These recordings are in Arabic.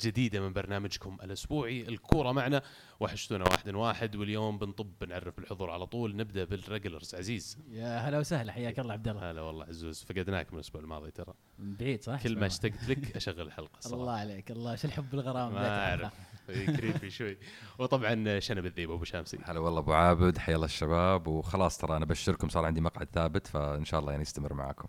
جديدة من برنامجكم الأسبوعي الكورة معنا. وحشتونا واحد واحد واليوم بنطب بنعرف الحضور على طول. نبدأ بالريجلرز. عزيز. يا هلا وسهلا حياك الله عبد الله هلا والله عزوز فقدناك من الأسبوع الماضي ترى. من بعيد صح؟ كل ما اشتقت لك أشغل الحلقة الله عليك الله شو الحب الغرام ما أعرف. كريبي شوي. وطبعا شنب الذيب أبو شامسي. هلا والله أبو عابد حيا الله الشباب. وخلاص ترى أنا ابشركم صار عندي مقعد ثابت فإن شاء الله يعني يستمر معكم.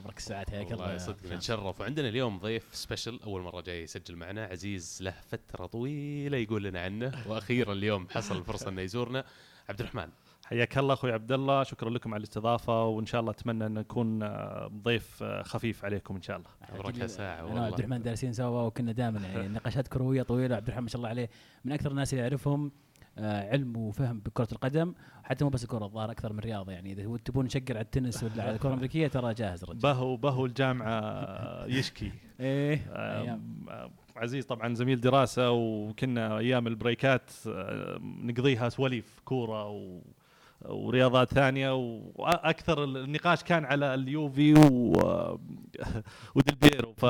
ابرك الساعات حياك الله صدق. نتشرف. وعندنا اليوم ضيف سبيشل أول مرة جاي يسجل معنا. عزيز له فترة طويلة يقول لنا عنه وأخيرا اليوم حصل الفرصة إنه يزورنا. عبد الرحمن. حياك الله أخوي عبد الله شكرا لكم على الاستضافة وإن شاء الله أتمنى أن نكون آه، ضيف آه، خفيف عليكم إن شاء الله. عبرك ساعة أنا والله. وعبد الرحمن دارسين سوا وكنا دائما يعني نقاشات كروية طويلة. عبد الرحمن ما شاء الله عليه من أكثر الناس اللي أعرفهم. علم وفهم بكرة القدم حتى مو بس الكره الظاهر أكثر من رياضة يعني. إذا تبون نشقر على التنس ولا على الكرة الأمريكية ترى جاهز رجل بهو بهو الجامعة آه، يشكي. إيه آه،. آه، عزيز طبعا زميل دراسة وكنا أيام ال breakات آه، نقضيها سواليف كورة و ورياضات ثانية وأكثر النقاش كان على اليوفي و وديل بيرو. ف...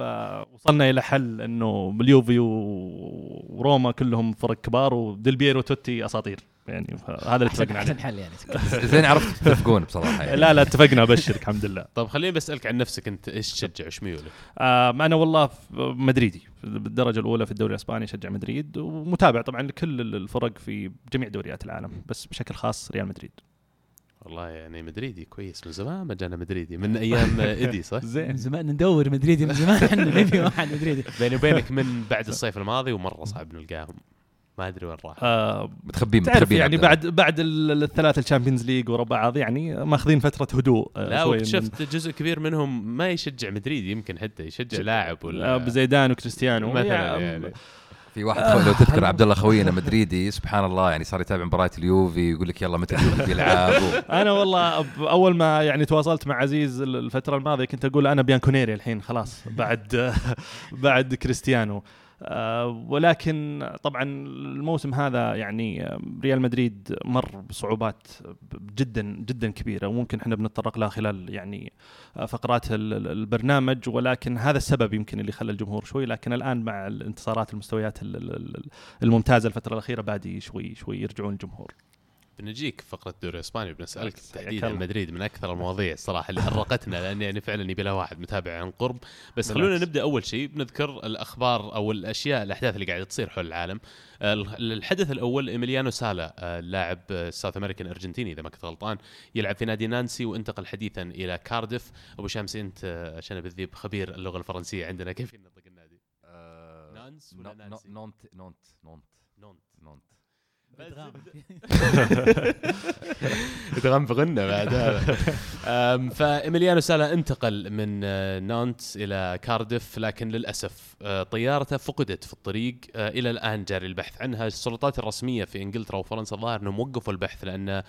فوصلنا إلى حل إنه اليوفي وروما كلهم فرق كبار وديل بيرو وتوتي أساطير. يعني هذا اللي اتفقنا عليه. حل يعني. زين عرفت تتفقون بصراحة يعني. لا لا اتفقنا أبشرك الحمد لله. طيب خليني بسألك عن نفسك أنت إيش تشجع إيش ميولك؟ آه أنا والله مدريدي بالدرجة الأولى في الدوري الإسباني أشجع مدريد ومتابع طبعا لكل الفرق في جميع دوريات العالم بس بشكل خاص ريال مدريد. والله يعني مدريدي كويس من زمان ما جانا مدريدي من أيام إيدي صح؟ من زين زمان ندور مدريدي من زمان إحنا نبي واحد مدريدي. بيني وبينك من بعد الصيف الماضي ومرة صعب نلقاهم. ما أدري وين راح. آه متخبين تعرف يعني. بعد بعد ال- الثلاث ال Champions League ورا بعض يعني ماخذين فترة هدوء آه، لا شوي من- واكتشفت جزء كبير منهم ما يشجع مدريد يمكن حتى يشجع لاعب ولا آه، بزيدان وكريستيانو مثلا يا- يعني. في واحد خو- لو تذكر عبد الله خوينا مدريدي سبحان الله يعني صار يتابع مباريات اليوفي يقول لك يلا متى اليوفي بيلعب و- أنا والله أول ما يعني تواصلت مع عزيز ال- الفترة الماضية كنت أقول أنا بيانكونيري الحين خلاص بعد بعد كريستيانو. آه، ولكن طبعا الموسم هذا يعني آه، ريال مدريد مر بصعوبات جدا جدا كبيرة. وممكن إحنا بنتطرق لها خلال يعني آه، فقرات ال- ال- البرنامج ولكن هذا السبب يمكن اللي خلى الجمهور شوي. لكن الآن مع الانتصارات المستويات ال- ال- ال- الممتازة الفترة الأخيرة بادي شوي شوي يرجعون الجمهور. بنجيك فقرة الدوري الإسباني بنسالك تحديدا. مدريد من أكثر المواضيع الصراحه اللي أرقتنا لأن يعني فعلا يبي لها واحد متابع عن قرب بس. خلونا نبدأ أول شيء بنذكر الأخبار أو الأشياء الأحداث اللي قاعدة تصير حول العالم آه، الحدث الأول إيميليانو سالا آه، اللاعب آه، ال South American أرجنتيني إذا ما كنت غلطان يلعب في نادي نانسي وانتقل حديثا إلى كارديف أبو شمس أنت آه، عشان بالذيب خبير اللغة الفرنسية عندنا كيف ينطق النادي؟ نانس ولا نانسي؟ نونت نونت نونت نونت نونت ادغام بغنى بعد. هذا أم، فإيميليانو سالا انتقل من آه، نانت إلى كاردف لكن للأسف آه، طيارته فقدت في الطريق. آه، إلى الآن جاري البحث عنها. السلطات الرسمية في إنجلترا وفرنسا الظاهر أنهم وقفوا البحث لأن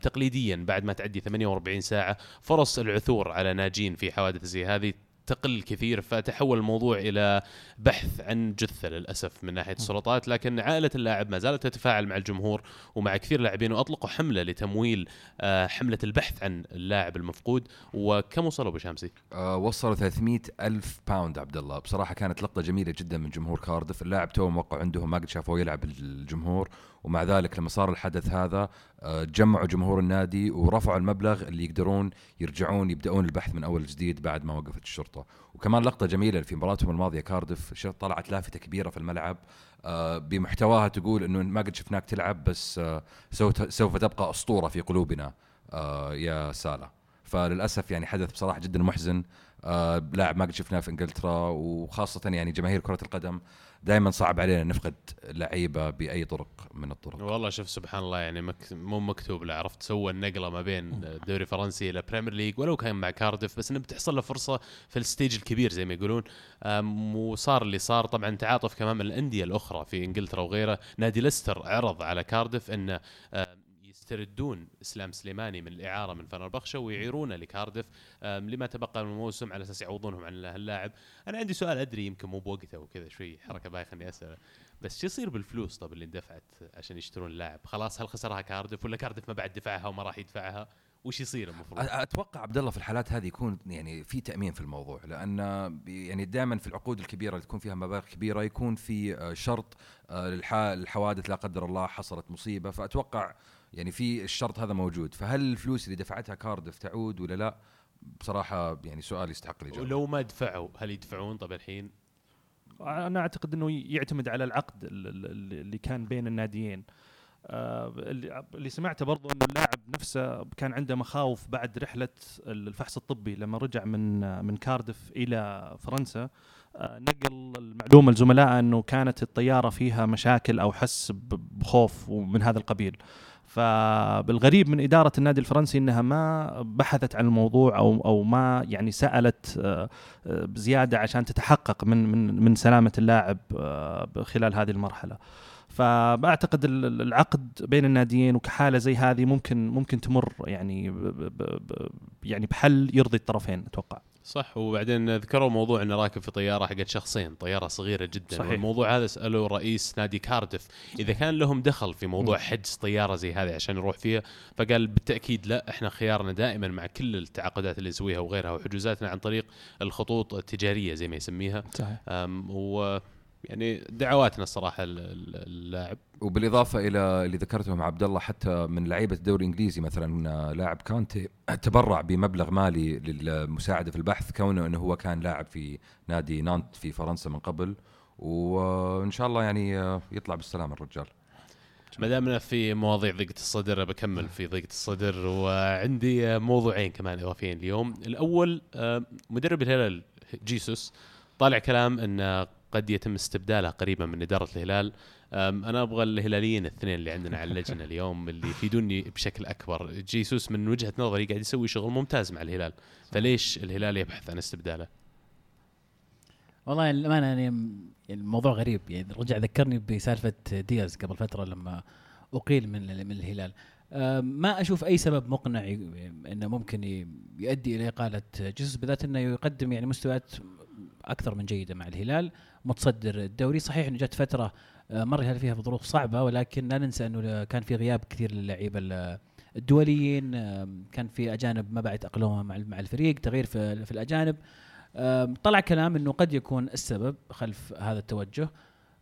تقليديا بعد ما تعدي 48 ساعة فرص العثور على ناجين في حوادث زي هذه تقل كثير فتحول الموضوع إلى بحث عن جثة للأسف من ناحية السلطات لكن عائلة اللاعب ما زالت تتفاعل مع الجمهور ومع كثير لاعبين وأطلقوا حملة لتمويل آه، حملة البحث عن اللاعب المفقود. وكم وصلوا أبو شامسي؟ آه، وصلوا 300 ألف pound عبد الله. بصراحة كانت لقطة جميلة جدا من جمهور كارديف. اللاعب تو موقع عندهم ما قد شافوه يلعب الجمهور. ومع ذلك لما صار الحدث هذا آه، جمعوا جمهور النادي ورفعوا المبلغ اللي يقدرون يرجعون يبدأون البحث من أول جديد بعد ما وقفت الشرطة. وكمان لقطة جميلة في مباراتهم الماضية كارديف طلعت لافتة كبيرة في الملعب آه، بمحتواها تقول إنه ما قد شفناك تلعب بس آه، سوف تبقى أسطورة في قلوبنا يا سالا فللأسف يعني حدث بصراحة جدا محزن لاعب ما قد شفناه في إنجلترا وخاصة يعني جماهير كرة القدم دائما صعب علينا نفقد لعيبة بأي طرق من الطرق. والله شوف سبحان الله يعني مك... مو مكتوب له عرفت سوى النقلة ما بين الدوري الفرنسي إلى Premier League ولو كان مع كارديف بس انه بتحصل له فرصة في ال stage الكبير زي ما يقولون. وصار اللي صار. طبعا تعاطف كمان من الأندية الأخرى في إنجلترا وغيرها. نادي ليستر عرض على كاردف إنه يستردون إسلام سليماني من الإعارة من فنربخشة ويعيرونه لكاردف لما تبقى من الموسم على أساس يعوضونهم عن اللاعب. أنا عندي سؤال أدري يمكن مو بوقته وكذا شوي حركة بايخة إني أسأله. بس شو يصير بالفلوس طب اللي اندفعت عشان يشترون اللاعب خلاص هل خسرها كاردف ولا كاردف ما بعد دفعها وما راح يدفعها؟ وش يصير المفروض؟ أتوقع عبد الله في الحالات هذه يكون يعني في تأمين في الموضوع لأن يعني دائما في العقود الكبيرة اللي تكون فيها مبالغ كبيرة يكون في آه، شرط آه، للح- للحوادث لا قدر الله حصلت مصيبة. فأتوقع يعني في الشرط هذا موجود. فهل الفلوس اللي دفعتها كاردف تعود ولا لا؟ بصراحة يعني سؤال يستحق الإجابة. ولو ما دفعوا هل يدفعون طب الحين؟ أنا أعتقد إنه يعتمد على العقد ال- ال- اللي كان بين الناديين. آه، اللي سمعته برضو إنه اللاعب نفسه كان عنده مخاوف بعد رحلة الفحص الطبي لما رجع من من كاردف إلى فرنسا. آه، نقل المعلومة لزملائه إنه كانت الطيارة فيها مشاكل أو حس بخوف ومن هذا القبيل. فبالغريب من إدارة النادي الفرنسي إنها ما بحثت عن الموضوع أو أو ما يعني سألت آه، آه، بزيادة عشان تتحقق من من من سلامة اللاعب آه، خلال هذه المرحلة. فاعتقد ال- ال- العقد بين الناديين وكحالة زي هذه ممكن ممكن تمر يعني يعني بحل يرضي الطرفين أتوقع. صح وبعدين ذكروا موضوع إنه راكب في طيارة حقت شخصين طيارة صغيرة جدا صحيح. والموضوع هذا سالوا رئيس نادي كاردف إذا كان لهم دخل في موضوع. حجز طيارة زي هذه عشان يروح فيها فقال بالتأكيد لا إحنا خيارنا دائما مع كل التعاقدات اللي نسويها وغيرها وحجوزاتنا عن طريق الخطوط التجارية زي ما يسميها صحيح. و يعني دعواتنا الصراحة ال- ال- اللاعب. وبالإضافة إلى اللي ذكرته مع عبد الله حتى من لعيبة الدوري الإنجليزي مثلا لاعب كانتي تبرع بمبلغ مالي للمساعدة في البحث كونه إنه هو كان لاعب في نادي نانت في فرنسا من قبل. وإن شاء الله يعني يطلع بالسلامة الرجال. ما دامنا في مواضيع ضيقة الصدر بكمل في ضيقة الصدر. وعندي موضوعين كمان إضافيين اليوم. الأول آه، مدرب الهلال جيسوس طالع كلام انه قد يتم استبداله قريبا من إدارة الهلال. أنا أبغى الهلاليين الاثنين اللي عندنا على اللجنة اليوم اللي يفيدوني بشكل أكبر. جيسوس من وجهة نظري قاعد يسوي شغل ممتاز مع الهلال. فليش الهلال يبحث عن استبداله؟ والله الأمانة يعني الموضوع غريب. يعني رجع ذكرني بسالفة دياز قبل فترة لما أقيل من من الهلال. ما أشوف أي سبب مقنع إنه ممكن يؤدي إلى إقالة جيسوس بالذات إنه يقدم يعني مستويات أكثر من جيدة مع الهلال. متصدر. الدوري صحيح إنه جت فترة آه، مر فيها بظروف صعبة ولكن لا ننسى إنه كان في غياب كثير للعيبه ال- الدوليين كان في أجانب ما بعد تاقلموا مع الفريق تغيير في, في الأجانب. طلع كلام إنه قد يكون السبب خلف هذا التوجه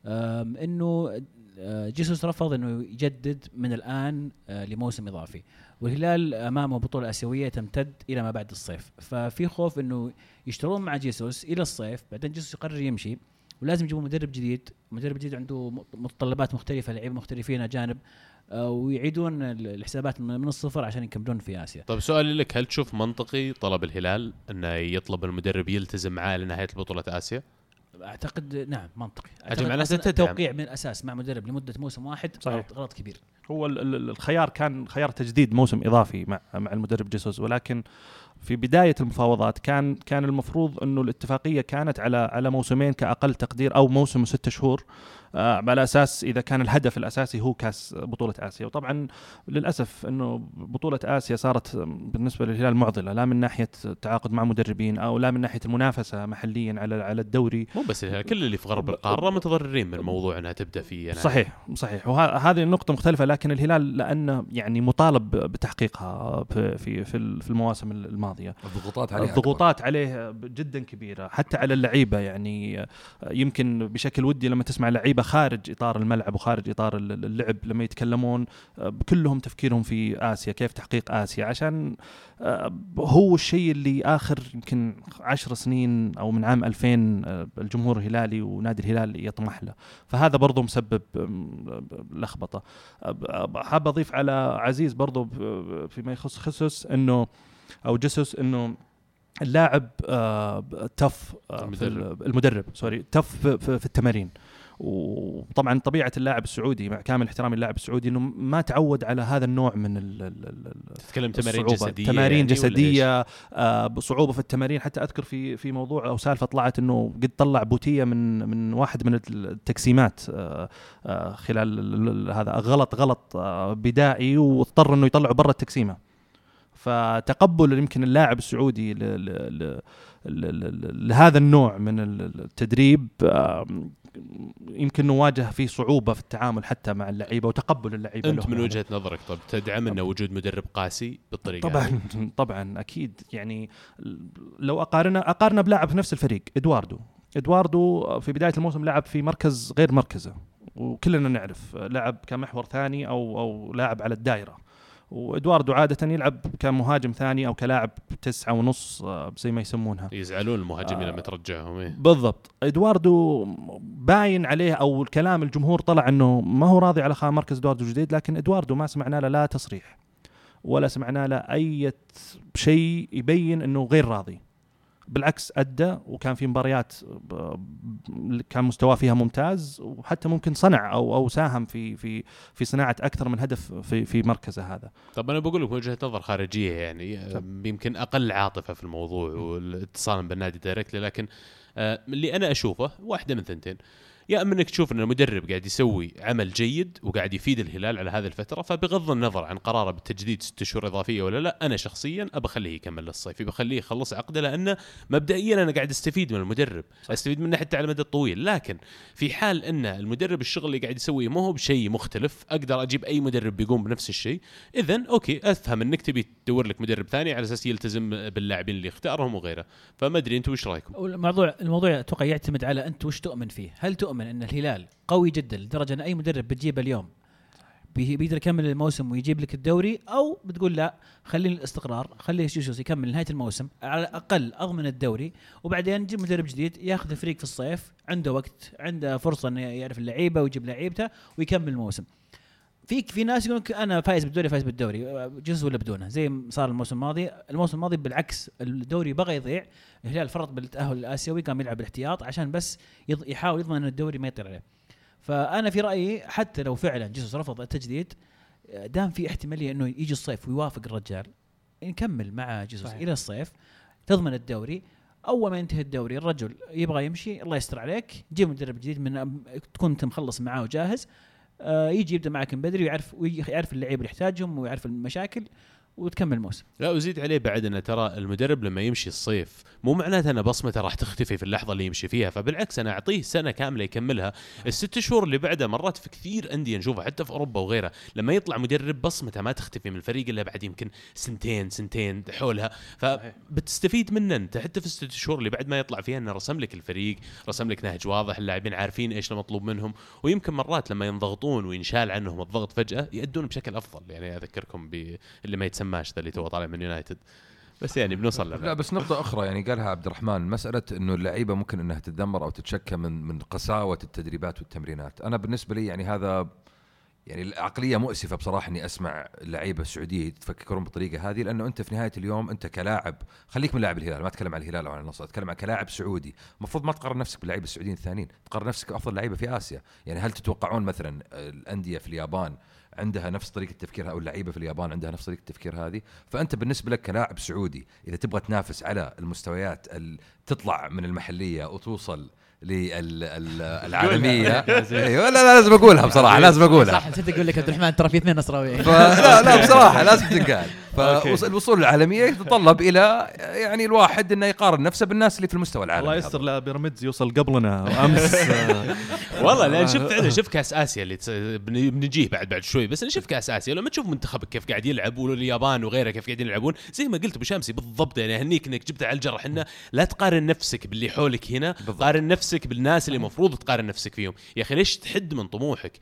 إنه آه، جيسوس رفض إنه يجدد من الآن آه، لموسم إضافي. والهلال أمامه بطولة آسيوية تمتد إلى ما بعد الصيف. ففي خوف إنه يشترون مع جيسوس إلى الصيف بعدين جيسوس يقرر يمشي. ولازم يجيبون مدرب جديد مدرب جديد عنده متطلبات مختلفة لعيبة مختلفين أجانب آه، ويعيدون ال- الحسابات من من الصفر عشان يكملون في آسيا طيب سؤالي لك هل تشوف منطقي طلب الهلال إنه يطلب المدرب يلتزم معاه لنهاية بطولة آسيا؟ أعتقد نعم منطقي أعتقد معناته. التوقيع من الأساس مع مدرب لمدة موسم واحد صحيح. غلط, غلط كبير هو ال- ال- الخيار كان خيار تجديد موسم إضافي مع مع المدرب جيسوس ولكن في بداية المفاوضات كان كان المفروض إنه الاتفاقية كانت على على موسمين كأقل تقدير أو موسم وست شهور. على أساس إذا كان الهدف الأساسي هو كأس بطولة آسيا. وطبعا للأسف إنه بطولة آسيا صارت بالنسبة للهلال معضلة لا من ناحية التعاقد مع مدربين أو لا من ناحية المنافسة محليا على على الدوري. مو بس الهلال كل اللي في غرب القارة متضررين من موضوع انها تبدأ في يناير صحيح صحيح. وهذه النقطة مختلفة لكن الهلال لأنه يعني مطالب بتحقيقها في في في ال- في المواسم الماضية. الضغوطات عليه الضغوطات عليه جدا كبيرة. حتى على اللعيبة يعني يمكن بشكل ودي لما تسمع لعيبة خارج إطار الملعب وخارج إطار ال- اللعب لما يتكلمون كلهم تفكيرهم في آسيا كيف تحقيق آسيا؟ عشان آه، هو الشيء اللي آخر يمكن عشر سنين أو من عام 2000 آه، الجمهور الهلالي ونادي الهلال يطمح له. فهذا برضو مسبب لخبطة. حاب أضيف على عزيز برضو فيما يخص خصوص إنه أو جسس إنه اللاعب آه، تف آه، المدرب. ال- المدرب سوري تف في, في التمارين. وطبعا طبيعة اللاعب السعودي مع كامل احترامي للاعب السعودي إنه ما تعود على هذا النوع من ال ال ال تتكلم تمارين. جسدية تمارين يعني؟ جسدية آه بصعوبة في التمارين حتى أذكر في في موضوع أو سالفة طلعت إنه قد طلع بوتية من من واحد من التقسيمات آه آه خلال ال- ال- هذا غلط غلط آه بدائي واضطر إنه يطلعه برا التقسيمة فتقبل يمكن اللاعب السعودي لهذا النوع من ال- التدريب يمكن نواجه فيه صعوبة في التعامل حتى مع اللعيبة وتقبل اللعيبة أنت من هذا. وجهة نظرك طب تدعم انه وجود مدرب قاسي بالطريقة هذه؟ طبعا طبعا أكيد يعني لو اقارن اقارنه بلاعب في نفس الفريق إدواردو إدواردو في بداية الموسم لعب في مركز غير مركزه وكلنا نعرف لعب كمحور ثاني أو أو لاعب على الدائرة وإدواردو عادة يلعب كمهاجم ثاني أو كلاعب تسعة ونص آه، زي ما يسمونها يزعلون المهاجمين آه. لما ترجعهم إيه. بالضبط إدواردو باين عليه أو الكلام الجمهور طلع إنه ما هو راضي على مركز إدواردو الجديد لكن إدواردو ما سمعنا له لا تصريح ولا سمعنا له أي شيء يبين إنه غير راضي بالعكس أدى وكان في مباريات كان مستواه فيها ممتاز وحتى ممكن صنع أو أو ساهم في في في صناعة أكثر من هدف في في مركزه هذا. طب أنا بقول لك وجهة نظر خارجية يعني آه، يمكن أقل عاطفة في الموضوع واتصالا بالنادي دايركتلي لكن آه، اللي أنا أشوفه واحدة من ثنتين. يا أما إنك تشوف إن المدرب قاعد يسوي عمل جيد وقاعد يفيد الهلال على هذه الفترة فبغض النظر عن قراره بالتجديد ست شهور إضافية ولا لا أنا شخصيا أبى أخليه يكمل للصيف بخليه يخلص عقده لأنه مبدئيا أنا قاعد أستفيد من المدرب صح. أستفيد منه حتى على المدى الطويل لكن في حال إن المدرب الشغل اللي قاعد يسويه ما هو بشيء مختلف أقدر أجيب أي مدرب بيقوم بنفس الشيء اذا okay أفهم إنك تبي تدور لك مدرب ثاني على أساس يلتزم باللاعبين اللي اختارهم وغيره فما أدري أنتم وش رأيكم الموضوع الموضوع أتوقع يعتمد على أنت وش تؤمن فيه، هل تؤمن أن الهلال قوي جدا لدرجة أن أي مدرب بتجيبه اليوم بي- بيقدر يكمل الموسم ويجيب لك الدوري أو بتقول لا خليني الاستقرار خلي جيسوس يكمل نهاية الموسم على الأقل أضمن الدوري وبعدين نجيب مدرب جديد ياخذ الفريق في الصيف عنده وقت عنده فرصة إنه يعرف اللعيبة ويجيب لعيبته ويكمل الموسم. في في ناس يقولون أنا فايز بالدوري فايز بالدوري. جزء ولا بدونه؟ زي صار الموسم الماضي. الموسم الماضي بالعكس الدوري بغى يضيع. الهلال فرط بالتأهل الآسيوي قام يلعب الاحتياط عشان بس يض- يحاول يضمن إن الدوري ما يطير عليه. فأنا في رأيي حتى لو فعلا جيسوس رفض التجديد دام في احتمالية إنه يجي الصيف ويوافق الرجال نكمل مع جيسوس. إلى الصيف. تضمن الدوري. أول ما ينتهي الدوري الرجل يبغى يمشي الله يستر عليك. جيب مدرب جديد من تكون أنت مخلص معاه وجاهز. آه، يجي يبدأ معك من بدري ويعرف ويعرف اللعيبه اللي يحتاجهم ويعرف المشاكل. وتكمل الموسم. لا وزيد عليه بعد ان ترى المدرب لما يمشي الصيف مو معناته أن بصمته راح تختفي في اللحظة اللي يمشي فيها فبالعكس أنا أعطيه سنة كاملة يكملها. الست شهور اللي بعدها مرات في كثير أندية نشوفها حتى في أوروبا وغيرها لما يطلع مدرب بصمته ما تختفي من الفريق إلا بعد يمكن سنتين سنتين حولها. فبتستفيد منه أنت حتى في الست شهور اللي بعد ما يطلع فيها إنه رسم لك الفريق رسم لك نهج واضح اللاعبين عارفين إيش المطلوب منهم. ويمكن مرات لما ينضغطون وينشال عنهم الضغط فجأة يأدون بشكل أفضل. يعني أذكركم باللي ما يتسماش ذا اللي تو طالع من يونايتد. بس يعني بنوصل لا له بس نقطة أخرى يعني قالها عبد الرحمن مسألة إنه اللعيبة ممكن إنها تتذمر أو تتشكى من من قساوة التدريبات والتمرينات، أنا بالنسبة لي يعني هذا يعني العقلية مؤسفة بصراحة إني أسمع اللعيبة السعودية يتفكرون بالطريقة هذه لأنه أنت في نهاية اليوم أنت كلاعب خليك من لاعب الهلال ما أتكلم عن الهلال أو عن النصر أتكلم عن كلاعب سعودي، المفروض ما تقارن نفسك باللعيبة السعوديين الثانيين، تقارن نفسك بأفضل لعيبة في آسيا، يعني هل تتوقعون مثلا الأندية في اليابان عندها نفس طريقة تفكيرها أو اللعيبة في اليابان عندها نفس طريقة التفكير هذه. فأنت بالنسبة لك كلاعب سعودي إذا تبغى تنافس على المستويات ال- تطلع من المحلية وتوصل للعالميه أيوه لا لا لازم أقولها بصراحة لازم أقولها. صح نسيت أقول لك عبد الرحمن ترى في اثنين نصراويين. فلا لا بصراحة لازم تنقال. فالوصول للعالميه يتطلب إلى يعني الواحد إنه يقارن نفسه بالناس اللي في المستوى العالمي. الله يستر لا بيراميدز يوصل قبلنا أمس. والله لأن شفت أنا شفت كأس آسيا اللي بنجيه بعد بعد شوي بس أنا شفت كأس آسيا لما تشوف منتخبك كيف قاعد يلعب واليابان وغيرها كيف قاعدين يلعبون زي ما قلت أبو شامسي بالضبط يعني أهنيك إنك جبتها على الجرح إنه لا تقارن نفسك باللي حولك هنا بالضبط. قارن نفسك بالناس اللي المفروض تقارن نفسك فيهم. يا أخي ليش تحد من طموحك؟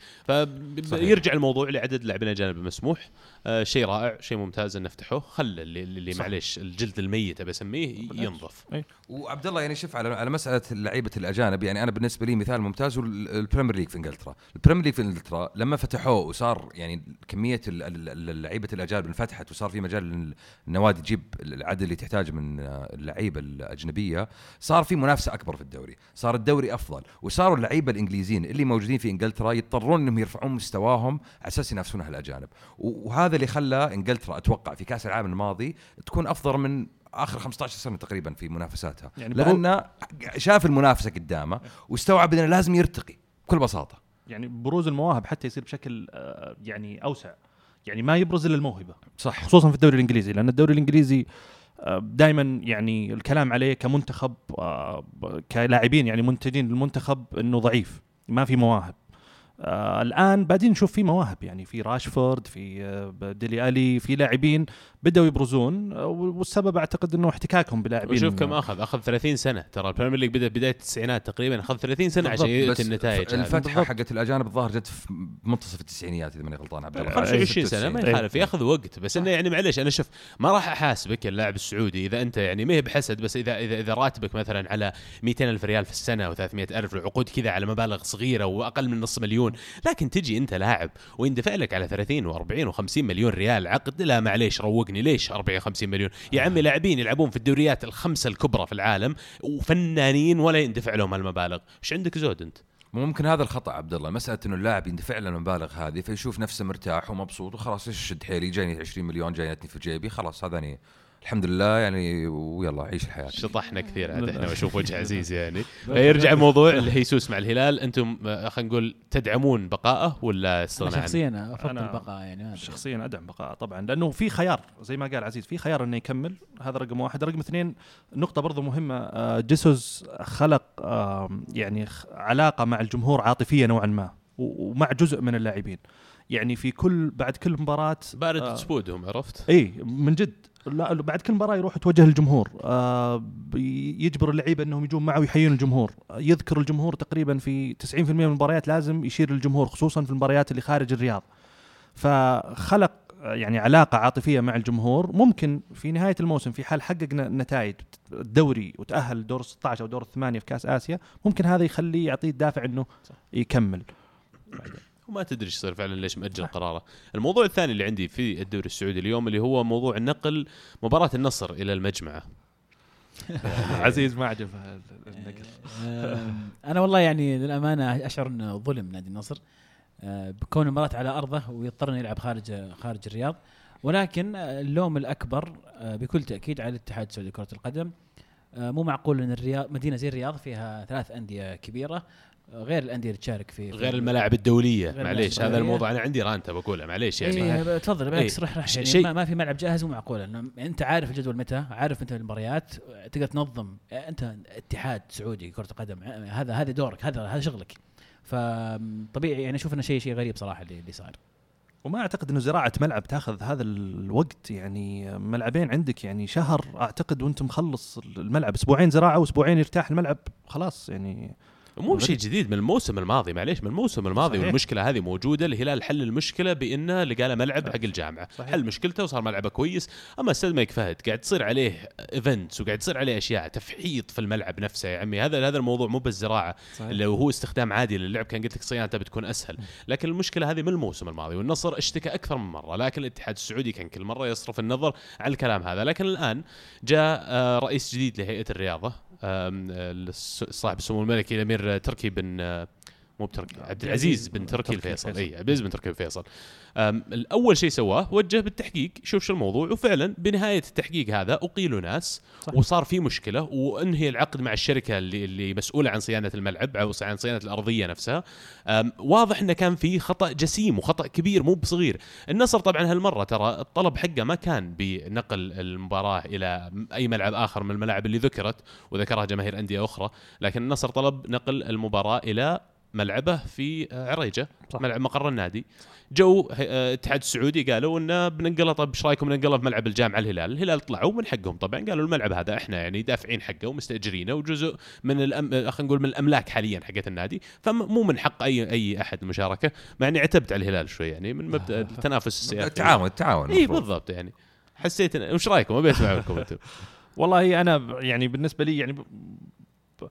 فيرجع الموضوع لعدد اللاعبين الأجانب المسموح. آه شيء رائع شيء ممتاز إن نفتحه خلى اللي, اللي. معليش الجلد الميت بسميه ينظف وعبد الله يعني شوف على على مسألة لعيبة الأجانب يعني أنا بالنسبة لي مثال ممتاز هو ال- ال Premier League في إنجلترا، ال Premier League في إنجلترا لما فتحوه وصار يعني كمية ال- ال- ال- لعيبة الأجانب انفتحت وصار في مجال للنوادي تجيب العدد اللي تحتاجه من آه، اللعيبة الأجنبية، صار في منافسة أكبر في الدوري، صار الدوري أفضل، وصاروا اللعيبة الإنجليزيين اللي موجودين في إنجلترا يضطرون إنهم يرفعون مستواهم على أساس ينافسون هالاجانب، و- وهذا اللي خلى إنجلترا أتوقع في كأس العالم الماضي تكون أفضل من آخر 15 سنة تقريبا في منافساتها. يعني لأنه شاف المنافسة قدامه واستوعب إنه لازم يرتقي بكل بساطة. يعني بروز المواهب حتى يصير بشكل آه، يعني أوسع. يعني ما يبرز إلا الموهبة. صح. خصوصا في الدوري الإنجليزي لأن الدوري الإنجليزي دائما يعني الكلام عليه كمنتخب آه، كلاعبين يعني منتجين للمنتخب إنه ضعيف. ما في مواهب. آه الآن بعدين نشوف في مواهب يعني في راشفورد في آه ديلي ألي في لاعبين بدأوا يبرزون آه، والسبب أعتقد إنه احتكاكهم بلاعبين. وشوف كم أخذ. أخذ 30 سنة. ترى ال Premier League بدأ بداية التسعينات تقريبا. أخذ 30 سنة عشان. يؤتي النتائج. الفتحة حقت الأجانب الظاهر جت في منتصف التسعينيات إذا ماني غلطان عبد الله. 25 سنة. ما 96. يخالف ياخذ وقت. بس إنه يعني معليش أنا شوف ما راح أحاسبك اللاعب السعودي إذا أنت يعني ما هي بحسد بس إذا إذا إذا راتبك مثلا على 200 ألف ريال في السنة و300 ألف العقود كذا على مبالغ صغيرة وأقل من نص مليون لكن تجي انت لاعب ويندفع لك على 30 و40 و50 مليون ريال عقد؟ لا معليش روقني. ليش 40 50 مليون؟ يا عمي لاعبين يلعبون في الدوريات الخمسة الكبرى في العالم وفنانين ولا يندفع لهم هالمبالغ إيش عندك زود أنت؟ ممكن هذا الخطأ عبد الله مسألة إنه اللاعب يندفع له المبالغ هذه فيشوف نفسه مرتاح ومبسوط وخلاص إيش شد حيلي؟ جايني 20 مليون جايتني في جيبي خلاص هذا يعني الحمد لله يعني ويلا عيش الحياة شطحنا كثير عاد إحنا واشوف وجه عزيز يعني يرجع موضوع الهيسوس مع الهلال أنتم آه، خلينا نقول تدعمون بقائه ولا أنا استغناء عنه؟ شخصيا أفضل أنا البقاء يعني. شخصيا أدعم بقاء طبعا لأنه في خيار زي ما قال عزيز في خيار إنه يكمل هذا رقم واحد رقم اثنين نقطة برضو مهمة آه، جيسوس خلق يعني علاقة مع الجمهور عاطفية نوعا ما ومع جزء من اللاعبين يعني في كل بعد كل مباراة بارد آه. سبودهم عرفت؟ اي من جد لا بعد كل مباراة يروح يتوجه للجمهور. آه يجبر اللعيبة إنهم يجون معه ويحيون الجمهور. يذكر الجمهور تقريبا في 90% من المباريات لازم يشير للجمهور خصوصا في المباريات اللي خارج الرياض. فخلق يعني علاقة عاطفية مع الجمهور. ممكن في نهاية الموسم في حال حقق نتائج الدوري وتأهل دور 16 أو دور الثمانيه في كأس آسيا ممكن هذا يخليه يعطيه الدافع إنه يكمل. وما تدري إيش يصير فعلا ليش مأجل قراره. الموضوع الثاني اللي عندي في الدوري السعودي اليوم اللي هو موضوع نقل مباراة النصر إلى المجمعة. عزيز ما عجبه النقل. أنا والله يعني للأمانة أشعر إنه ظلم نادي النصر. آه، بكون المباراة على أرضه ويضطر انه يلعب خارج خارج الرياض. ولكن اللوم الأكبر آه، بكل تأكيد على الاتحاد السعودي لكرة القدم. آه، مو معقول إن الرياض مدينة زي الرياض فيها ثلاث أندية كبيرة. غير الأندية اللي تشارك في غير الملاعب الدولية. غير معليش هذا. الموضوع أنا عندي رانتا بقولها معليش يعني. يعني تفضل إيه. بالعكس رح رح ش- يعني ما, ما في ملعب جاهز مو معقول. إنه أنت عارف الجدول متى عارف متى المباريات تقدر تنظم أنت اتحاد سعودي كرة القدم هذا هذا دورك هذا هذا شغلك. فطبيعي يعني أشوف إنه شيء شيء غريب صراحة اللي, اللي صار وما أعتقد إنه زراعة ملعب تاخذ هذا الوقت. يعني ملعبين عندك يعني شهر أعتقد وأنت مخلص الملعب. أسبوعين زراعة وأسبوعين يرتاح الملعب خلاص يعني. مو بشيء جديد من الموسم الماضي معليش من الموسم الماضي صحيح. والمشكلة هذه موجودة الهلال حل المشكلة بإنه لقى له ملعب صحيح. حق الجامعة صحيح. حل مشكلته وصار ملعبه كويس أما أستاذ مايك فهد قاعد تصير عليه ايفنتس وقاعد تصير عليه أشياء تفحيط في الملعب نفسه يا عمي هذا هذا الموضوع مو بالزراعة صحيح. لو هو استخدام عادي للعب كان قلت لك صيانته بتكون أسهل لكن المشكلة هذه من الموسم الماضي والنصر اشتكى أكثر من مرة لكن الاتحاد السعودي كان كل مرة يصرف النظر عن الكلام هذا لكن الآن جاء آه، رئيس جديد لهيئة الرياضة صاحب السمو الملكي الأمير تركي بن آه، مو بتركي عبد العزيز بن تركي الفيصل. اي عبد العزيز بن تركي الفيصل الأول شيء سواه وجه بالتحقيق شوف شو الموضوع وفعلا بنهاية التحقيق هذا أقيلوا ناس صح. وصار في مشكلة وانهي العقد مع الشركة اللي اللي مسؤولة عن صيانة الملعب أو عن صيانة الأرضية نفسها واضح انه كان في خطأ جسيم وخطأ كبير مو بصغير النصر طبعا هالمرة ترى الطلب حقه ما كان بنقل المباراة إلى أي ملعب آخر من الملاعب اللي ذكرت وذكرها جماهير أندية أخرى لكن النصر طلب نقل المباراة إلى ملعبه في عريجة صح. ملعب مقر النادي جو آه، الاتحاد السعودي قالوا انه بننقله طب إيش رأيكم ننقله في ملعب الجامعة الهلال؟ الهلال طلعوا من حقهم. طبعا قالوا الملعب هذا إحنا يعني دافعين حقه ومستأجرينه وجزء من الأم... آه، خلينا نقول من الأملاك حاليا حقت النادي. فمو من حق اي أي أحد المشاركه مع إني عتبت على الهلال شوي يعني من مبدأ التنافس السياسي. التعاون التعاون اي. بالضبط يعني. حسيت إن- وش رأيكم؟ أبي أسمع منكم أنتم. والله أنا يعني بالنسبة لي يعني ب... ب...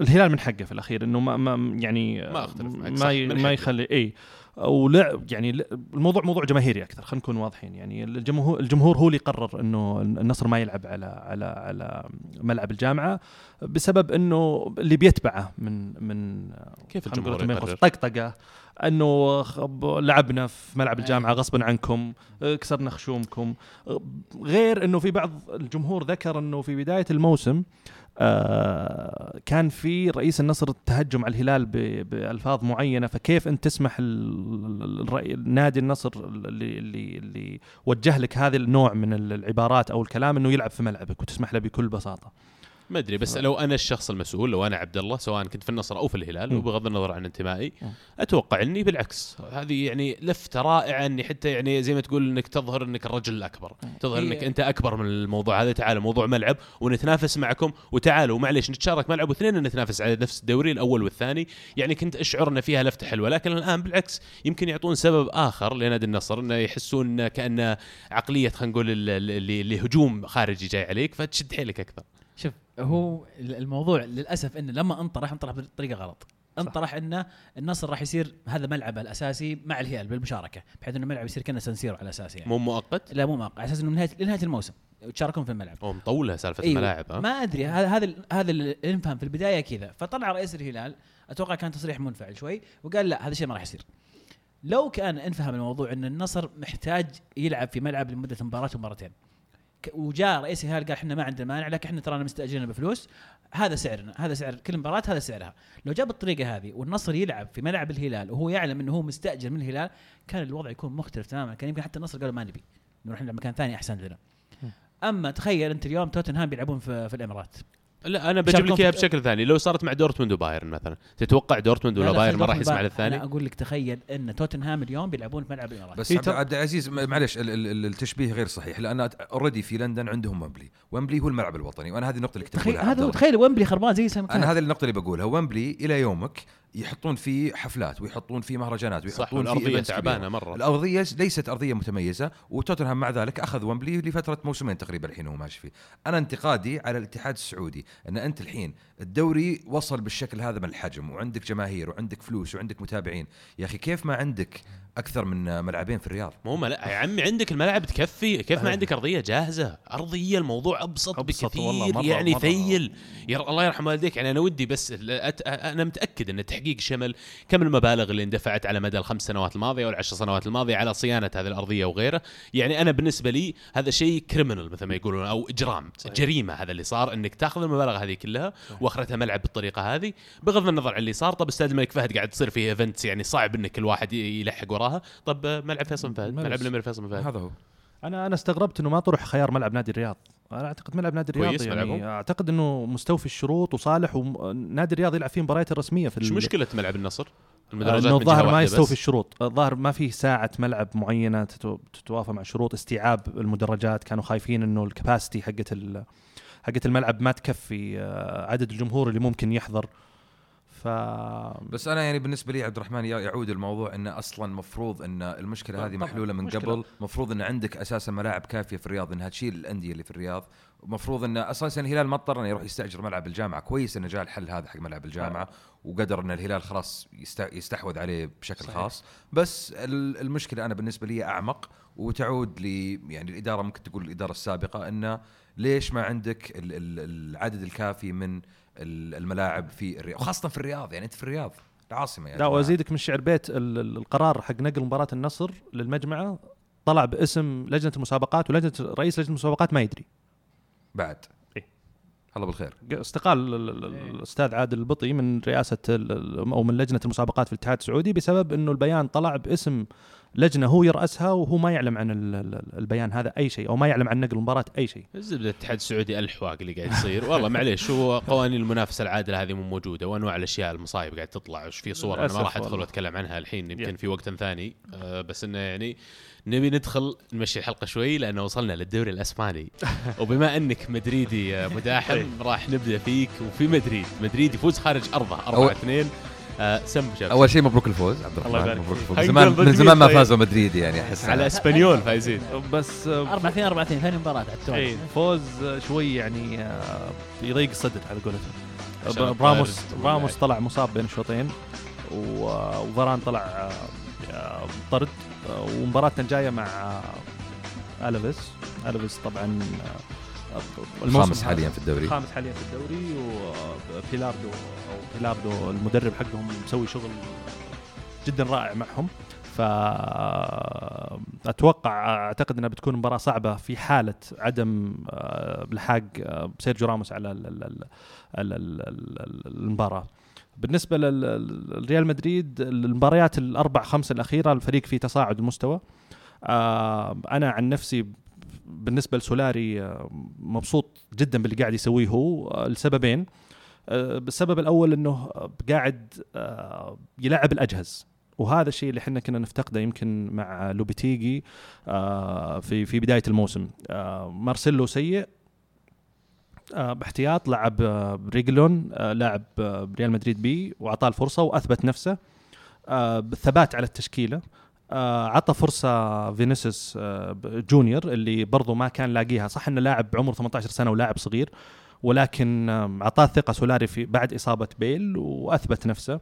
الهلال من حقه في الأخير إنه ما, ما يعني ما صح، ما, ما. يخلي اي ولعب يعني ل- الموضوع موضوع جماهيري أكثر خلينا نكون واضحين يعني الجمهور الجمهور هو اللي قرر إنه النصر ما يلعب على على على ملعب الجامعة بسبب إنه اللي بيتبعه من من كيف الجمهور يقرر؟ طقطقة أنه لعبنا في ملعب الجامعة غصبا عنكم كسرنا خشومكم. غير إنه في بعض الجمهور ذكر إنه في بداية الموسم آه كان في رئيس النصر التهجم على الهلال بألفاظ معينة فكيف أنت تسمح نادي النصر اللي اللي اللي وجه لك هذا النوع من العبارات أو الكلام إنه يلعب في ملعبك وتسمح له بكل بساطة؟ ما أدري بس لو أنا الشخص المسؤول لو أنا عبد الله سواء كنت في النصر أو في الهلال. وبغض النظر عن انتمائي. أتوقع إني بالعكس. هذه يعني لفته رائعة إني حتى يعني زي ما تقول إنك تظهر إنك الرجل الأكبر. تظهر إنك أنت أكبر من الموضوع هذا. تعال موضوع ملعب ونتنافس معكم. وتعالوا معليش نتشارك ملعب واثنين نتنافس على نفس الدوري الأول والثاني. يعني كنت اشعر ان فيها لفتة حلوة لكن الآن بالعكس يمكن يعطون سبب آخر لنادي النصر إنه يحسون كأنه عقلية خلينا نقول اللي اللي هجوم خارجي جاي عليك فتشد حيلك أكثر. شوف هو الموضوع للأسف إنه لما انطرح انطرح بطريقة غلط. انطرح إنه النصر راح يصير هذا ملعبه الأساسي مع الهلال بالمشاركة بحيث إنه الملعب يصير كأنه سنسيرو على أساس يعني. مو مؤقت؟ لا مو موقع على أساس إنه نهايه لنهاية الموسم يتشاركون في الملعب. هو مطولها سالفة أيوة. الملاعب ما أدري هذا هذا هذا اللي نفهم في البداية كذا. فطلع رئيس الهلال أتوقع كان تصريح منفعل شوي وقال لا هذا الشيء ما راح يصير. لو كان انفهم الموضوع إن النصر محتاج يلعب في ملعب لمدة مباراة ومباراتين ك- وجاء رئيس الهلال قال إحنا ما عندنا مانع لكن إحنا ترانا مستأجرين بفلوس. هذا سعرنا هذا سعر كل مباراة هذا سعرها. لو جاب بالطريقة هذه والنصر يلعب في ملعب الهلال وهو يعلم إنه هو مستأجر من الهلال كان الوضع يكون مختلف تماما. كان يمكن حتى النصر قالوا ما نبي نروح نلعب مكان ثاني أحسن لنا. أما تخيل أنت اليوم توتنهام بيلعبون في, في الإمارات. لا أنا بجيب لك إياها في- بشكل ثاني. لو صارت مع دورتموند وبايرن مثلا تتوقع دورتموند لا ولا لا، بايرن ما راح يسمع للثاني؟ أنا أقول لك تخيل إن توتنهام اليوم بيلعبون في ملعب الإمارات. بس هي عبد تر- عبد العزيز معلش ال- ال- التشبيه غير صحيح لأن already في لندن عندهم ويمبلي. ويمبلي هو الملعب الوطني وأنا هذه النقطة اللي كنت تخيل هذا. تخيل ويمبلي خربان زي سنة أنا هذه النقطة اللي بقولها. ويمبلي إلى يومك يحطون فيه حفلات ويحطون فيه مهرجانات صح ويحطون فيه والارضيه events تعبانة. مرة. الأرضية ليست أرضية متميزة وتوتنهام مع ذلك أخذ ويمبلي لفترة موسمين تقريبا الحين هو ماشي فيه. أنا انتقادي على الاتحاد السعودي إن أنت الحين الدوري وصل بالشكل هذا من الحجم وعندك جماهير وعندك فلوس وعندك متابعين. يا أخي كيف ما عندك أكثر من ملعبين في الرياض. مو ملا... يا عمي عندك الملعب تكفي كيف ما. عندك أرضية جاهزة. أرضية الموضوع أبسط, أبسط بكثير والله، مرة- يعني مرة. ثيل. يا الله يرحم والديك. يعني أنا ودي بس أت... أنا متأكد إن تحقيق شمل كم المبالغ اللي اندفعت على مدى الخمس سنوات الماضية والعشر سنوات الماضية على صيانة هذه الأرضية وغيره يعني أنا بالنسبة لي هذا شيء criminal مثل ما يقولون أو اجرام صحيح. جريمة هذا اللي صار إنك تأخذ المبالغ هذه كلها وأخرتها ملعب بالطريقة هذه. بغض النظر عن اللي صار طب استاد الملك فهد قاعد تصير فيه events يعني صعب انك الواحد يلحق وراها طب آه، ملعب فيصل فهد ملعب. الامير فيصل فهد هذا هو أنا أنا استغربت إنه ما طرح خيار ملعب نادي الرياض أنا أعتقد ملعب نادي الرياض كويس يعني ملعبهم. أعتقد إنه مستوفي الشروط وصالح ونادي الرياض يلعب فيه مباريات الرسميه في إيش ال- مشكلة ملعب النصر؟ آه، المدرجات إنه الظاهر ما يستوفي بس. الشروط الظاهر ما فيه ساعة ملعب معينة تتو- تتوافى مع شروط استيعاب المدرجات كانوا خايفين إنه الكباستي حقت حقت الملعب ما تكفي آه، عدد الجمهور اللي ممكن يحضر ف بس أنا يعني بالنسبة لي عبد الرحمن يع- يعود الموضوع إنه أصلا مفروض إن المشكلة هذه محلولة من مشكلة. قبل مفروض إن عندك أساسا ملاعب كافية في الرياض إنها تشيل الأندية اللي في الرياض مفروض إن أساسا الهلال ما اضطر إنه يروح يستأجر ملعب الجامعة كويس إنه جاء الحل هذا حق ملعب الجامعة وقدر إن الهلال خلاص يست- يستحوذ عليه بشكل صحيح. خاص بس ال- المشكلة أنا بالنسبة لي أعمق وتعود ل يعني الإدارة ممكن تقول الإدارة السابقة إنه ليش ما عندك ال- ال- العدد الكافي من الملاعب في الرياض وخاصة في الرياض يعني أنت في الرياض العاصمة يا لا. وأزيدك من شعر بيت ال- ال- القرار حق نقل مباراة النصر للمجمعه طلع باسم لجنة المسابقات ولجنة رئيس لجنة المسابقات ما يدري بعد إيه. الله بالخير استقال ال- ال- ال- الأستاذ عادل البطي من رئاسة أو من لجنة المسابقات في الاتحاد السعودي بسبب إنه البيان طلع باسم لجنة هو يرأسها وهو ما يعلم عن ال- ال- البيان هذا أي شيء أو ما يعلم عن نقل المباراة أي شيء الزبدة الاتحاد السعودي ألحواق اللي قاعد يصير والله معليش هو قوانين المنافسة العادلة هذه مو موجودة وأنواع الأشياء المصايب قاعد تطلع وش في صور أنا ما راح أدخل. وأتكلم عنها الحين يمكن. في وقت ثاني آه بس إنه يعني نبي ندخل نمشي الحلقة شوي لأنه وصلنا للدوري الأسباني وبما إنك مدريدي مداحم طيب. راح نبدأ فيك وفي مدريد مدريد يفوز خارج أرضه 4 2 آه أول شيء مبروك الفوز عبد الله الرحمن يبارك مبروك. الفوز. هاي زمان من زمان ما طيب؟ فازوا مدريد يعني أحس على إسبانيول فايزين. بس آه، 4 2 4 2 ثاني مباراة على التوالي. اي فوز آه، شوي يعني آه، يضيق الصدر على قولتهم. براموس الطرد براموس واللعب. طلع مصاب بين الشوطين و- وفاران طلع آه، طرد ومباراتنا الجايه مع ألافيس ألافيس طبعا الخامس حاليا في الدوري. الخامس حاليا في الدوري وأبيلاردو أو أبيلاردو المدرب حقهم مسوي شغل جدا رائع معهم. ف أتوقع أعتقد إنها بتكون مباراة صعبة في حالة عدم آه، الحاق آه، سيرجيو راموس على ال- ال- ال- ال- ال- ال- المباراة. بالنسبة للريال مدريد المباريات الأربع خمس الأخيرة الفريق في تصاعد المستوى آه، أنا عن نفسي بالنسبة لسولاري آه، مبسوط جدا باللي قاعد يسويه هو. آه، لسببين آه، السبب الأول إنه قاعد يلعب الأجهز. وهذا الشيء اللي إحنا كنا نفتقده يمكن مع لوبيتيجي في في بداية الموسم. مارسيلو سيء بالاحتياط لعب ريجلون لاعب ريال مدريد بي وأعطاه الفرصة وأثبت نفسه بالثبات على التشكيلة. آه، عطى فرصة فينيسيوس آه، جونيور اللي برضو ما كان لاقيها. صح إنه لاعب عمره 18 سنة ولاعب صغير ولكن اعطاه ثقة سولاري في بعد إصابة بيل وأثبت نفسه.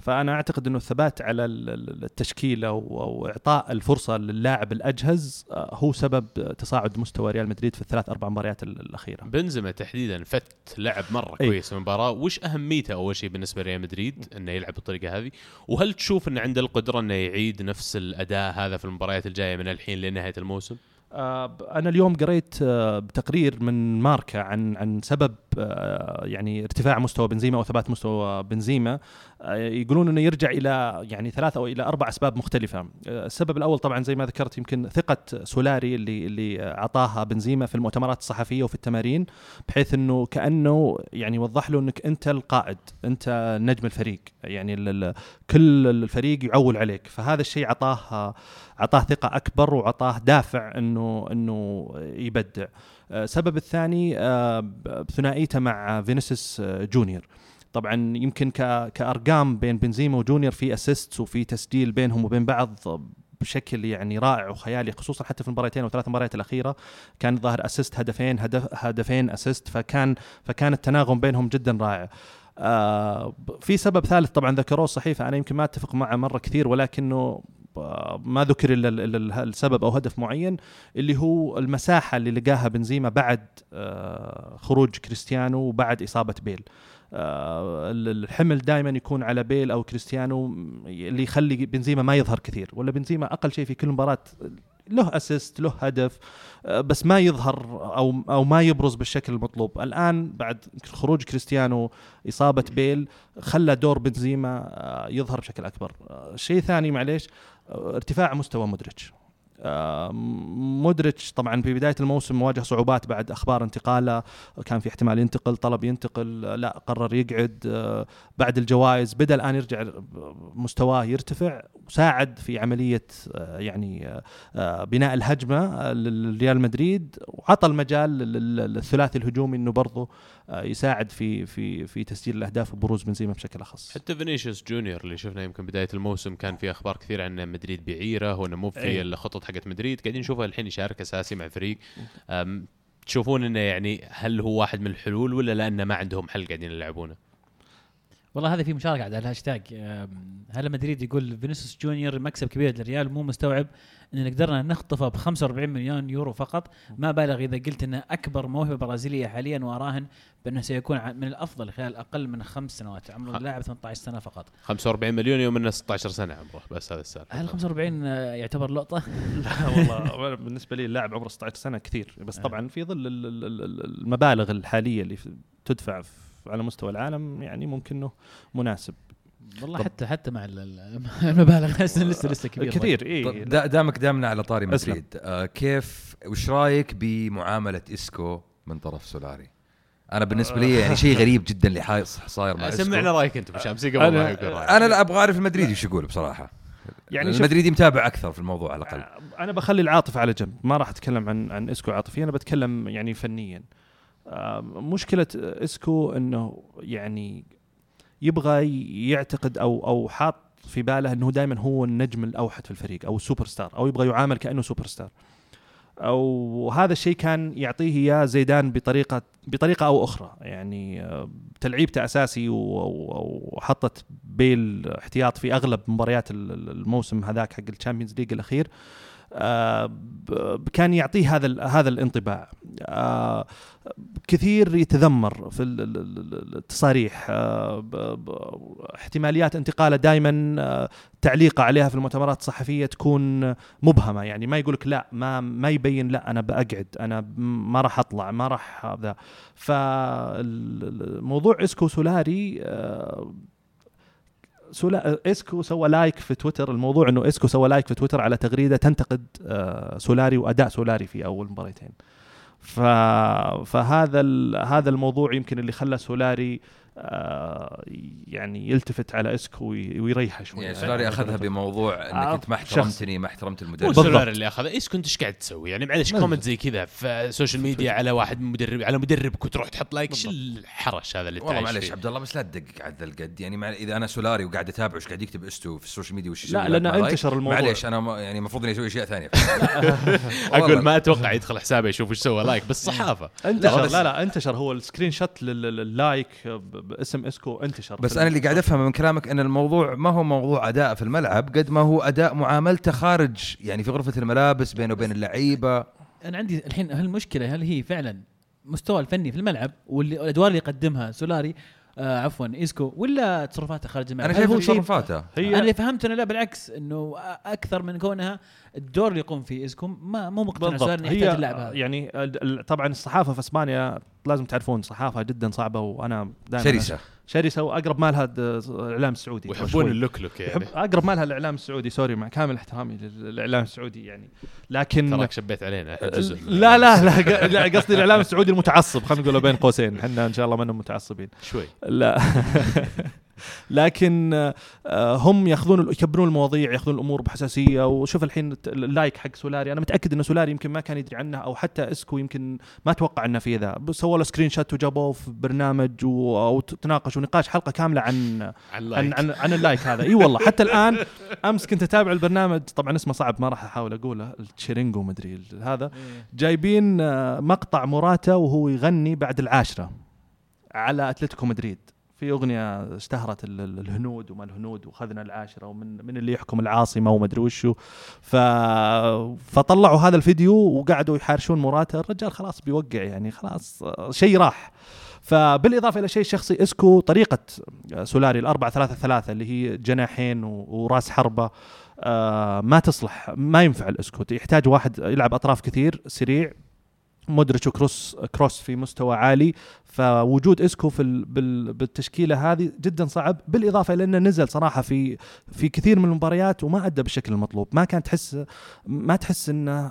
فأنا أعتقد إنه الثبات على ال- ال- التشكيله واعطاء الفرصة للاعب الأجهز آه، هو سبب تصاعد مستوى ريال مدريد في الثلاث أربع مباريات ال- الأخيرة. بنزيما تحديدا فت لعب مرة أي. كويس المباراة. وش أهميته أول شيء بالنسبة لريال مدريد؟ إنه يلعب بالطريقة هذه. وهل تشوف إنه عنده القدرة إنه يعيد نفس الأداء هذا في المباريات الجاية من الحين لنهاية الموسم؟ أنا اليوم قريت آه، بتقرير من ماركا عن عن سبب آه، يعني ارتفاع مستوى بنزيما أو ثبات مستوى بنزيما. آه، يقولون إنه يرجع إلى يعني ثلاث أو إلى أربع أسباب مختلفة. آه، السبب الأول طبعا زي ما ذكرت يمكن ثقة سولاري اللي اللي أعطاها بنزيما في المؤتمرات الصحفية وفي التمارين بحيث إنه كأنه يعني وضح له إنك أنت القائد أنت نجم الفريق. يعني كل الفريق يعول عليك. فهذا الشيء اعطاه اعطاه ثقة أكبر واعطاه دافع إنه إنه يبدع. آه، السبب الثاني آه، ثنائيته مع فينيسيوس آه، جونيور. طبعا يمكن كأرقام بين بنزيما وجونيور في assist وفي تسجيل بينهم وبين بعض بشكل يعني رائع وخيالي خصوصا حتى في المباراتين أو ثلاث مباريات الأخيرة. كان ظاهر assist هدفين هدف هدفين assist فكان فكان التناغم بينهم جدا رائع. آه في سبب ثالث طبعا ذكروه الصحيفه أنا يمكن ما أتفق معه مرة كثير ولكنه ما ذكر إلا ال- ال- السبب أو هدف معين اللي هو المساحة اللي لقاها بنزيما بعد آه، خروج كريستيانو وبعد إصابة بيل. آه، ال- الحمل دائما يكون على بيل أو كريستيانو اللي يخلي بنزيما ما يظهر كثير. ولا بنزيما أقل شيء في كل مباراة له assist له هدف آه، بس ما يظهر أو أو ما يبرز بالشكل المطلوب. الآن بعد خروج كريستيانو إصابة بيل خلى دور بنزيما آه، يظهر بشكل أكبر. آه، شيء ثاني معليش آه، ارتفاع مستوى مودريتش. آه، مودريتش طبعا في بداية الموسم واجه صعوبات بعد أخبار انتقاله كان في احتمال ينتقل طلب ينتقل لا قرر يقعد آه، بعد الجوائز بدأ الآن يرجع مستواه يرتفع وساعد في عملية آه، يعني بناء الهجمة للريال مدريد وعطى المجال لل- للثلاثي الهجومي إنه برضه يساعد في في في تسجيل الأهداف وبروز بنزيما بشكل أخص حتى فينيسيوس جونيور اللي شفنا يمكن بداية الموسم كان في أخبار كثيره عن مدريد بيعيره وانه مو في أي. الخطط حقت مدريد قاعدين نشوفه الحين يشارك أساسي مع فريق تشوفون إنه يعني هل هو واحد من الحلول ولا لأنه ما عندهم حل قاعدين يلعبونه؟ والله هذا في مشاركة على الهاشتاج. أم، هل مدريد يقول فينيسيوس جونيور مكسب كبير للريال مو مستوعب إن قدرنا نخطفه ب 45 مليون يورو فقط؟ ما بالغ إذا قلت إنه أكبر موهبة برازيلية حاليا وأراهن بأنه سيكون من الأفضل خلال أقل من خمس سنوات. عمره اللاعب 18 سنة فقط. 45 مليون يوم إنه 16 سنة عمره. بس هذا السالفة. هل 45 يعتبر لقطة؟ لا والله بالنسبة لي اللاعب عمره 16 سنة كثير. بس طبعا في ظل ال- ال- ال- المبالغ الحالية اللي تدفع في- على مستوى العالم يعني ممكن إنه مناسب. والله حتى حتى مع ال- ال- المبالغ. لسه لسه كبير كثير اي دا دامك دامنا على طاري. مدريد آه كيف وش رأيك بمعاملة إسكو من طرف سولاري؟ أنا بالنسبة لي يعني شيء غريب جدا اللي حايص صاير مع إسكو. سمعنا رأيك أنت بشامسي قبل ما أنا- يقول رأيك. أنا لا أبغى أعرف المدريدي وش يقول بصراحة. يعني المدريدي متابع أكثر في الموضوع على الأقل. أنا بخلي العاطفة على جنب ما راح أتكلم عن عن إسكو عاطفيا أنا بتكلم يعني فنيا. آه، مشكلة إسكو إنه يعني يبغى يعتقد أو أو حاط في باله إنه دائما هو النجم الأوحد في الفريق أو السوبر ستار أو يبغى يعامل كأنه سوبر ستار أو هذا الشيء كان يعطيه اياه زيدان بطريقه بطريقة أو أخرى. يعني تلعيبته أساسي وحطة بيل احتياط في أغلب مباريات ال- ال- الموسم هذاك حق ال Champions League الأخير. آه، كان يعطيه هذا هذا الانطباع. آه، كثير يتذمر في ال- ال- ال- التصاريح. آه، احتماليات انتقاله دائما تعليقه عليها في المؤتمرات الصحفية تكون مبهمة. يعني ما يقولك لا ما ما يبين لا أنا بقعد أنا ما راح أطلع ما راح هذا. فالموضوع إسكو سولاري آه، سولا إسكو سوى like في تويتر الموضوع إنه إسكو سوى like في تويتر على تغريدة تنتقد آه، سولاري وأداء سولاري في أول مباريتين. فهذا. هذا الموضوع يمكن اللي خلى سولاري آه، يعني يلتفت على اسكو وي- ويريحه شوي. يعني سولاري أخذها بموضوع آه، انك أنت ما. احترمتني ما احترمت المدرب. بالضبط. سولار اللي اخذ إيش كنت إيش قاعد تسوي؟ يعني معلش. comment زي كذا في ال social media على واحد مدرب على مدربك وتروح تحط like شو الحرش هذا اللي والله معلش؟ عبد الله بس لا تدقق على ذا القد. يعني مع إذا أنا سولاري وقاعد اتابع وش قاعد يكتب؟ إسكو في ال social media وش لا، رايك، انتشر الموضوع. معليش أنا ما يعني المفروض إني أسوي أشياء ثانية. أقول. ما أتوقع يدخل حسابه يشوف إيش سوى like بالصحافه انتشر. لا لا انتشر. هو ال screenshot لل- لل- لل like باسم إسكو انتشر بس أنا اللي قاعد أفهمه من كلامك أن الموضوع ما هو موضوع أداء في الملعب قد ما هو أداء معاملته خارج يعني في غرفة الملابس بينه وبين اللعيبة. أنا عندي الحين هل المشكلة هل هي فعلا مستوى الفني في الملعب والأدوار اللي يقدمها سولاري آه عفوا إيسكو ولا تصرفاته خارج الملعب؟ أنا هل شايف تصرفاته. هي أنا اللي فهمت إنه لا بالعكس إنه أكثر من كونها الدور اللي يقوم فيه اسكو ما مو مقتنع بالضبط. هي اللاعب هذا يعني ال- ال- طبعا الصحافة في إسبانيا لازم تعرفون صحافة جدا صعبة وأنا دائما شرسة. شرسه واقرب مالها الإعلام السعودي. ويحبون. اللوك يعني. يحب أقرب مالها الإعلام السعودي sorry مع كامل احترامي للإعلام السعودي يعني. لكن تراك شبيت علينا. جزء لا لا لا لا قصدي الإعلام السعودي المتعصب خلينا نقوله بين قوسين. إحنا إن شاء الله ما متعصبين. شوي. لا. لكن آه، هم ياخذون يكبرون المواضيع ياخذون الأمور بحساسية. وشوف الحين ال like حق سولاري. أنا متأكد إن سولاري يمكن ما كان يدري عنه أو حتى إسكو يمكن ما توقع إنه في ذا سووا له screenshot وجابوه في برنامج و- أو تناقشوا نقاش حلقة كاملة عن عن عن عن, عن ال like هذا. إي والله. حتى الآن أمس كنت أتابع البرنامج. طبعا اسمه صعب ما راح أحاول أقوله. التشيرينجو مدري هذا. إيه. جايبين آه، مقطع موراتا وهو يغني بعد العاشرة على أتلتيكو مدريد. في أغنية اشتهرت ال- ال- الهنود وما الهنود واخذنا العاشرة ومن من اللي يحكم العاصمة ومدري وشو. ف فطلعوا هذا الفيديو وقعدوا يحارشون موراتا الرجال خلاص بيوقع يعني خلاص شيء راح. فبالإضافة إلى شيء شخصي إسكو طريقة سولاري الأربعة ثلاثة ثلاثة اللي هي جناحين وراس حربة آه، ما تصلح ما ينفع الإسكو. يحتاج واحد يلعب أطراف كثير سريع مودريتش وكروس كروس في مستوى عالي فوجود إسكو في ال- بال- بالتشكيلة هذه جدا صعب بالإضافة إلى إنه نزل صراحة في في كثير من المباريات وما أدى بالشكل المطلوب. ما كان تحس ما تحس إنه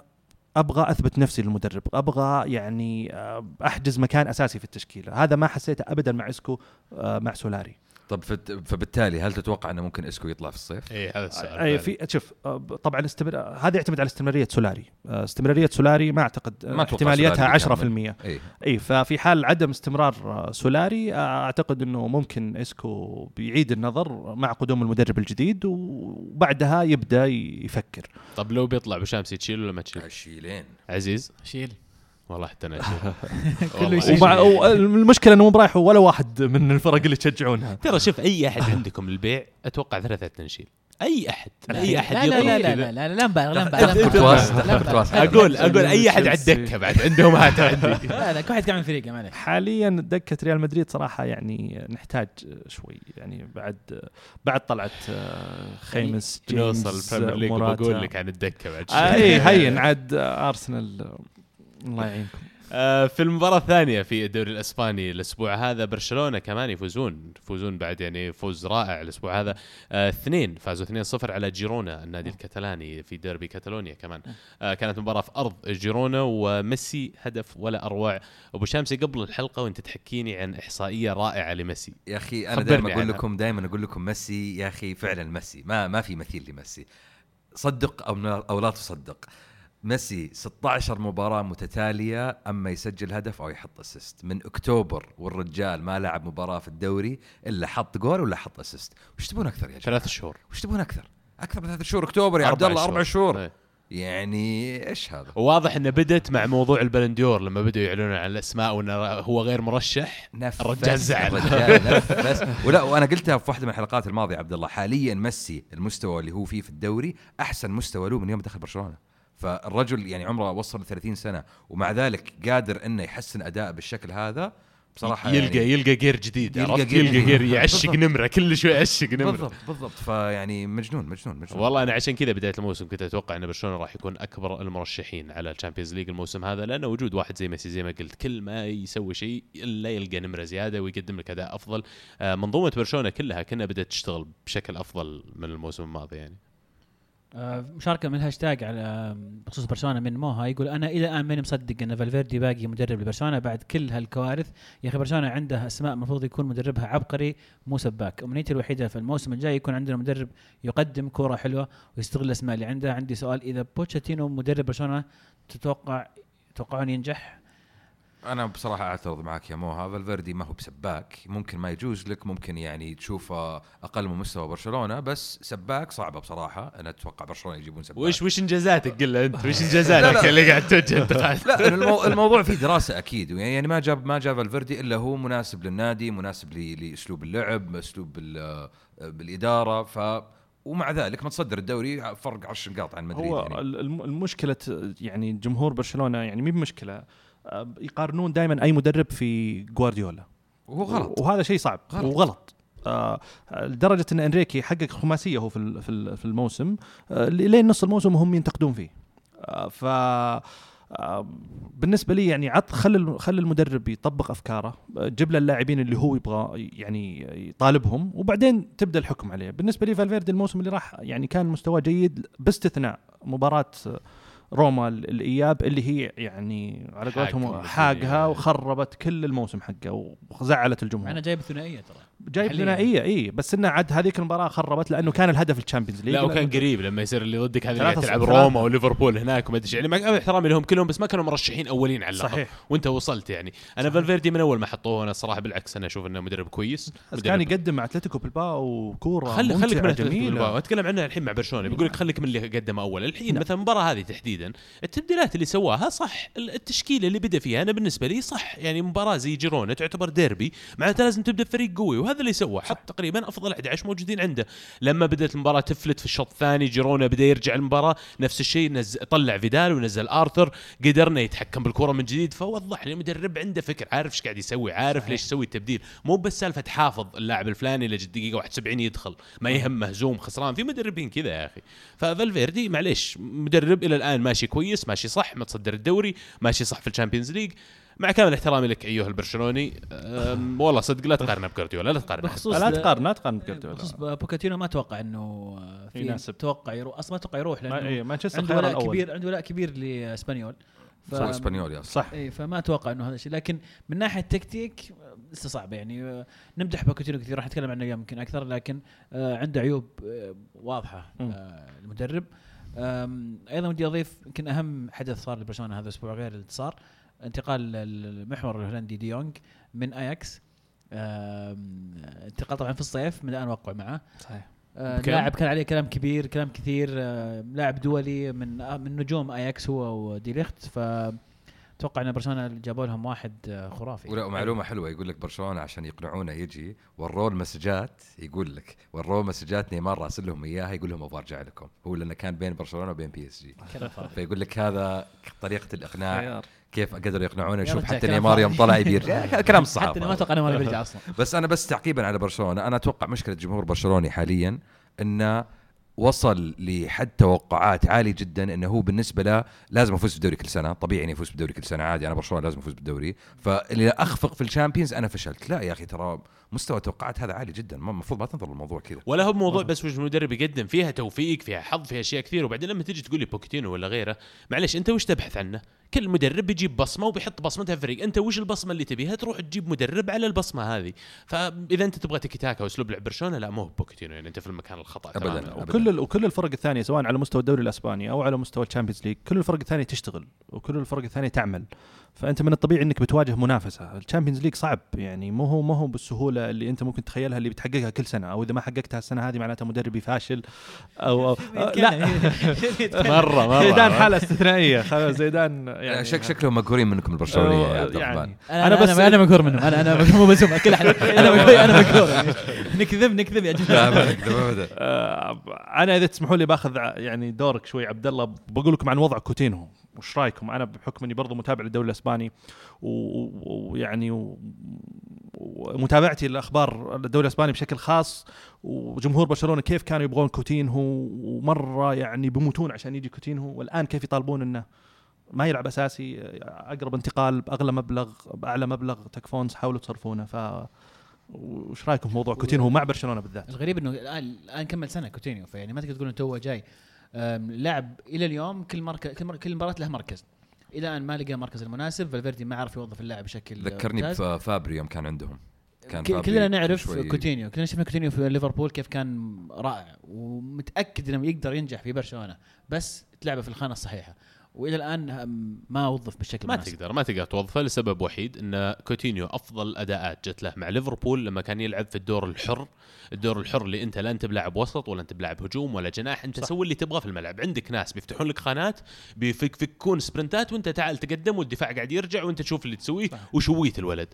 أبغى أثبت نفسي للمدرب أبغى يعني آه، أحجز مكان أساسي في التشكيلة. هذا ما حسيته ابدا مع إسكو آه، مع سولاري. طب فت- فبالتالي هل تتوقع إنه ممكن إسكو يطلع في الصيف؟ اي هذا السؤال أي. في شوف آه، طبعا الاستمر... هذا يعتمد على استمرارية سولاري. آه، استمرارية سولاري ما أعتقد آه، ما احتماليتها سولاري 10% اي اي ففي حال عدم استمرار سولاري أعتقد إنه ممكن إسكو بيعيد النظر مع قدوم المدرب الجديد وبعدها يبدأ يفكر. طب لو بيطلع بشامسي تشيل ولا ما تشيل؟ شيلين عزيز. شيل. والله حتى أنا. ومع. المشكلة انه مو برايح ولا واحد من الفرق اللي تشجعونها ترى شوف اي احد عندكم للبيع أتوقع ثلاثة نشيل اي احد اي احد لا لا لا لا. لا لا لا نبالغ لا نبالغ. أقول أقول اي احد على. الدكه بعد عندهم هات عندي لا لا كل واحد قاعد من فريقه معلش حاليا دكه ريال مدريد صراحة يعني نحتاج شوي يعني بعد بعد طلعت آه، خيمس جيمس نوصل ال Premier League موراتا. وبقول لك عن الدكه بعد آه، شوي. اي هين عاد آه، ارسنال آه، الله يعينكم. آه، في المباراة الثانية في الدوري الإسباني الأسبوع هذا برشلونة كمان يفوزون يفوزون بعد يعني فوز رائع الأسبوع هذا. آه، اثنين فازوا 2-0 على جيرونا النادي الكتالاني في ديربي كاتالونيا كمان. آه، كانت مباراة في أرض جيرونا وميسي هدف ولا أروع. أبو شامسي قبل الحلقة وأنت تحكيني عن إحصائية رائعة لميسي. يا أخي أنا دائما أقول. لكم دائما أقول لكم ميسي يا أخي فعلا ميسي. ما ما في مثيل لميسي. صدق أو أو لا تصدق. ميسي 16 مباراة متتالية أما يسجل هدف أو يحط assist من أكتوبر والرجال ما لعب مباراة في الدوري إلا حط جول ولا حط assist وش تبون أكثر يا جماعة؟ ثلاث شهور. وش تبون أكثر؟ أكثر من ثلاث شهور. أكتوبر يا عبد الله أربع شهور. إيه. يعني إيش هذا؟ وواضح إنه بدت مع موضوع ال Ballon d'Or لما بدوا يعلنون عن الأسماء وإنه هو غير مرشح. نفس الرجال زعل. نفس. ولا وأنا قلتها في واحدة من الحلقات الماضية عبد الله حاليا ميسي المستوى اللي هو فيه في الدوري أحسن مستوى له من يوم دخل برشلونة. فالرجل يعني عمره وصل 30 سنة ومع ذلك قادر إنه يحسن اداءه بالشكل هذا بصراحة يلقى يعني يلقى gear جديد يلقى يلقى gear يلقى gear. يعشق. نمرة كل شوي يعشق نمرة. بالضبط بالضبط. فيعني مجنون مجنون مجنون. والله أنا عشان كذا بداية الموسم كنت أتوقع إن برشلونة راح يكون أكبر المرشحين على ال Champions League الموسم هذا لأن وجود واحد زي ميسي زي ما قلت كل ما يسوي شيء إلا يلقى نمرة زيادة ويقدم لك أداء أفضل. آه، منظومة برشلونة كلها كنا بدأت تشتغل بشكل أفضل من الموسم الماضي يعني. مشاركة من الهاشتاج على بخصوص برشلونة من موها يقول أنا إلى الآن ماني مصدق إن فالفيردي باقي مدرب لبرشلونة بعد كل هالكوارث. يا أخي برشلونة عنده أسماء المفروض يكون مدربها عبقري مو سباك. أمنيتي الوحيدة في الموسم الجاي يكون عندنا مدرب يقدم كوره حلوة ويستغل الاسماء اللي عنده. عندي سؤال إذا بوتشاتينو مدرب برشلونة تتوقع تتوقعون ينجح؟ أنا بصراحة أعترض معك يا موها فالفيردي ما هو بسباك. ممكن ما يجوز لك ممكن يعني تشوفه أقل من مستوى برشلونة بس سباك صعبة بصراحة. أنا أتوقع برشلونة يجيبون سباك. وش وش إنجازاتك؟ قل أنت. وش إنجازاتك؟ اللي قاعد توجه انتقاد لا المو... الموضوع فيه دراسة أكيد. يعني ما جاب ما جاب فالفيردي إلا هو مناسب للنادي مناسب. لأسلوب اللعب أسلوب بال... بالإدارة. ف ومع ذلك متصدر الدوري فرق 10 نقاط عن مدريد هو يعني. الم- المشكلة يعني جمهور برشلونة يعني مي بمشكلة. يقارنون دائما أي مدرب في جوارديولا. وهو غلط. وهذا شيء صعب. غلط. وغلط. آه لدرجة إن إنريكي حقق خماسية هو في في ال- في الموسم. آه لين نص الموسم وهم ينتقدون فيه. آه ف آه بالنسبة لي يعني عط الم- خلي المدرب يطبق أفكاره. آه، جيب له اللاعبين اللي هو يبغى يعني يطالبهم وبعدين تبدأ الحكم عليه. بالنسبة لي فالفيردي الموسم اللي راح يعني كان مستواه جيد باستثناء مباراة آه، روما ال- الإياب اللي هي يعني على قولتهم حاقها. وخربت كل الموسم حقه وزعلت الجمهور أنا جايب ثنائية ترى جايب. ثنائيه اي بس إنه عاد هذيك المباراة خربت لأنه كان الهدف ال Champions League. لا وكان قريب لما يصير اللي ضدك هذه تلعب. روما وليفربول هناك وما أدري. يعني مع احترامي لهم كلهم بس ما كانوا مرشحين أولين على اللقب. صحيح. وأنت وصلت يعني. أنا فالفيردي من أول ما حطوه أنا الصراحه بالعكس أنا أشوف إنه مدرب كويس. بس كان يقدم مع أتلتيكو بالباو كوره خلي خليك من بالباو. أتكلم عنها الحين مع برشلونة. بيقول لك خليك من اللي قدمه أول. الحين نعم. مثلا المباراة هذه تحديدا التبديلات اللي سواها صح. التشكيلة اللي بدأ فيها أنا بالنسبة لي صح. يعني مباراة زي جيرونا تعتبر ديربي معناتها لازم تبدأ بفريق قوي. وهذا اللي سوى حط تقريبا أفضل 11 موجودين عنده. لما بدأت المباراة تفلت في الشوط الثاني جيرونا بدأ يرجع المباراة نفس الشيء نزل طلع فيدال ونزل آرثر قدرنا يتحكم بالكرة من جديد فوضح لي المدرب عنده فكر عارف إيش قاعد يسوي عارف صحيح. ليش يسوي التبديل. مو بس سالفة حافظ اللاعب الفلاني لجد دقيقة 71 يدخل ما يهم مهزوم خسران. في مدربين كذا يا أخي. ففالفيردي معليش مدرب إلى الآن ماشي كويس ماشي صح متصدر الدوري ماشي صح في ال Champions League. مع كامل احترامي لك أيها البرشلوني والله صدق لا تقارنه بجوارديولا لا تقارنه بخصوص لا تقارن لا تقارن بجوارديولا. بخصوص بوكاتينو ما أتوقع إنه آه، في يناسب. توقع يروح أصلا ما أتوقع يروح لأنه إيه، مانشستر عنده ولاء كبير عنده ولاء كبير لإسبانيول. ف- إسبانيول صح. اي فما أتوقع إنه هذا الشيء. لكن من ناحية تكتيك آه، لسه صعب يعني. آه، نمدح بوكاتينو كثير راح نتكلم عنه يمكن أكثر لكن آه، عنده عيوب آه، واضحة. آه، المدرب آم، أيضا ودي أضيف يمكن أهم حدث صار لبرشلونة هذا الأسبوع غير اللي صار انتقال المحور الهولندي دي يونغ من اياكس. انتقال طبعا في الصيف من الآن وقعوا معه. صحيح. آه،؟ لاعب كان عليه كلام كبير كلام كثير. آه، لاعب دولي من آه، من نجوم اياكس هو وديليخت ف أتوقع إن برشلونة جابوا لهم واحد آه، خرافي. ولا معلومة حلوة يقول لك برشلونة عشان يقنعونه يجي وروه المسجات يقول لك وروه مسجات نيمار راسل لهم إياها يقول لهم أبغى أرجع لكم. هو لأنه كان بين برشلونة وبين PSG. فيقول لك هذا طريقة الإقناع. خيار. كيف قدروا يقنعونه شوف يرجع حتى نيمار يوم. طلع يبي يرجع كلام حتى أنا ما الصحافه أتوقع ما بيرجع أصلا. بس أنا بس تعقيبا على برشلونة. أنا أتوقع مشكلة جمهور برشلوني حاليا إنه وصل لحد توقعات عالي جدا إنه هو بالنسبة له لازم افوز بالدوري كل سنة. طبيعي اني افوز بالدوري كل سنة. عادي أنا برشلونة لازم افوز بالدوري. فاللي أخفق في ال Champions أنا فشلت. لا يا أخي ترى مستوى التوقعات هذا عالي جدا ما- المفروض ما تنظر للموضوع كذا ولا هو موضوع بس وش المدرب يقدم فيها توفيق فيها حظ فيها أشياء كثير وبعدين لما تجي تقول لي بوكيتينو ولا غيره معلش أنت وش تبحث عنه؟ كل مدرب بيجيب بصمة وبيحط بصمتها في الفريق، أنت وش البصمة اللي تبيها؟ تروح تجيب مدرب على البصمة هذه، فإذا أنت تبغى تيكي تاكا وأسلوب لعب برشلونة لا مو بوكيتينو يعني أنت في المكان الخطأ أبداً. تماماً. وكل وكل الفرق الثانية سواء على مستوى الدوري الأسباني أو على مستوى ال Champions League كل الفرق الثانية تشتغل وكل الفرق الثانية تعمل فأنت من الطبيعي إنك بتواجه منافسة ال Champions League صعب يعني مو هو مو هو بالسهولة اللي أنت ممكن تتخيلها اللي بتحققها كل سنة أو إذا ما حققتها السنة هذه معناتها مدربي فاشل أو, أو لا. مرة مرة زيدان حالة استثنائية خلاص زيدان يعني شك شكلهم مقهورين منكم البرشلونيه يا عبد الرحمن. يعني أنا أنا أنا بس- بس أنا مقهور منهم. أنا أنا مو بس هم، كل احد أنا مقهور أنا مقهور. نكذب نكذب يا لا جماعة أبداً، أبداً. آه، أنا إذا تسمحوا لي باخذ يعني دورك شوي عبد الله بقول لكم عن وضع كوتينهو. وش رأيكم؟ أنا بحكم إني برضو متابع للدوري الأسباني ويعني ومتابعتي لأخبار الدوري الأسباني بشكل خاص وجمهور برشلونة كيف كانوا يبغون كوتينهو؟ ومرة يعني بيموتون عشان يجي كوتينهو؟ والآن كيف يطالبون إنه ما يلعب أساسي؟ أقرب انتقال بأغلى مبلغ بأعلى مبلغ تكفون حاولوا تصرفونه. ف وش رأيكم في موضوع كوتينهو مع برشلونة بالذات؟ الغريب إنه الآن الآن كمل سنة كوتينيو فيعني ما تقدر تقول إنه تو جاي. أم، لاعب إلى اليوم كل مركز كل, مر- كل مباراة له مركز. إلى الآن ما لقى المركز المناسب فالفيردي ما عرف يوظف اللاعب بشكل ذكرني. بفابري يوم كان عندهم. كان كلنا نعرف كوتينيو كلنا شفنا كوتينيو في ليفربول كيف كان رائع ومتأكد إنه يقدر ينجح في برشلونة بس تلعبه في الخانة الصحيحة. وإلى الآن ما وظف بالشكل ما المناسب تقدر ما تقدر توظفه لسبب وحيد إن كوتينيو أفضل أداءات جت له مع ليفربول لما كان يلعب في الدور الحر الدور الحر اللي أنت لا أنت بلاعب وسط ولا أنت بلاعب هجوم ولا جناح أنت سوي اللي تبغاه في الملعب. عندك ناس بيفتحون لك خانات بيفكون سبرنتات وأنت تعال تقدم والدفاع قاعد يرجع وأنت تشوف اللي تسويه وشويت الولد.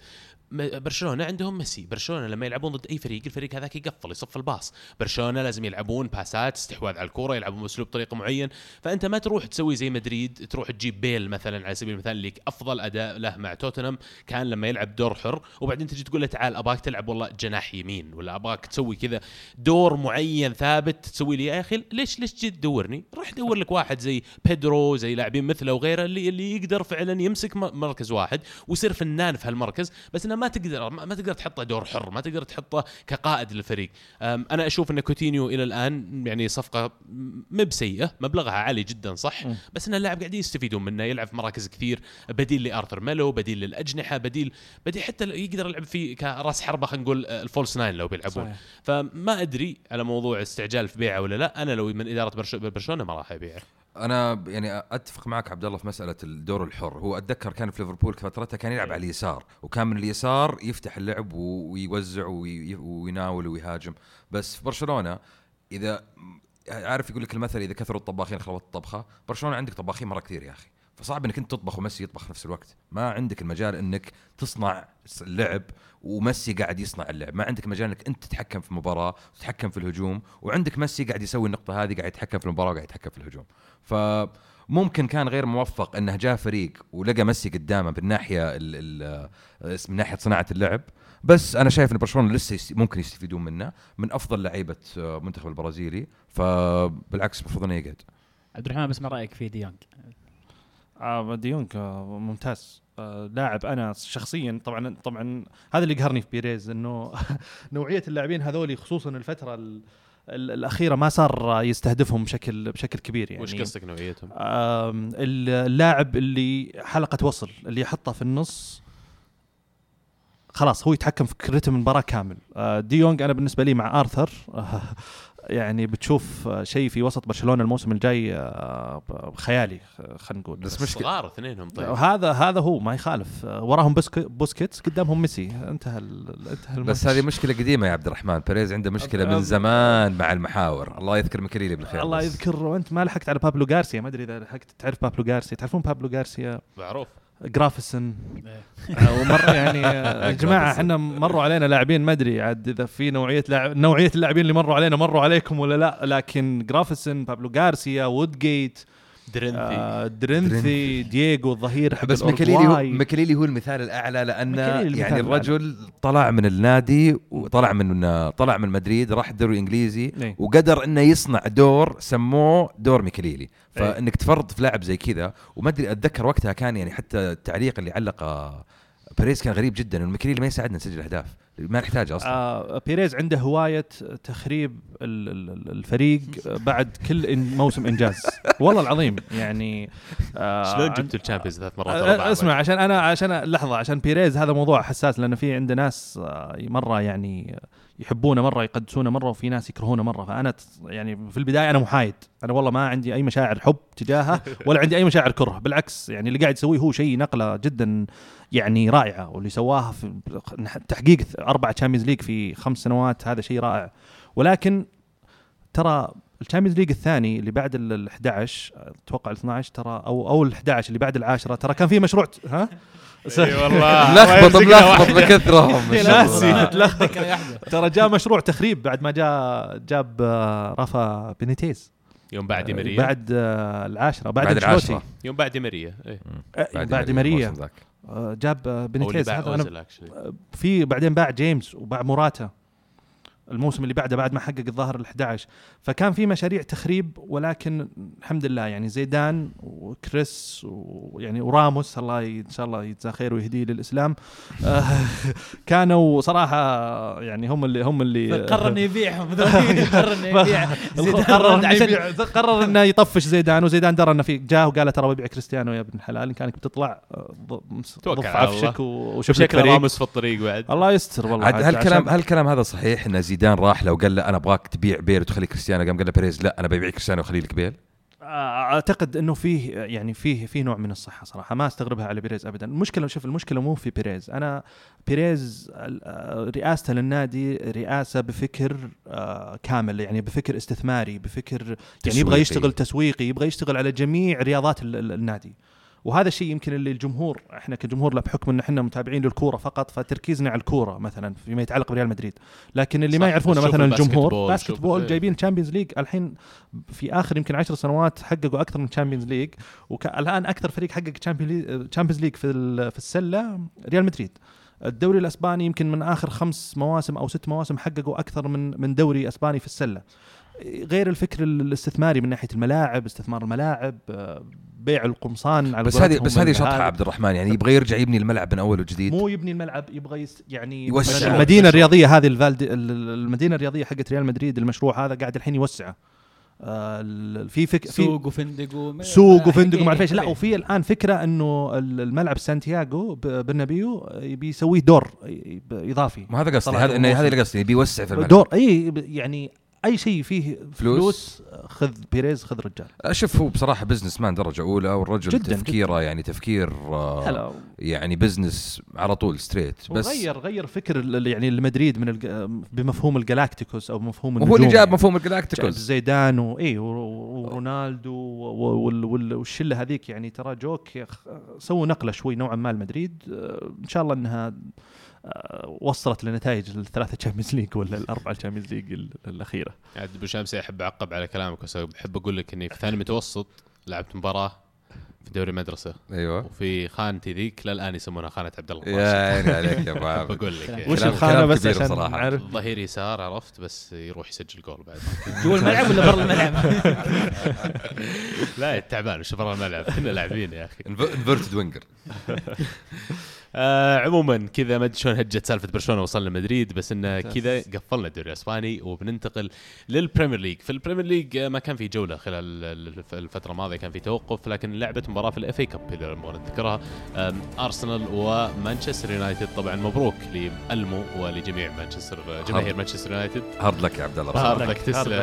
برشلونة عندهم ميسي. برشلونة لما يلعبون ضد أي فريق الفريق هذاك يقفل يصف الباص. برشلونة لازم يلعبون باسات استحواذ على الكرة يلعبون بأسلوب طريقه معين. فأنت ما تروح تسوي زي مدريد تروح تجيب بيل مثلا على سبيل المثال اللي أفضل أداء له مع توتنهام كان لما يلعب دور حر وبعدين تجي تقول له تعال ابغاك تلعب والله جناح يمين ولا ابغاك تسوي كذا دور معين ثابت تسوي لي يا أخي ليش ليش تجي تدورني؟ روح دور لك واحد زي بيدرو زي لاعبين مثله وغيره اللي اللي يقدر فعلا يمسك مركز واحد ويصير فنان في هالمركز بس إنه ما تقدر ما تقدر تحطه دور حر ما تقدر تحطه كقائد للفريق أنا أشوف إن كوتينيو إلى الآن يعني صفقة م- بسيئه مبلغها عالي جدا صح. بس ان اللاعب قاعدين يستفيدون منه يلعب في مراكز كثير بديل لأرثر ميلو بديل للأجنحة بديل بديل حتى يقدر يلعب في كرأس حربة خلينا نقول آه، ال false nine لو بيلعبون. صحيح. فما أدري على موضوع استعجال في بيعه ولا لا. أنا لو من إدارة برش- برشلونة ما راح أبيعه. أنا يعني أتفق معك عبد الله في مسألة الدور الحر. هو أتذكر كان في ليفربول فترتها كان يلعب على اليسار وكان من اليسار يفتح اللعب ويوزع وي- ويناول ويهاجم. بس في برشلونة إذا عارف يقول لك المثل إذا كثروا الطباخين خربت الطبخة؟ برشلونة عندك طباخين مرة كثير يا أخي. فصعب إنك أنت تطبخ وميسي يطبخ في نفس الوقت. ما عندك المجال إنك تصنع اللعب وميسي قاعد يصنع اللعب. ما عندك مجال إنك أنت تتحكم في المباراه وتتحكم في الهجوم. وعندك ميسي قاعد يسوي النقطة هذه قاعد يتحكم في المباراة وقاعد يتحكم في الهجوم. فممكن كان غير موفق انه جاء فريق ولقى ميسي قدامه بالناحيه ال ال من ناحية صناعة اللعب. بس أنا شايف إن برشلونة لسه ممكن يستفيدون منه من أفضل لعيبة المنتخب البرازيلي. فبالعكس المفروض انه يقعد. عبد الرحمن بسمع رأيك في ديونج؟ آه ديونج آه ممتاز. آه لاعب أنا شخصيا طبعا طبعا هذا اللي قهرني في بيريز إنه نوعية اللاعبين هذولي خصوصا الفترة ال ال الأخيرة ما صار يستهدفهم بشكل بشكل كبير يعني. وش قصدك نوعيتهم؟ اللاعب اللي حلقة وصل اللي يحطها في النص خلاص هو يتحكم في رتم المباراة كامل. آه، ديونج أنا بالنسبة لي مع آرثر. يعني بتشوف شيء في وسط برشلونة الموسم الجاي آه، خيالي خلينا نقول. بس بس مشكلة- صغار اثنينهم طيب. هذا هذا هو ما يخالف. آه، وراهم بوسك بوسكيتس قدامهم ميسي. انتهى انتهى الماتش. بس هذه مشكلة قديمة يا عبد الرحمن. بيريز عنده مشكلة من زمان مع المحاور. الله يذكر مكليلي بالخير الله. يذكر وانت ما لحقت على بابلو غارسيا. ما أدري إذا لحقت. تعرف بابلو غارسيا؟ تعرفون بابلو غارسيا؟ معروف. جرافيسون آه، ومر يعني آه، يا جماعة. إحنا مروا علينا لاعبين ما أدري عاد إذا في نوعية لاعب نوعية اللاعبين اللي مروا علينا مروا عليكم ولا لا لكن جرافيسون بابلو غارسيا وودجيت درنثي آه درينثي درينثي. دييغو الظهير حق بس مكليلي هو. مكليلي هو المثال الأعلى لأن مكليلي يعني الأعلى. الرجل طلع من النادي وطلع من طلع من مدريد راح الدوري الإنجليزي إيه. وقدر إنه يصنع دور سموه دور ميكليلي إيه. فإنك تفرض في لاعب زي كذا وما أدري أتذكر وقتها كان يعني حتى التعليق اللي علقه بيريز كان غريب جدا إنه ميكليلي ما يساعدنا نسجل أهداف ما نحتاج أصلا. آه بيريز عنده هواية تخريب ال- ال- الفريق بعد كل إن موسم إنجاز. والله العظيم يعني آه شلون جبتوا ال Champions ثلاث مرات؟ آه،؟ اسمع عشان أنا عشان لحظة عشان بيريز هذا موضوع حساس لأنه في عنده ناس آه، مرة يعني يحبونه مرة يقدسونه مرة وفي ناس يكرهونه مرة. فأنا يعني في البداية أنا محايد. أنا والله ما عندي أي مشاعر حب تجاهه ولا عندي أي مشاعر كره. بالعكس يعني اللي قاعد يسويه هو شيء نقلة جدا يعني رائعة واللي سواها في تحقيق أربع Champions League في خمس سنوات هذا شيء رائع. ولكن ترى ال Champions League الثاني اللي بعد ال 11 أتوقع ال 12 ترى أو أو ال 11 اللي بعد العاشرة ترى كان في مشروع ها؟ إي والله. ملخبط ملخبط بكثرهم. ناسي. واحدة. ترى جاء مشروع تخريب بعد ما جاء جاب آه، رافا بينيتيز يوم بعد آه، ماريا بعد آه، العاشرة بعد, بعد. العاشرة. يوم بعد ماريا إيه. آه، بعد, ماريا جاب بنيتيز. باع هذا في بعدين باع جيمس وباع موراتا. الموسم اللي بعده بعد ما حقق الظاهر ال 11 فكان في مشاريع تخريب ولكن الحمد لله يعني زيدان وكريس ويعني وراموس الله ي- إن شاء الله يجزاه خير ويهديه للإسلام. آه، كانوا صراحة يعني هم اللي هم اللي قرر إنه يبيعهم. قرر إنه يبيع. زيدان قرر عشان قرر إنه يطفش زيدان وزيدان درى إنه في جاء وقال ترى ببيع كريستيانو يا ابن الحلال. إن كانك بتطلع آه، ضف عفشك. وشوف فريق راموس في الطريق بعد. الله يستر والله عاد عاد هالكلام عشان- هالكلام هذا صحيح ان زيدان راح لو قال له أنا أبغاك تبيع بيل وتخلي كريستيانو قام قال له بيريز لا أنا ببيع كريستيانو وخلي لك بيل أعتقد إنه فيه يعني فيه فيه نوع من الصحة صراحة ما أستغربها على بيريز ابدا. المشكلة شوف المشكلة مو في بيريز. أنا بيريز رئاسته للنادي رئاسة بفكر آه، كامل يعني بفكر استثماري بفكر يعني يبغى. يشتغل تسويقي يبغى يشتغل على جميع رياضات ال- ال- النادي. وهذا الشيء يمكن اللي الجمهور إحنا كجمهور لا بحكم إن إحنا متابعين للكورة فقط فتركيزنا على الكورة مثلا فيما يتعلق بريال مدريد. لكن اللي ما يعرفونه مثلا الجمهور بول، basket شوف- ball إيه. جايبين Champions League الحين في آخر يمكن عشر سنوات حققوا أكثر من Champions League والآن أكثر فريق حقق Champions League في في السلة ريال مدريد. الدوري الأسباني يمكن من آخر خمس مواسم أو ست مواسم حققوا أكثر من من دوري أسباني في السلة. غير الفكر الاستثماري من ناحية الملاعب استثمار الملاعب آه، بيع القمصان على بس هذه بس هذه شطحة. عبد الرحمن يعني يبغى يرجع يبني الملعب من أول وجديد مو يبني الملعب يبغى يعني يوسع. المدينة الرياضية هذه الفالدي ال- المدينة الرياضية حقت ريال مدريد المشروع هذا قاعد الحين يوسعه آه، في فك في سوق وفندق وم- سوق وفندق وما حقيقي- أعرف إيش لا. وفي الآن فكرة إنه ال- الملعب سانتياغو ب- برنابيو يبي يسويه دور إضافي ما هذا قصدي هذا. هذا اللي قصدي يبي يوسع في الملعب دور إي ب- يعني أي شيء فيه فلوس. فلوس, خذ بيريز خذ رجال. شوف هو بصراحة businessman درجة أولى والرجل جداً، تفكيره يعني تفكير آه يعني business على طول straight بس وغير غير فكر يعني المدريد من بمفهوم الجلاكتيكوس أو مفهوم وهو اللي النجوم جاب يعني. مفهوم الجلاكتيكوس زيدان و ورونالدو والشلة هذيك يعني ترى جوك سووا نقلة شوي نوعا ما المدريد آه، إن شاء الله إنها وصلت لنتائج الثلاثة Champions League ولا الأربعة Champions League ال- الأخيرة. عاد أبو شمس أحب أعقب على كلامك بس بحب أقول لك إني في ثاني متوسط لعبت مباراة في دوري مدرسه أيوه. وفي خانتي ذيك للان يسمونها خانة عبد الله يا عيني عليك يا أبو عامر بقول لك. يعني. وش الخانة بس عشان. نعرف؟ ظهير يسار عرفت بس يروح يسجل جول بعد. جوا الملعب ولا برا الملعب؟ لا تعبان وش برا الملعب. كنا لاعبين يا أخي. inverted winger. آه عموما كذا ما أدري شلون هجت سالفة برشلونة وصلنا مدريد بس انه كذا قفلنا الدوري الإسباني وبننتقل لل Premier League. في ال Premier League آه، ما كان في جولة خلال الف- الفترة الماضية كان في توقف لكن لعبت مباراة في ال FA Cup إذا نذكرها آم، أرسنال ومانشستر يونايتد. طبعا مبروك لألمو ولجميع مانشستر جماهير مانشستر يونايتد. hard luck يا عبد الله. hard. luck تسلم.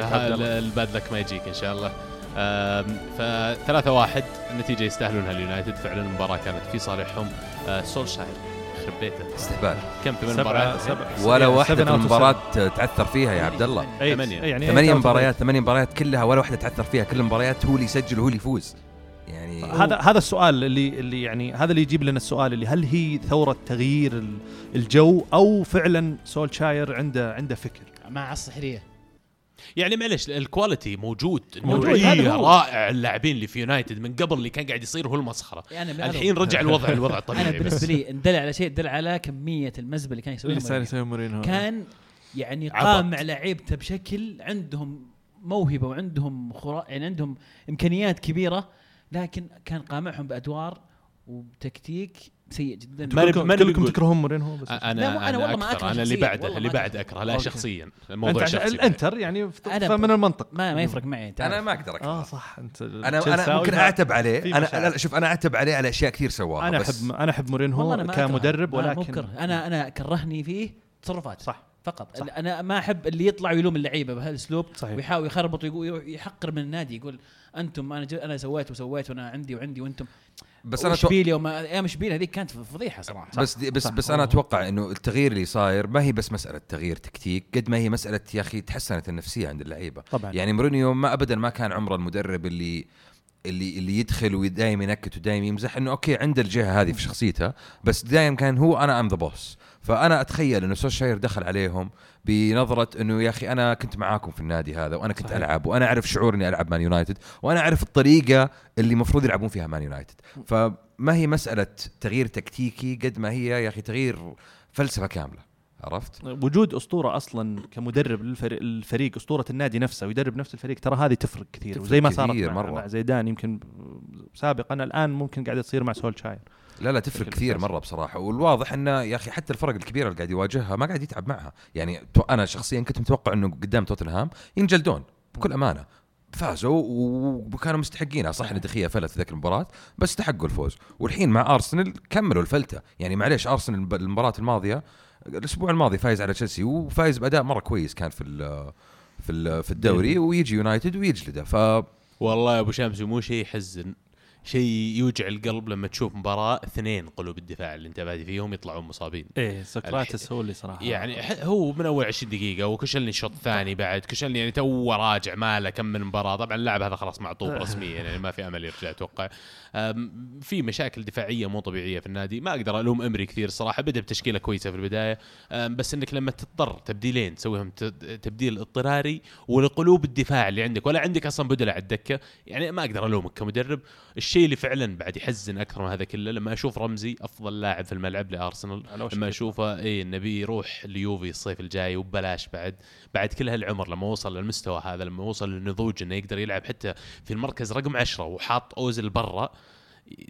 ال bad luck ما يجيك إن شاء الله. فثلاثة واحد النتيجة يستاهلونها. اليونايتد فعلا المباراة كانت في صالحهم. آه، سولشاير يخرب بيته. استهبال. كم؟ ثمان مباريات. ولا واحدة seven في المباراة تعثر فيها يا عبد الله. seven. ثمانية. يعني ثمانية of مباريات ثمانية مباريات كلها ولا واحدة تعثر فيها. كل المباريات هو اللي يسجل وهو اللي يفوز. يعني هذا هذا السؤال اللي اللي يعني هذا اللي يجيب لنا السؤال اللي هل هي ثورة تغيير ال- الجو أو فعلا سولشاير عنده عنده فكر؟ مع السحريه يعني معلش ال quality موجود هو. رائع اللاعبين اللي في يونايتد من قبل اللي كان قاعد يصير هو المسخرة يعني الحين رجع الوضع الوضع الطبيعي أنا بالنسبة. لي ندل على شيء دل على كمية المزبلة اللي كان يسويها مورينيو. كان يعني. قامع لعيبته بشكل عندهم موهبة وعندهم خرا يعني عندهم إمكانيات كبيرة لكن كان قامعهم بأدوار وبتكتيك سيء جدا كلكم, كلكم. تكرهون مورينهو بس أنا لا، مو- أنا أنا والله ما أكثر أكره أنا اللي شخصياً، بعده اللي ما بعد أكره. أكره لا أوكي. شخصيا أنت الموضوع عشان شخصي الإنتر يعني أنا فمن المنطق ما ما يفرق معي أنت أنا. ما أقدر أكره. آه صح أنت أنا أنا ممكن أعتب عليه أنا لا، شوف أنا أعتب عليه على أشياء كثير سواها أنا احب أنا أحب مورينهو أنا. كمدرب ولكن. أنا أنا كرهني فيه تصرفات صح فقط صح. أنا ما أحب اللي يطلع ويلوم اللعيبة بهالأسلوب. ويحاول يخربط ويقول يحقر من النادي يقول أنتم أنا ج- أنا سويت وسويت وأنا عندي وعندي وأنتم بس أنا. اشبيليا وما أيام اشبيليا هذيك كانت فضيحة صراحة بس دي بس صح. بس أنا أتوقع إنه التغيير اللي صاير ما هي بس مسألة تغيير تكتيك قد ما هي مسألة يا أخي تحسنت النفسية عند اللعيبة طبعا يعني مورينيو ما ابدا ما كان عمره المدرب اللي اللي اللي يدخل ودايم ينكت ودايم يمزح إنه okay عنده الجهة هذه في شخصيته بس دايم كان هو أنا am the boss فأنا أتخيل إنه سولشاير دخل عليهم بنظرة إنه يا أخي أنا كنت معاكم في النادي هذا وأنا كنت صحيح. ألعب وأنا أعرف شعور إني ألعب مان يونايتد وأنا أعرف الطريقة اللي المفروض يلعبون فيها مان يونايتد. فما هي مسألة تغيير تكتيكي قد ما هي يا أخي تغيير فلسفة كاملة عرفت؟ وجود أسطورة أصلا كمدرب للفريق الفريق أسطورة النادي نفسه ويدرب نفس الفريق ترى هذه تفرق كثير. تفرق وزي ما صارت كثير مع, مرة. مع زيدان يمكن سابقا الآن ممكن قاعدة تصير مع سولشاير. لا لا تفرق كثير. مرة بصراحة. والواضح انه يا أخي حتى الفرق الكبيرة اللي قاعد يواجهها ما قاعد يتعب معها. يعني أنا شخصيا كنت متوقع إنه قدام توتنهام ينجلدون بكل أمانة. فازوا وكانوا مستحقينها. صح إن دخية فلت ذاك المباراة بس استحقوا الفوز. والحين مع أرسنال كملوا الفلتة. يعني معليش أرسنال المباراة الماضية الأسبوع الماضي فايز على تشيلسي وفايز بأداء مرة كويس كان في ال في ال في الدوري. ويجي يونايتد ويجلده. ف والله يا أبو شمس مو شيء يحزن. شيء يوجع القلب لما تشوف مباراة اثنين قلوب الدفاع اللي انت بادي فيهم يطلعون مصابين. إيه سقراطس هو اللي صراحة. يعني هو من أول 20 دقيقة وكشلني الشوط الثاني بعد. كشلني يعني تو راجع ماله كم من مباراة. طبعا اللاعب هذا خلاص معطوب رسميا يعني ما في أمل يرجع أتوقع. في مشاكل دفاعية مو طبيعية في النادي. ما أقدر ألوم إمري كثير صراحة بدأ بتشكيلة كويسة في البداية. بس إنك لما تضطر تبديلين تسويهم تبديل اضطراري ولقلوب الدفاع اللي عندك. ولا عندك أصلا بدلة على الدكة. يعني ما أقدر ألومك كمدرب. الشيء اللي فعلا بعد يحزن أكثر من هذا كله لما أشوف رمزي أفضل لاعب في الملعب لأرسنال لما. أشوفه اي النبي يروح ليوفي الصيف الجاي وببلاش بعد بعد كل هالعمر لما وصل للمستوى هذا لما وصل للنضوج إنه يقدر يلعب حتى في المركز رقم عشرة وحاط اوزل برا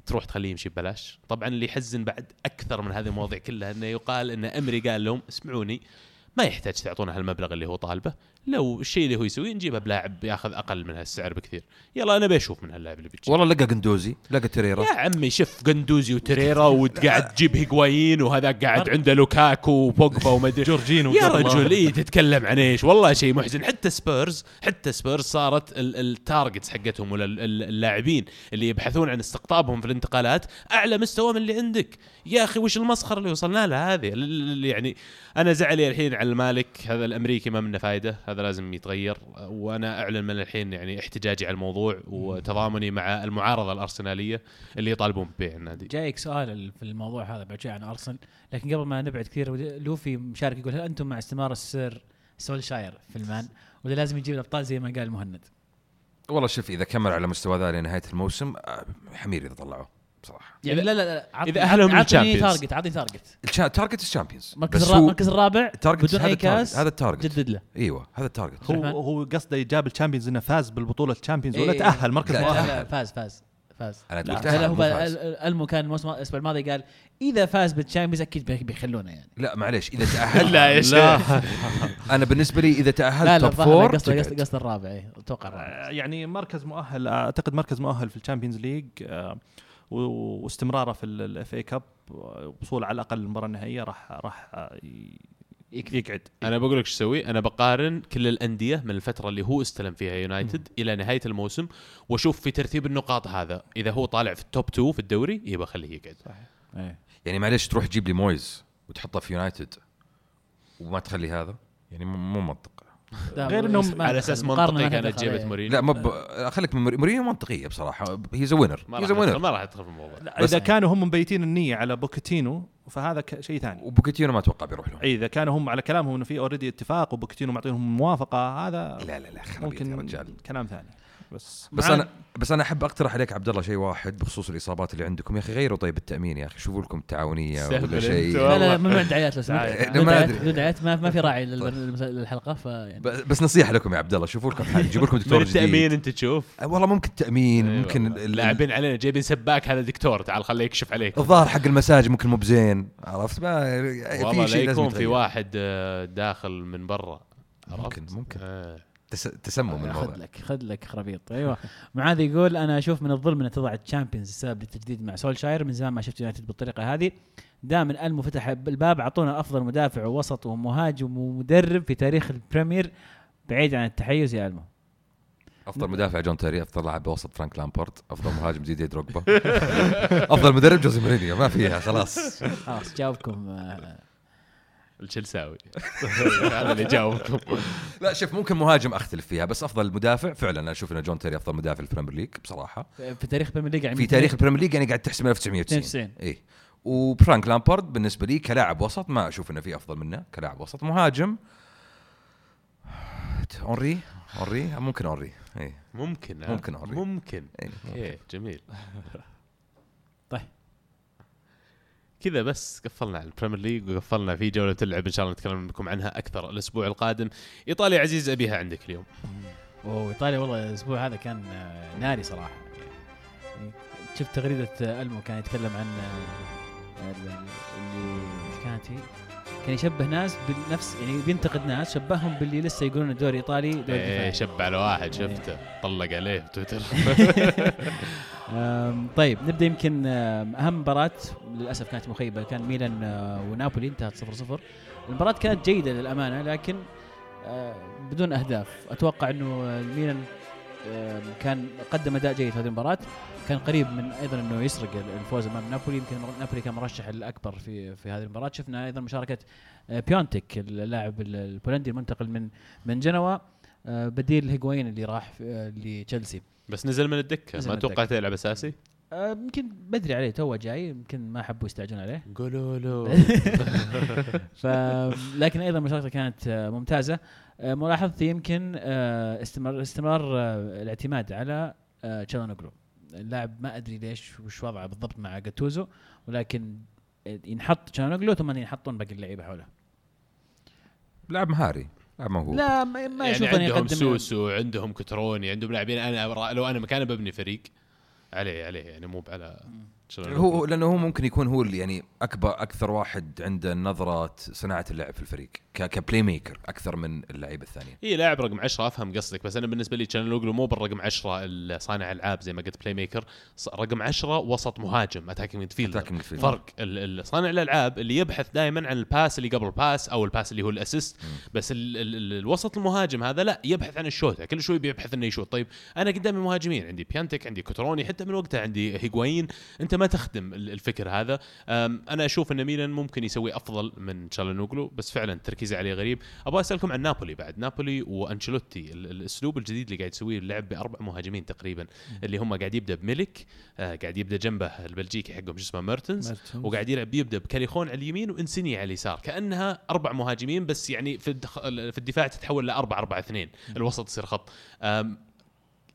تروح تخليه يمشي ببلاش طبعا اللي يحزن بعد أكثر من هذه المواضيع كلها إنه يقال إن أمري قال لهم اسمعوني ما يحتاج تعطونا هالمبلغ اللي هو طالبه لو الشيء اللي هو يسويه نجيبه بلاعب ياخذ أقل من هالسعر بكثير. يلا أنا بشوف من هاللاعب اللي بيجي. والله لقى قندوزي لقى تريرا يا عمي شوف قندوزي وتريرا وقاعد تجيب هيغوايين وهذا قاعد عنده لوكاكو وبوجبا وما أدري. جورجينو يا. رجل اي تتكلم عن إيش؟ والله شيء محزن. حتى سبيرز حتى سبيرز صارت ال- ال targets حقتهم ولا ال- ال- اللاعبين اللي يبحثون عن استقطابهم في الانتقالات أعلى مستوى من اللي عندك. يا أخي وش المسخرة اللي وصلنا لها هذه؟ ال- ال- يعني أنا زعلي الحين على المالك هذا الأمريكي ما منه فايدة. هذا لازم يتغير. وأنا أعلن من الحين يعني احتجاجي على الموضوع وتضامني مع المعارضة الأرسنالية اللي يطالبون ببيع النادي. جايك سؤال في الموضوع هذا بعد شوي عن ارسنال لكن قبل ما نبعد كثير لوفي مشارك يقول هل أنتم مع استمرار السير سولشاير في المان؟ ولا لازم يجيب الأبطال زي ما قال مهند والله شوف إذا كمل على مستوى ذا لنهاية الموسم آه، حمير اذا طلعوا بصراحة. يعني لا لا لا عطني- إذا أهلهم عطني. target عطني target target ال Champions المركز المركز الرابع بدون هذا أي ال target كاس هذا ال target جدد له. إيوه هذا ال target؟ هو هو قصده جاب ال Champions إنه فاز بالبطولة ال Champions ولا إيه. تأهل مركز لا، لا, مؤهل لا فاز فاز فاز. أنا لا, قلت لا, لا هو المو كان الموسم الأسبوع الماضي قال إذا فاز بال Champions أكيد بي- بيخلونه يعني. لا معليش إذا تأهل لا يا شيخ. أنا بالنسبة لي إذا لا تاهلت لا top الظاهر four قصده تقعد. قصده قصده الرابع إيه، أتوقع الرابع. آه، يعني مركز مؤهل أعتقد مركز مؤهل في ال Champions League آه، واستمراره في ال FA Cup وصول على الأقل المباراه النهائية راح راح آه، ي- يقعد. أنا بقول لك إيش أسوي أنا بقارن كل الأندية من الفترة اللي هو استلم فيها يونايتد إلى نهاية الموسم وأشوف في ترتيب النقاط هذا. إذا هو طالع في top 2 في الدوري يبقى خليه يقعد. إيه. يعني معليش تروح تجيب لي مويز وتحطه في يونايتد وما تخلي هذا؟ يعني مو مو منطق. غير ما على. أساس منطقي كانت جابت. مورينيو. لا ما ب... خليك من موري- مورينيو منطقيه بصراحة. he's winner ما he's راح ندخل- winner ما راح أدخل في الموضوع. لا، إذا كانوا هم مبيتين النية على بوكيتينو فهذا ك- شيء ثاني. وبوكيتينو ما أتوقع بيروح لهم. إي إذا كانوا هم على كلامهم إنه في already اتفاق وبوكيتينو معطيهم موافقة هذا لا لا لا خرابيط يا ممكن رجال. كلام ثاني. بس. بس أنا بس أنا أحب أقترح عليك عبد الله شيء واحد بخصوص الإصابات اللي عندكم. يا أخي غيروا طيب التأمين يا أخي شوفوا لكم تعاونيه سهل ولا شيء. لا لا ممنوع دعايات لو ما دعايات ما ما في راعي لل- للحلقة فيعني ب- بس نصيحة لكم يا عبد الله شوفوا لكم حاجة جيبوا لكم دكتور جديد. التأمين أنت تشوف. أه، والله ممكن تأمين أيوة. ممكن لاعبين علينا جايبين سباك هذا دكتور تعال خليه يكشف عليك. الظاهر حق المساج ممكن مو بزين عرفت؟ ما والله في شيء لازم يكون في. واحد آه، داخل من برا ممكن؟ ممكن. آه. تس... تسمم خذ الموضوع. لك خذ لك خرابيط. أيوه. معاذ يقول أنا أشوف من الظلم أن تضع الشامبيونز السبب للتجديد مع سولشاير. من زمان ما شفت يونايتد بالطريقة هذه. دام المو فتح الباب أعطونا أفضل مدافع ووسط ومهاجم ومدرب في تاريخ البريمير. بعيد عن التحيز يا ألمو. أفضل مدافع جون تيري أفضل لاعب وسط فرانك لامبارد أفضل مهاجم ديدي دروجبا. أفضل مدرب جوزي مورينيو ما فيها خلاص. خلاص جاوبكم آه، التشلساوي هذا اللي جاوبكم. لا شوف ممكن مهاجم أختلف فيها بس أفضل مدافع. فعلا أنا أشوف إن جون تيري أفضل مدافع في البريمير ليج بصراحة. في تاريخ البريمير ليج يعني في تاريخ البريمير ليج يعني قاعد تحسب 1990 92 اي وفرانك لامبارد بالنسبة لي كلاعب وسط ما أشوف إنه في أفضل منه كلاعب وسط. مهاجم. هنري هنري ممكن هنري اي ممكن ها؟ ممكن هنري. ممكن. إي. okay جميل. طيب. كذا بس قفلنا على البريمير ليج وقفلنا في جولة اللعب إن شاء الله نتكلم لكم عنها أكثر الأسبوع القادم. إيطاليا عزيز أبيها عندك اليوم. وايطاليا والله الأسبوع هذا كان آه، ناري صراحة. يعني شفت تغريدة ألمو كان يتكلم عن آه، ال- ال- اللي كانت هي؟ كان يشبه ناس بنفس يعني بينتقد ناس شبههم باللي لسه يقولون الدوري الإيطالي دوري إيه دفاعي شب على واحد إيه. شفته. طلق عليه تويتر. طيب نبدأ يمكن أهم مباراة للأسف كانت مخيبة كان ميلان آه، ونابولي انتهت 0 0 المباراة كانت جيدة للأمانة لكن آه، بدون أهداف. أتوقع إنه آم، كان قدم أداء جيد في هذه المباراة. كان قريب من أيضا إنه يسرق الفوز أمام نابولي. يمكن نابولي كان مرشح الأكبر في في هذه المباراة. شفنا أيضا مشاركة آه، بيونتك اللاعب ال- البولندي المنتقل من من جنوا. بديل هيغوين اللي راح لتشيلسي. بس نزل من الدكة. نزل ما. توقعت يلعب أساسي؟ آه، يمكن بدري عليه تو جاي يمكن ما حبوا يستعجلون عليه. قولوا له ف لكن أيضا مشاركته كانت آه، ممتازة. آه، ملاحظتي يمكن استمر استمرار آه، الاعتماد على تشالانوغلو اللاعب ما أدري ليش وش وضعه بالضبط مع جاتوزو ولكن ينحط تشالانوغلو ثم ينحطون باقي اللعيبة حوله. لاعب مهاري. لاعب موهوب. لا ما, ما يعني أشوف انه عندهم يقدم سوسو عندهم كتروني عندهم لاعبين. أنا لو أنا مكانه ببني فريق عليه عليه. يعني مو على هو لأنه هو ممكن يكون هو اللي يعني اكبر أكثر واحد عنده نظره صناعة اللعب في الفريق ك- ك playmaker أكثر من اللعيبة الثانية. اي لاعب رقم 10 أفهم قصدك بس أنا بالنسبة لي تشالانوغلو مو بالرقم 10 صانع العاب زي ما قلت playmaker رقم 10 وسط مهاجم attacking midfielder. فرق ال- ال- صانع الألعاب اللي يبحث دائما عن الباس اللي قبل الباس أو الباس اللي هو الأسيست. بس ال ال ال الوسط المهاجم هذا لا يبحث عن الشوطه كل شوي بيبحث إنه يشوط طيب أنا قدامي مهاجمين عندي بيانتك عندي كوتروني حتى من وقتها عندي هيغوين أنت ما تخدم ال- الفكر هذا. أنا أشوف إن ميلان ممكن يسوي أفضل من تشالانوغلو بس فعلا التركيز عليه غريب. أبغى أسألكم عن نابولي بعد. نابولي وأنشيلوتي ال- الأسلوب الجديد اللي قاعد يسويه اللعب بأربع مهاجمين تقريبا اللي هم قاعد يبدأ بميلك آه قاعد يبدأ جنبه البلجيكي حقهم شو اسمه ميرتنز. وقاعد يلعب يبدأ بكاليخون على اليمين وإنسيني على اليسار. كأنها أربع مهاجمين بس يعني في. في الدفاع تتحول ل 4 4 2 الوسط يصير خط.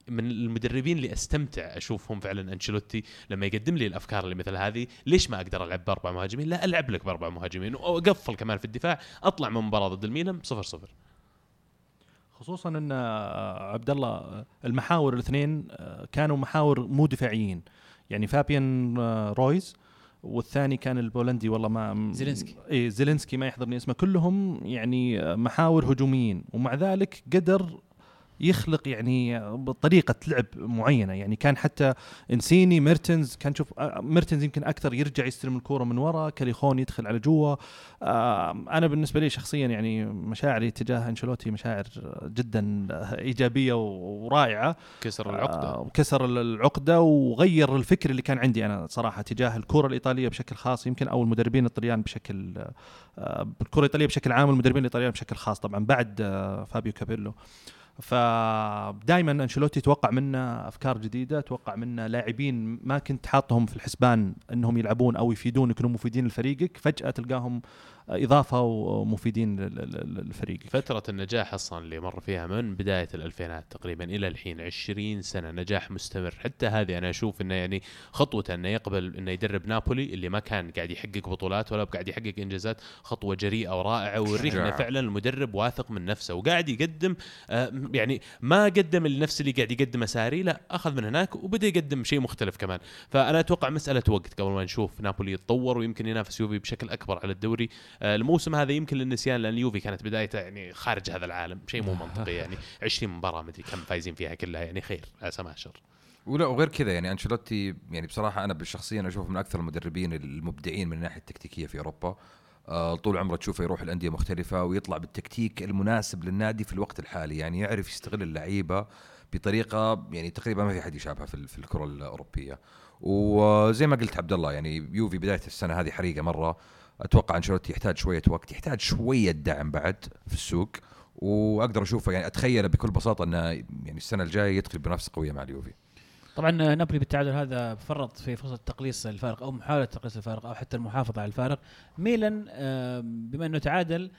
من المدربين اللي أستمتع أشوفهم فعلا أنشيلوتي لما يقدم لي الأفكار اللي مثل هذه ليش ما أقدر ألعب بأربع مهاجمين؟ لا ألعب لك بأربع مهاجمين وأقفل كمان في الدفاع أطلع من مباراة ضد الميلان صفر صفر. خصوصا إن آه، عبد الله آه، المحاور الاثنين آه، كانوا محاور مو دفاعيين. يعني فابيان رويز والثاني كان البولندي والله ما زيلينسكي. اي زيلينسكي ما يحضرني اسمه كلهم يعني محاور هجوميين. ومع ذلك قدر يخلق يعني بطريقة لعب معينة. يعني كان حتى إنسيني ميرتنز كان شوف آه، ميرتنز يمكن أكثر يرجع يستلم الكورة من ورا كاييخون يدخل على جوا. آه، أنا بالنسبة لي شخصيا يعني مشاعري تجاه أنشيلوتي مشاعر جدا إيجابية ورائعة. كسر العقدة. آه، وكسر ال- العقدة وغير الفكر اللي كان عندي أنا صراحة تجاه الكرة الإيطالية بشكل خاص يمكن أو المدربين الطليان بشكل آه، الكرة الإيطالية بشكل عام والمدربين الايطاليين بشكل خاص طبعا بعد آه، فابيو كابيلو. فدائما أنشيلوتي توقع منا أفكار جديدة توقع منا لاعبين ما كنت حاطهم في الحسبان إنهم يلعبون أو يفيدونك انهم مفيدين لفريقك. فجأة تلقاهم إضافة ومفيدين لل- لل- لفريقك فترة النجاح أصلا اللي مر فيها من بداية الألفينات تقريبا إلى الحين 20 سنة نجاح مستمر. حتى هذه أنا أشوف إنه يعني خطوته إنه يقبل إنه يدرب نابولي اللي ما كان قاعد يحقق بطولات ولا قاعد يحقق إنجازات خطوة جريئة ورائعة ويوريك انه. فعلا المدرب واثق من نفسه وقاعد يقدم آه يعني ما قدم نفس اللي قاعد يقدمه ساري لا أخذ من هناك وبدأ يقدم شيء مختلف كمان. فأنا أتوقع مسألة وقت قبل ما نشوف نابولي يتطور ويمكن ينافس يوفي بشكل أكبر على الدوري. الموسم هذا يمكن للنسيان لأن يوفي كانت بدايته يعني خارج هذا العالم. شيء مو منطقي يعني. 20 مباراة مدري كم فايزين فيها كلها يعني. خير عسى ما شر ولا وغير كذا يعني أنشيلوتي يعني بصراحة أنا شخصيا أشوفه من أكثر المدربين المبدعين من الناحية التكتيكية في أوروبا. آه، طول عمره تشوفه يروح الانديه مختلفة ويطلع بالتكتيك المناسب للنادي في الوقت الحالي. يعني يعرف يستغل اللعيبة بطريقة يعني تقريبا ما في حد يشابهها في الكرة الأوروبية. وزي ما قلت عبد الله يعني يوفي بداية السنة هذه حريقة مرة. أتوقع أنشيلوتي يحتاج شوية وقت يحتاج شوية دعم بعد في السوق وأقدر أشوفه يعني اتخيله بكل بساطة إنه يعني السنة الجاية يدخل بنفس قوية مع اليوفي. طبعا نابولي بالتعادل هذا فرط في فرصة تقليص الفارق أو محاولة تقليص الفارق أو حتى المحافظة على الفارق. ميلان آم، بما إنه تعادل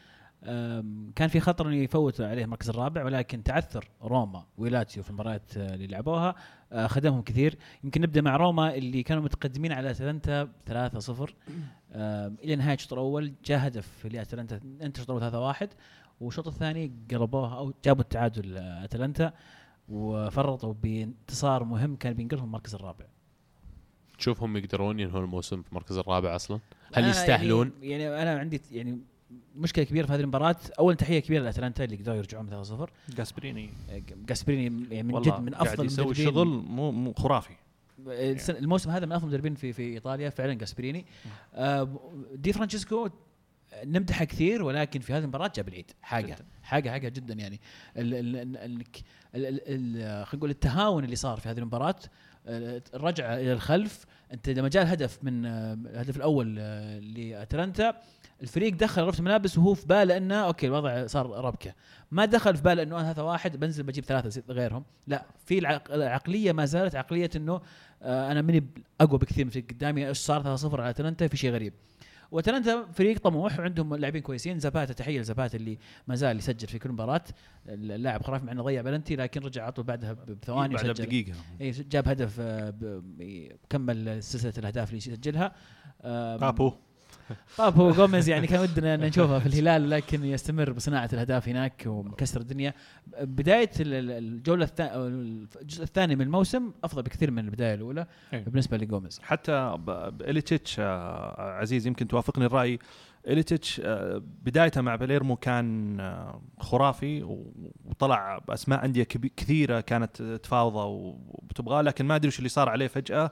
كان في خطر إنه يفوت عليه المركز الرابع ولكن تعثر روما ولاتسيو في المباريات اللي لعبوها آه، خدمهم كثير يمكن نبدأ مع روما اللي كانوا متقدمين على أتلانتا 3-0 آم، إلى نهاية الشوط الأول جاء هدف لأتلانتا انت الشوط الأول 3-1 والشوط الثاني قلبوها أو جابوا التعادل أتلانتا وفرطوا بانتصار مهم كان بينقلهم المركز الرابع تشوفهم يقدرون ينهون الموسم في المركز الرابع أصلا؟ هل أنا يستاهلون؟ يعني, يعني أنا عندي يعني مشكلة كبيرة في هذه المباراة. اول تحية كبيرة لأتلانتا اللي قدروا يرجعون 3-0 جاسبريني. جاسبريني يعني من جد من قاعد أفضل يسوي شغل مو مو خرافي. السنة- الموسم هذا من أفضل المدربين في في إيطاليا فعلا جاسبريني. آه، دي فرانشيسكو نمدحه كثير ولكن في هذه المباراة جاب العيد. حاجة. حاجة حاجة جدا يعني. خلينا نقول التهاون اللي صار في هذه المباراة. آه، الرجعه إلى الخلف. أنت لما جاء الهدف من آه، الهدف الأول آه، لأتلانتا الفريق دخل غرفه الملابس وهو في باله إنه okay الوضع صار ربكة. ما دخل في باله إنه أنا هذا واحد بنزل بجيب ثلاثة غيرهم. لا في العق- العقلية ما زالت عقلية إنه آه، أنا ماني أقوى بكثير من الفريق قدامي إيش صار؟ 3-0 على اتلانتا في شيء غريب. واتلانتا فريق طموح وعندهم لاعبين كويسين. زاباتا تحية لزاباتا اللي ما زال يسجل في كل مباراة. اللاعب خرافي مع إنه ضيع بلنتي لكن رجع على طول بعدها بثواني بعدها وسجل. بدقيقة. اي جاب هدف آه، كمل سلسلة الأهداف اللي يسجلها. بابو بابو جوميز يعني كان ودنا إن نشوفه في الهلال لكن يستمر بصناعة الأهداف هناك ومكسر الدنيا. بداية ال- ال- الجولة الثانية الجزء الثاني من الموسم أفضل بكثير من البداية الأولى أي. بالنسبة لجوميز حتى بإليتش آه، عزيز يمكن توافقني الرأي. إليتش آه، بدايته مع باليرمو كان آه، خرافي وطلع بأسماء أندية كثيرة كانت تفاوضه وتبغاه لكن ما أدري وش اللي صار عليه فجأة.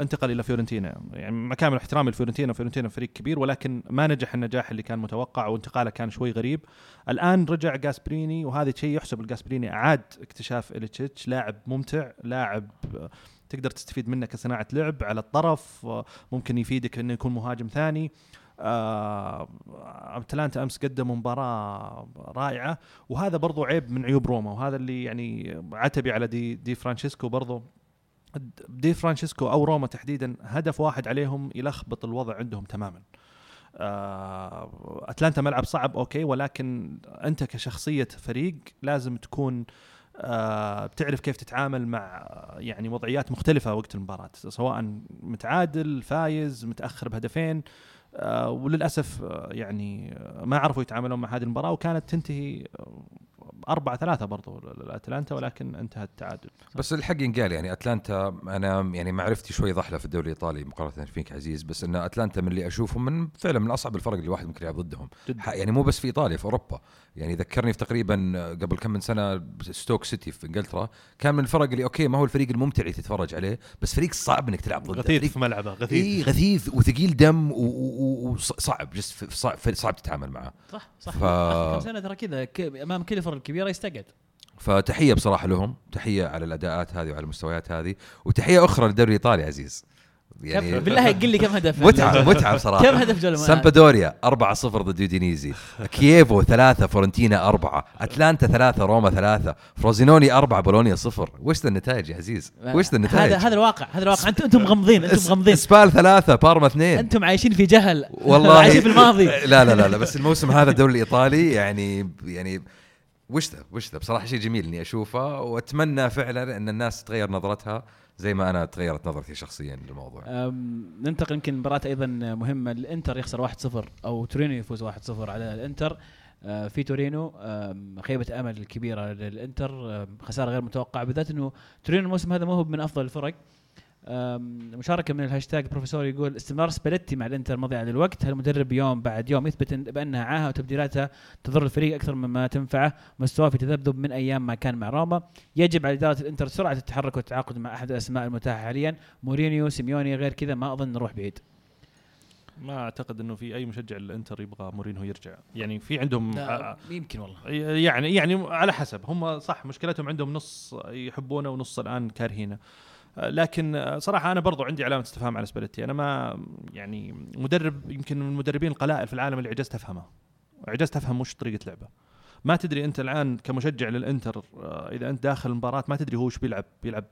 انتقل إلى فيورنتينا. يعني مع كامل احترامي لفيورنتينا فيورنتينا فريق كبير ولكن ما نجح النجاح اللي كان متوقع وانتقاله كان شوي غريب. الآن رجع جاسبريني وهذا شيء يحسب لجاسبريني أعاد اكتشاف إيليتشيتش لاعب ممتع لاعب تقدر تستفيد منه كصناعة لعب على الطرف ممكن يفيدك إنه يكون مهاجم ثاني. آه، أتلانتا أمس قدموا مباراة رائعة وهذا برضو عيب من عيوب روما وهذا اللي يعني عتبي على دي دي فرانشيسكو برضو. دي فرانشيسكو أو روما تحديدا هدف واحد عليهم يلخبط الوضع عندهم تماما. آه، أتلانتا ملعب صعب okay ولكن أنت كشخصية فريق لازم تكون آه، بتعرف كيف تتعامل مع يعني وضعيات مختلفة وقت المباراة سواء متعادل فايز متأخر بهدفين. آه، وللأسف يعني ما عرفوا يتعاملون مع هذه المباراة وكانت تنتهي أربعة ثلاثة برضو لأتلانتا ولكن انتهى التعادل. بس الحق ينقال يعني أتلانتا أنا يعني معرفتي شوي ضحلة في الدوري الإيطالي مقارنة فيك عزيز بس إن أتلانتا من اللي أشوفهم من فعلا من أصعب الفرق اللي الواحد ممكن يلعب ضدهم. يعني مو بس في إيطاليا في أوروبا. يعني ذكرني في تقريبا قبل كم من سنة ستوك سيتي في إنجلترا كان من الفرق اللي okay ما هو الفريق الممتع اللي تتفرج عليه بس فريق صعب إنك تلعب ضده. غثيث في ملعبه غثيث. اي غثيث وثقيل دم وصعب just صعب صعب تتعامل معه. صح صح. ف- آخر كم سنة ترى كذا أمام كل الفرق الكبيره يستقعد. فتحية بصراحة لهم تحية على الأداءات هذه وعلى المستويات هذه وتحية أخرى للدوري الايطالي عزيز. يعني بالله قل لي كم هدف متعة متعة بصراحة. كم هدف جول سامبدوريا 4-0 ضد يودينيزي كييفو 3 فيورنتينا 4 أتلانتا 3 روما 3 فروزينوني 4 بولونيا 0 وش ذا النتائج يا عزيز؟ وش ذا النتائج؟ هذا هذا الواقع هذا الواقع. أنتم أنتم مغمضين أنتم مغمضين إسبال 3 بارما 2 أنتم عايشين في جهل. والله. عايشين في الماضي. لا لا لا, لا بس الموسم هذا الدوري الإيطالي يعني يعني وش ذا؟ وش ذا؟ بصراحة شيء جميل إني أشوفه وأتمنى فعلا إن الناس تغير نظرتها زي ما أنا تغيرت نظرتي شخصيا للموضوع. ننتقل يمكن مباراة أيضا مهمة. الإنتر يخسر 1-0 أو تورينو يفوز 1-0 على الإنتر. آه، في تورينو آم، خيبة أمل كبيرة للإنتر. آم، خسارة غير متوقعة بالذات إنه تورينو الموسم هذا ما هو من أفضل الفرق. آم، مشاركة من الهاشتاج بروفيسور يقول استمرار سباليتي مع الانتر مضيعة للوقت. هالمدرب يوم بعد يوم يثبت بأنها عاهة وتبديلاتها تضر الفريق أكثر مما تنفعه. مستواه في تذبذب من أيام ما كان مع روما. يجب على إدارة الانتر سرعة التحرك والتعاقد مع أحد الأسماء المتاحة حاليا. مورينيو سيميوني غير كذا ما أظن نروح بعيد. ما أعتقد إنه في أي مشجع للإنتر يبغى مورينهو يرجع. يعني في عندهم آه، يمكن والله. يعني يعني على حسب. هم صح مشكلتهم عندهم نص يحبونه ونص الآن كارهينه. آه، لكن صراحة أنا برضو عندي علامة استفهام على سباليتي أنا ما يعني مدرب يمكن من المدربين القلائل في العالم اللي عجزت أفهمه. عجزت أفهم وش طريقة لعبه. ما تدري أنت الآن كمشجع للإنتر آه، إذا أنت داخل المباراة ما تدري هو إيش بيلعب بيلعب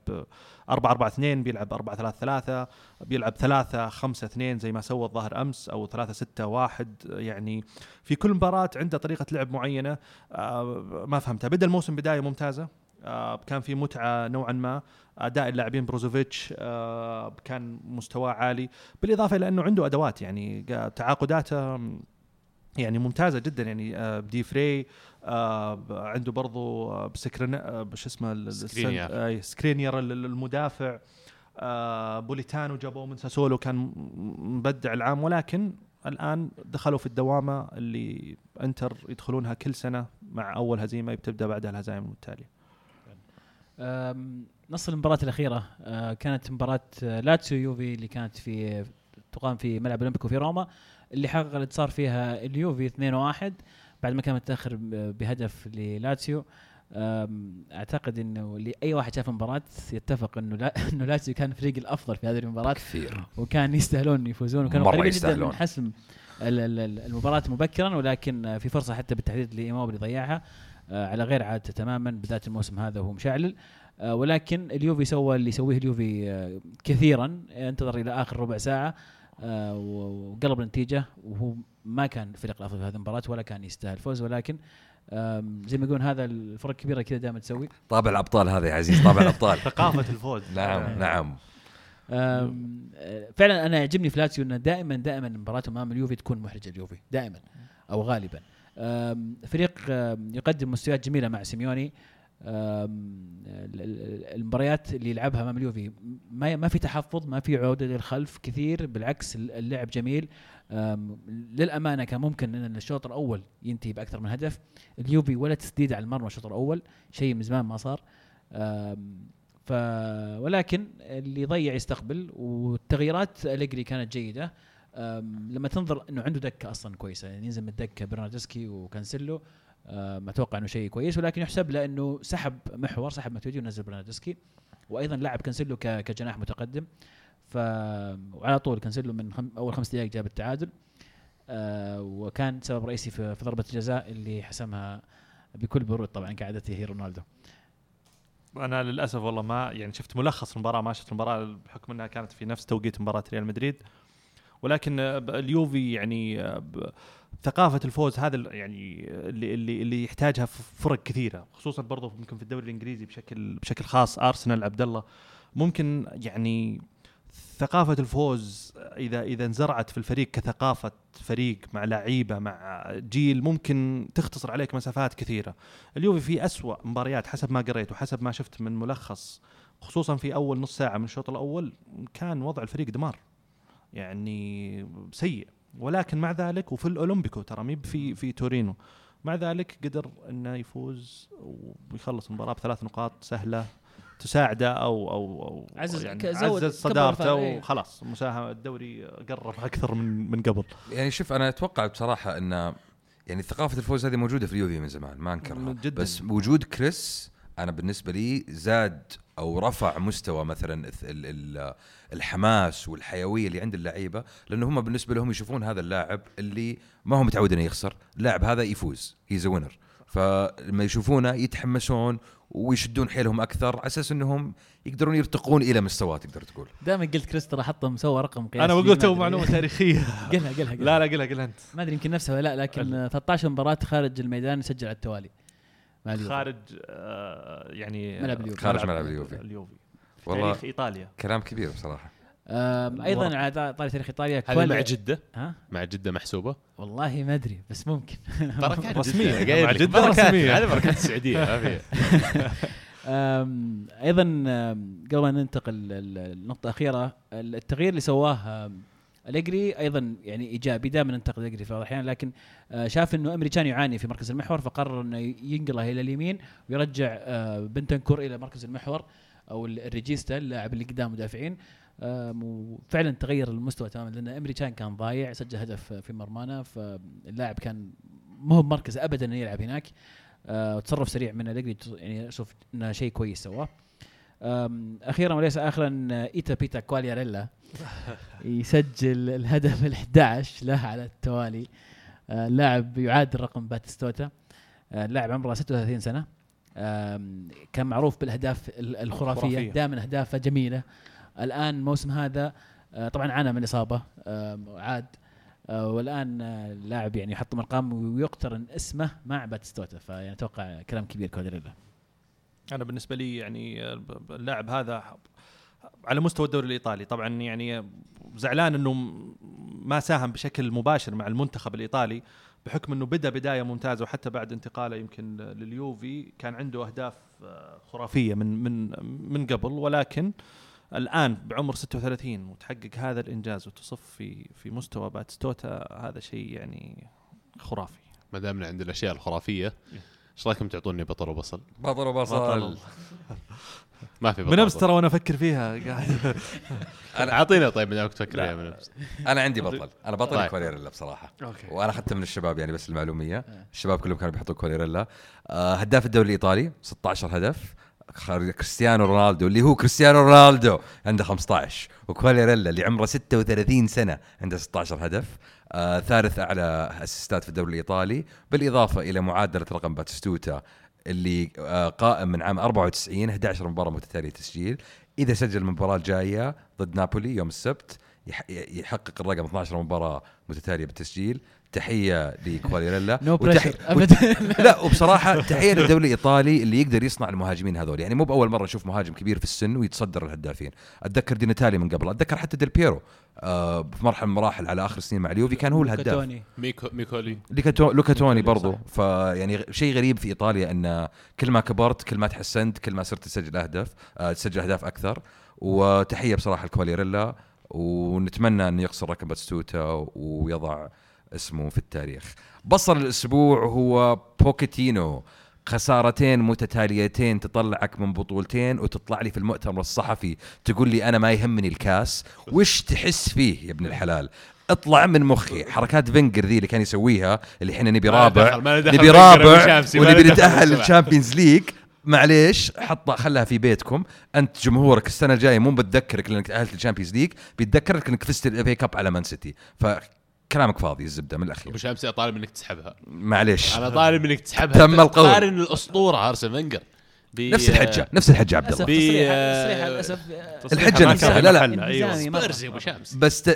4 4 2 بيلعب 4 3 3 بيلعب 3 5 2 زي ما سوى الظاهر أمس أو 3 6 1 يعني في كل مباراة عنده طريقة لعب معينة آه، ما فهمتها. بدأ الموسم بداية ممتازة. كان في متعة نوعا ما. اداء اللاعبين بروزوفيتش آه، كان مستواه عالي. بالإضافة إلى أنه عنده أدوات يعني تعاقداته يعني ممتازة جدا. يعني آه، دي فري آه، عنده برضو آه، سكرينيار آه، وش اسمه آه، ال- ال- المدافع. آه، بوليتانو جابوه من ساسولو كان مبدع العام. ولكن الآن دخلوا في الدوامة اللي إنتر يدخلونها كل سنة مع أول هزيمة بتبدا بعدها الهزائم المتتالية نص المباراة الأخيرة. آه، كانت مباراة آه، لاتسيو يوفي اللي كانت في تقام في ملعب أولمبيكو في روما اللي حقق الانتصار فيها اليوفي 2-1 بعد ما كان متأخر ب- بهدف للاتسيو. أعتقد إنه اللي اي واحد شاف المباراة يتفق إنه لا إنه لاتسيو كان الفريق الأفضل في هذه المباراة. كثير. وكان يستاهلون يفوزون وكانوا قريبين جدا. من حسم ال- ال- ال- المباراة مبكرا ولكن آه، في فرصة حتى بالتحديد لإيموبلي ضيعها على غير عادته تماما بداية الموسم هذا وهو مشعلل. آه، ولكن اليوفي سوى اللي يسويه اليوفي آه، كثيرا. انتظر إلى آخر ربع ساعة آه، وقلب النتيجة وهو ما كان الفريق الأفضل في هذه المباراة ولا كان يستاهل الفوز ولكن زي ما يقولون هذا الفرق الكبيره كذا دائما تسوي. طابع الأبطال هذا يا عزيز طابع الأبطال. ثقافة الفوز. نعم نعم. آه، فعلا أنا يعجبني في لاتسيو إنه دائما دائما مباراته أمام اليوفي تكون محرجة اليوفي دائما أو غالبا. فريق يقدم مستويات جميلة مع سيميوني. المباريات اللي يلعبها أمام اليوفي ما في تحفظ ما في عودة للخلف كثير بالعكس اللعب جميل. للأمانة كان ممكن إن الشوط الأول ينتهي بأكثر من هدف. اليوفي ولا تسديد على المرمى الشوط الأول شيء من زمان ما صار. ف ولكن اللي يضيع يستقبل والتغييرات اليجري كانت جيدة. لما تنظر إنه عنده دكة أصلا كويسة يعني ينزل من الدكة برناردسكي وكانسيلو أتوقع إنه شيء كويس ولكن يحسب له انه سحب محور سحب ماتويدي ونزل برناردسكي وأيضا لعب كانسيلو كجناح متقدم. ف وعلى طول كانسيلو من خم... أول خمس دقائق جاب التعادل أه وكان سبب رئيسي في, في ضربة الجزاء اللي حسمها بكل برود طبعا كعادته هي رونالدو. أنا للأسف والله ما يعني شفت ملخص المباراة ما شفت المباراة بحكم إنها كانت في نفس توقيت مباراة ريال مدريد. ولكن اليوفي يعني ثقافة الفوز هذا يعني اللي اللي اللي يحتاجها فرق كثيرة خصوصا برضو ممكن في الدوري الإنجليزي بشكل بشكل خاص أرسنال عبد الله ممكن يعني ثقافة الفوز إذا إذا انزرعت في الفريق كثقافة فريق مع لعيبة مع جيل ممكن تختصر عليك مسافات كثيرة. اليوفي في أسوأ مباريات حسب ما قريت وحسب ما شفت من ملخص خصوصا في أول نص ساعة من الشوط الأول كان وضع الفريق دمار. يعني سيء. ولكن مع ذلك وفي الأولمبيكو ترى مي في في تورينو. مع ذلك قدر إنه يفوز ويخلص المباراة بثلاث نقاط سهلة تساعده أو أو أو عزز- يعني عزز صدارته إيه. وخلاص. مساهمة الدوري قرب أكثر من من قبل. يعني شوف أنا أتوقع بصراحة إن يعني ثقافة الفوز هذه موجودة في اليوفي من زمان ما أنكرها. جداً. بس وجود كريس أنا بالنسبة لي زاد أو رفع مستوى مثلا الث- ال- ال- الحماس والحيوية اللي عند اللعيبة لأنه هم بالنسبة لهم يشوفون هذا اللاعب اللي ما هو متعود إنه يخسر اللاعب هذا يفوز he's a winner فلما يشوفونه يتحمسون ويشدون حيلهم أكثر على أساس إنهم يقدرون يرتقون إلى مستواه تقدر تقول. دائما قلت كريس ترى حطم سوى رقم قياسي. أنا ما بقول تو. معلومة تاريخية. قلها قلها قلها. لا لا قلها قلها أنت. ما أدري يمكن نفسها ولا لا لكن آه، 13 مباراة خارج الميدان يسجل على التوالي. خارج آه يعني ملعب اليوفي. خارج ملعب اليوفي. اليوفي والله تاريخ إيطاليا كلام كبير بصراحة أيضا. على طاري تاريخ إيطاليا كوالي- مع جدة ها مع جدة محسوبة والله ما أدري بس ممكن بركات رسمية. جدة. قايل بركات. رسمية. هذه بركات السعودية ما فيها أيضا قبل ما ننتقل للنقطة الأخيرة التغيير اللي سواه آم، أليجري أيضا يعني إيجابي دائما ننتقد أليجري في بعض الأحيان لكن آه، شاف إنه أمري كان يعاني في مركز المحور فقرر إنه ينقله إلى اليمين ويرجع آه، بنتنكور إلى مركز المحور أو ال- ال regista اللاعب اللي قدام مدافعين. وفعلا تغير المستوى تماما لأن أمري كان كان ضايع سجل هدف في مرمانا فاللاعب كان مو بمركزه ابدا إنه يلعب هناك. آه، وتصرف سريع من أليجري يعني أشوف إنه شيء كويس سواه. أخيرا وليس اخرا إيتا بيتا كوالياريلا يسجل الهدف ال11 له على التوالي. آه، لاعب يعادل رقم باتيستوتا. آه، لاعب عمره 36 سنة. كان معروف بالأهداف ال- الخرافية. دائما أهدافه جميلة. الآن الموسم هذا آه، طبعا عانى من إصابة آه، والآن اللاعب يعني يحطم أرقام ويقترن اسمه مع باتيستوتا. فيعني أتوقع كلام كبير كوالياريلا أنا بالنسبة لي يعني اللاعب هذا على مستوى الدوري الإيطالي. طبعا يعني زعلان إنه ما ساهم بشكل مباشر مع المنتخب الإيطالي بحكم إنه بدأ بداية ممتازة وحتى بعد انتقاله يمكن لليوفي كان عنده أهداف خرافية من من من قبل. ولكن الآن بعمر 36 وتحقق هذا الإنجاز وتصف في في مستوى باتستوتا هذا شيء يعني خرافي. ما دامنا عند الأشياء الخرافية إيش رايكم تعطوني بطل وبصل؟ بطل وبصل. بطل. ما في بطل من أمس. ترى وأنا أفكر فيها. قاعد. اعطينا طيب ما دامك تفكر. فيها من نفس أنا عندي بطل. أنا بطل طيب. كوالياريلا بصراحة. أوكي. وأنا أخذته من الشباب يعني بس المعلومية. الشباب كلهم كانوا بيحطوا كوالياريلا آه هداف الدوري الإيطالي 16 هدف. كريستيانو رونالدو اللي هو كريستيانو رونالدو عنده 15 وكوالياريلا اللي عمره 36 سنة عنده 16 هدف. آه ثالث أعلى اسيستات في الدوري الإيطالي بالإضافة إلى معادلة رقم باتيستوتا اللي آه قائم من عام 94 11 مباراة متتالية تسجيل. إذا سجل المباراة الجاية ضد نابولي يوم السبت يح- يحقق الرقم 12 مباراة متتالية بالتسجيل. تحية لكوالياريلا. no لا وبصراحة تحية للدوري الإيطالي اللي يقدر يصنع المهاجمين هذول. يعني مو بأول مرة نشوف مهاجم كبير في السن ويتصدر الهدافين. أتذكر دي ناتالي من قبل أتذكر حتى ديل بيرو آه في مرحلة من المراحل على آخر السنين مع اليوفي كان هو الهداف. ميكو ميكولي. لوكا تو لوكا توني برضو. فيعني شيء غريب في إيطاليا إن كل ما كبرت كل ما تحسنت كل ما صرت تسجل أهداف آه تسجل أهداف أكثر. وتحية بصراحة لكوالياريلا ونتمنى انه يكسر رقم باتيستوتا ويضع اسمه في التاريخ. بصل الأسبوع هو بوكيتينو. خسارتين متتاليتين تطلعك من بطولتين وتطلع لي في المؤتمر الصحفي تقول لي أنا ما يهمني الكاس. وش تحس فيه يا ابن الحلال؟ اطلع من مخي. حركات فينجر ذي اللي كان يسويها اللي إحنا نبي رابع. نبي رابع ونبي نتأهل. لل Champions League. معليش حط خلها في بيتكم. أنت جمهورك السنة الجاية مو بتذكرك لأنك تأهلت لل Champions League بيتذكرك انك فزت ال FA Cup على مان سيتي. فكلامك فاضي الزبدة من الأخير. أبو شمسي طالب منك تسحبها. معليش. أنا طالب منك تسحبها. تم القول. قارن الأسطورة ارسن فينجر ب- نفس الحجة نفس الحجة عبد الله. آه، للأسف آه، الحجة ما نفسها، لا، لا. أيوه شمس. بس ت...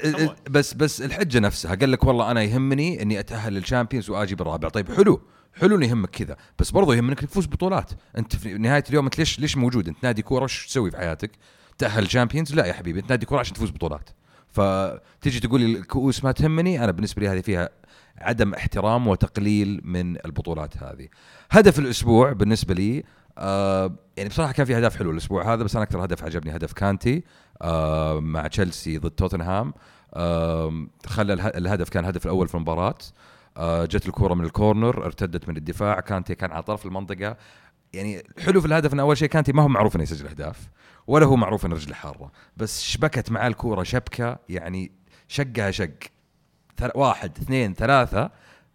بس بس الحجة نفسها قال لك والله أنا يهمني إني أتأهل لل Champions وأجي بالرابع. طيب حلو. حلو إنه يهمك كذا. بس برضو يهمك تفوز بطولات. أنت في نهاية اليوم أنت ليش ليش موجود؟ أنت نادي كورة وش تسوي في حياتك؟ تأهل ال Champions لا يا حبيبي أنت نادي كورة عشان تفوز بطولات. فتيجي تقول لي الكؤوس ما تهمني أنا بالنسبة لي هذه فيها عدم احترام وتقليل من البطولات هذه. هدف الأسبوع بالنسبة لي آه يعني بصراحة كان في اهداف حلوة الأسبوع هذا بس أنا أكثر هدف عجبني هدف كانتي آه مع تشيلسي ضد توتنهام. آه خلى اله- الهدف كان الهدف الأول في المباراة. آه جت الكره من الكورنر ارتدت من الدفاع. كانتي كان على طرف المنطقة. يعني حلو في الهدف إن أول شيء كانتي ما هو معروف إنه يسجل أهداف. ولا هو معروف انه رجله حارة. بس شبكت معاه الكورة شبكة يعني شقها شق. ثل- واحد اثنين ثلاثة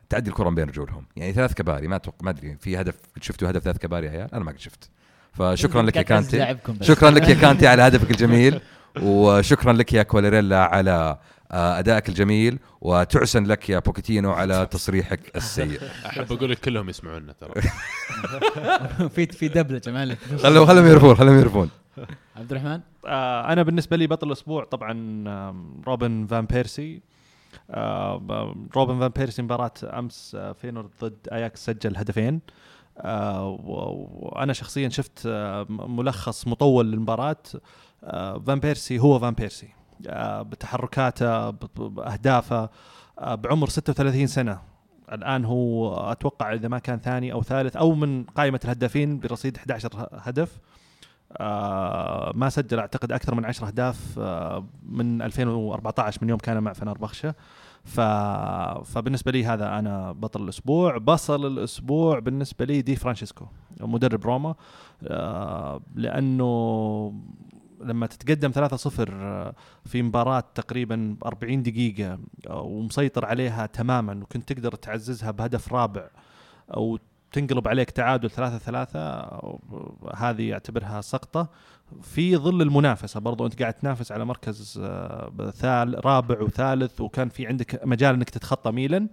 تعدي الكرة من بين رجولهم. يعني ثلاث كباري ما أتوقع ما أدري في هدف شفتوا هدف ثلاث كباري يا عيال؟ أنا ما قد شفت. فشكرا لك يا كانتي. شكرا لك يا كانتي على هدفك الجميل. وشكرا لك يا كواليريلا على آه، أدائك الجميل. وتعسن لك يا بوكيتينو على تصريحك السيء. أحب أقول لك كلهم يسمعونا ترى. في في دبلجة ما عليك. خلوا خلهم يعرفون خلهم يعرفون. عبد الرحمن آه أنا بالنسبة لي بطل الأسبوع طبعا روبن فان بيرسي. روبن فان بيرسي مباراة أمس آه، فينورد ضد أياكس سجل هدفين. آه وأنا شخصيا شفت ملخص مطول للمباراة. فان بيرسي هو فان بيرسي. بتحركاته بأهدافه بعمر 36 سنة. الآن هو أتوقع إذا ما كان ثاني أو ثالث أو من قائمة الهدافين برصيد 11 هدف. آه ما سجل أعتقد أكثر من 10 أهداف آه من 2014 من يوم كان مع فنربخشة. ف... فبالنسبة لي هذا أنا بطل الأسبوع. بصل الأسبوع بالنسبة لي دي فرانشيسكو مدرب روما. آه لأنه لما تتقدم 3-0 آه، في مباراة تقريبا 40 دقيقة ومسيطر عليها تماما وكنت تقدر تعززها بهدف رابع أو تنقلب عليك تعادل ثلاثة ثلاثة هذه اعتبرها سقطة. في ظل المنافسة برضو أنت قاعد تنافس على مركز آه، ثال رابع وثالث وكان في عندك مجال أنك تتخطى ميلان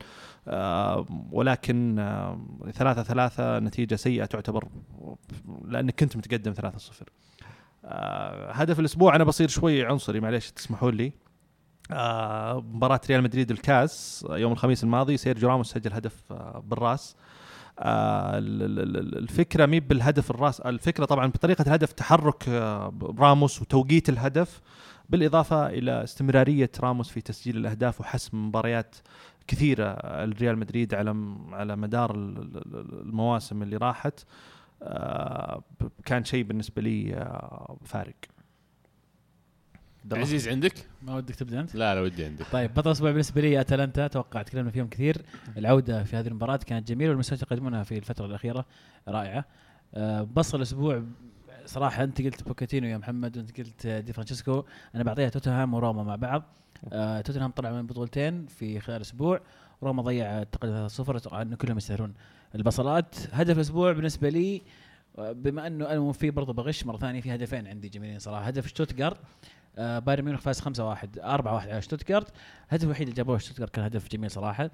آه، ولكن آه، ثلاثة ثلاثة نتيجة سيئة تعتبر لأنك كنت متقدم ثلاثة صفر. هدف الأسبوع أنا بصير شوي عنصري معليش تسمحوا لي. مباراة ريال مدريد الكاس يوم الخميس الماضي سيرجيو راموس سجل هدف بالرأس. الفكرة مي بالهدف الراس الفكرة طبعا بطريقة الهدف تحرك آه، راموس وتوقيت الهدف بالإضافة إلى استمرارية راموس في تسجيل الأهداف وحسم مباريات كثيرة الريال مدريد على على مدار المواسم اللي راحت. آه، كان شيء بالنسبة لي فارق. عزيز عندك؟ ما ودك تبدأ أنت؟ لا لا ودي عندك. طيب بطل الأسبوع بالنسبة لي أتلانتا أتوقع تكلمنا فيهم كثير. العودة في هذه المباراة كانت جميلة والمستويات يقدمونها في الفترة الأخيرة رائعة. أه بصل الأسبوع صراحة أنت قلت بوكيتينو يا محمد وأنت قلت دي فرانشيسكو. أنا بعطيها توتنهام وروما مع بعض. أه توتنهام طلع من بطولتين في خلال أسبوع. روما ضيع تقريبا 0 أتوقع انه كلهم يستاهلون البصلات. هدف الأسبوع بالنسبة لي بما انه أنا في برضه بغش مرة ثانية في هدفين عندي جميلين صراحة. هدف شتوتغارت آه بايرن ميونخ فاز 5 1 4 1 على شتوتغارت. الهدف الوحيد اللي جابوه شتوتغارت كان هدف جميل صراحة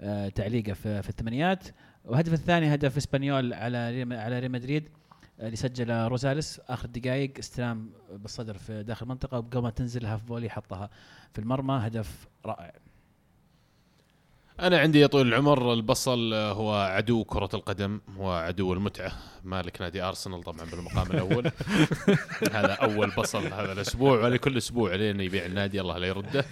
آه تعليقه في, في الثمانينات والهدف الثاني هدف إسبانيول على على ريال مدريد آه، اللي سجل روزاليس. آخر دقائق استلام بالصدر في داخل المنطقة وقبل ما تنزل half volley حطها في المرمى. هدف رائع. أنا عندي يا طويل العمر البصل هو عدو كرة القدم هو عدو المتعة. مالك نادي أرسنال طبعا بالمقام الأول. هذا أول بصل هذا الأسبوع ولكل أسبوع لين يبيع النادي الله لا يرده.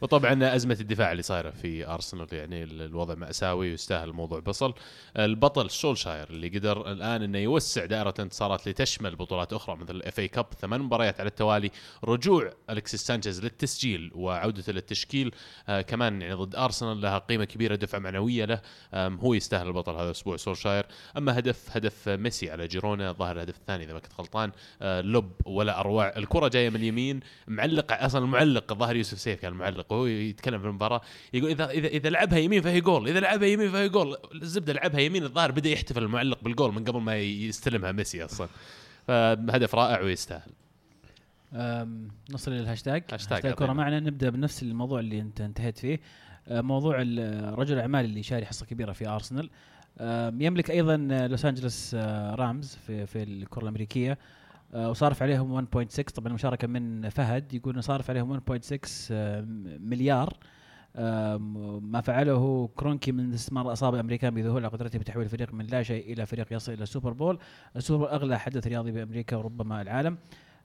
وطبعا أزمة الدفاع اللي صايرة في أرسنال يعني الوضع مأساوي ويستاهل الموضوع بصل. البطل سولشاير اللي قدر الآن إنه يوسع دائرة الانتصارات لتشمل بطولات أخرى مثل ال FA Cup ثمان مباريات على التوالي رجوع الكسيس سانشيز للتسجيل وعودته للتشكيل. آه كمان يعني ضد أرسنال لها قيمة قيمه كبيرة دفعة معنوية له. هو يستاهل البطل هذا الأسبوع سولشاير. أما هدف هدف ميسي على جيرونا ظهر الهدف الثاني إذا ما كنت غلطان. آه، lob ولا أروع. الكرة جاية من اليمين. معلق أصلا المعلق الظاهر يوسف سيف كان المعلق وهو يتكلم في المباراة. يقول إذا إذا إذا لعبها يمين فهي جول. إذا لعبها يمين فهي جول. الزبدة لعبها يمين الظاهر بدأ يحتفل المعلق بالجول من قبل ما يستلمها ميسي أصلا. فهدف رائع ويستاهل. نصل للهاشتاج هاشتاج الكره معنا. نبدأ بنفس الموضوع اللي أنت انتهيت فيه. موضوع رجل الاعمال اللي شاري حصة كبيرة في أرسنال. يملك أيضا لوس أنجلوس آه، رامز في في الكرة الأمريكية. آه، وصارف عليهم 1.6 طبعا مشاركه من فهد يقول إنه صارف عليهم 1.6 مليار. ما فعله كرونكي من استثمار اصاب الامريكان بذهول قدرته بتحويل الفريق من لا شيء إلى فريق يصل إلى ال Super Bowl، ال Super Bowl أغلى حدث رياضي بأمريكا وربما العالم.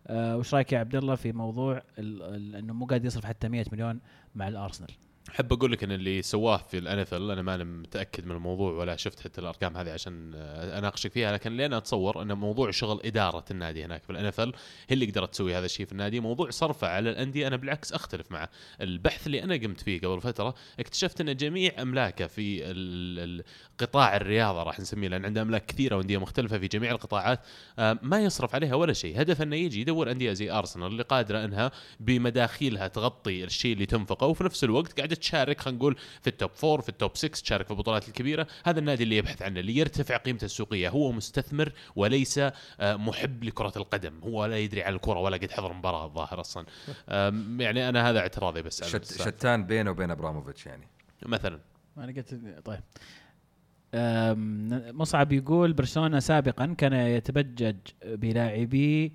وش رأيك يا عبد الله في موضوع إنه مو قاعد يصرف حتى 100 مليون مع الأرسنال؟ أحب أقول لك إن اللي سواه في الان اف أنا ما متأكد من الموضوع ولا شفت حتى الأرقام هذه عشان أناقشك فيها لكن لين أتصور إن موضوع شغل إدارة النادي هناك في الان هي اللي قدرت تسوي هذا الشيء في النادي. موضوع صرفه على الأندية أنا بالعكس أختلف معه. البحث اللي أنا قمت فيه قبل فترة اكتشفت إن جميع أملاكه في قطاع الرياضة راح نسميه لأن عنده أملاك كثيرة وأندية مختلفة في جميع القطاعات. آه، ما يصرف عليها ولا شيء. هدف إنه يجي يدور أندية زي ارسنال اللي قادرة إنها بمداخيلها تغطي الشيء اللي تنفقه وفي نفس الوقت قاعدة تشارك خلينا نقول في ال top four في ال top 6 تشارك في البطولات الكبيرة. هذا النادي اللي يبحث عنه اللي يرتفع قيمته السوقية. هو مستثمر وليس آه، محب لكرة القدم. هو لا يدري عن الكرة ولا قد حضر مباراة الظاهر أصلا. يعني أنا هذا اعتراضي بس شت شتان بينه وبين إبراموفيتش يعني. مثلا. أنا قلت طيب. مصعب يقول برشلونة سابقا كان يتبجج بلاعبي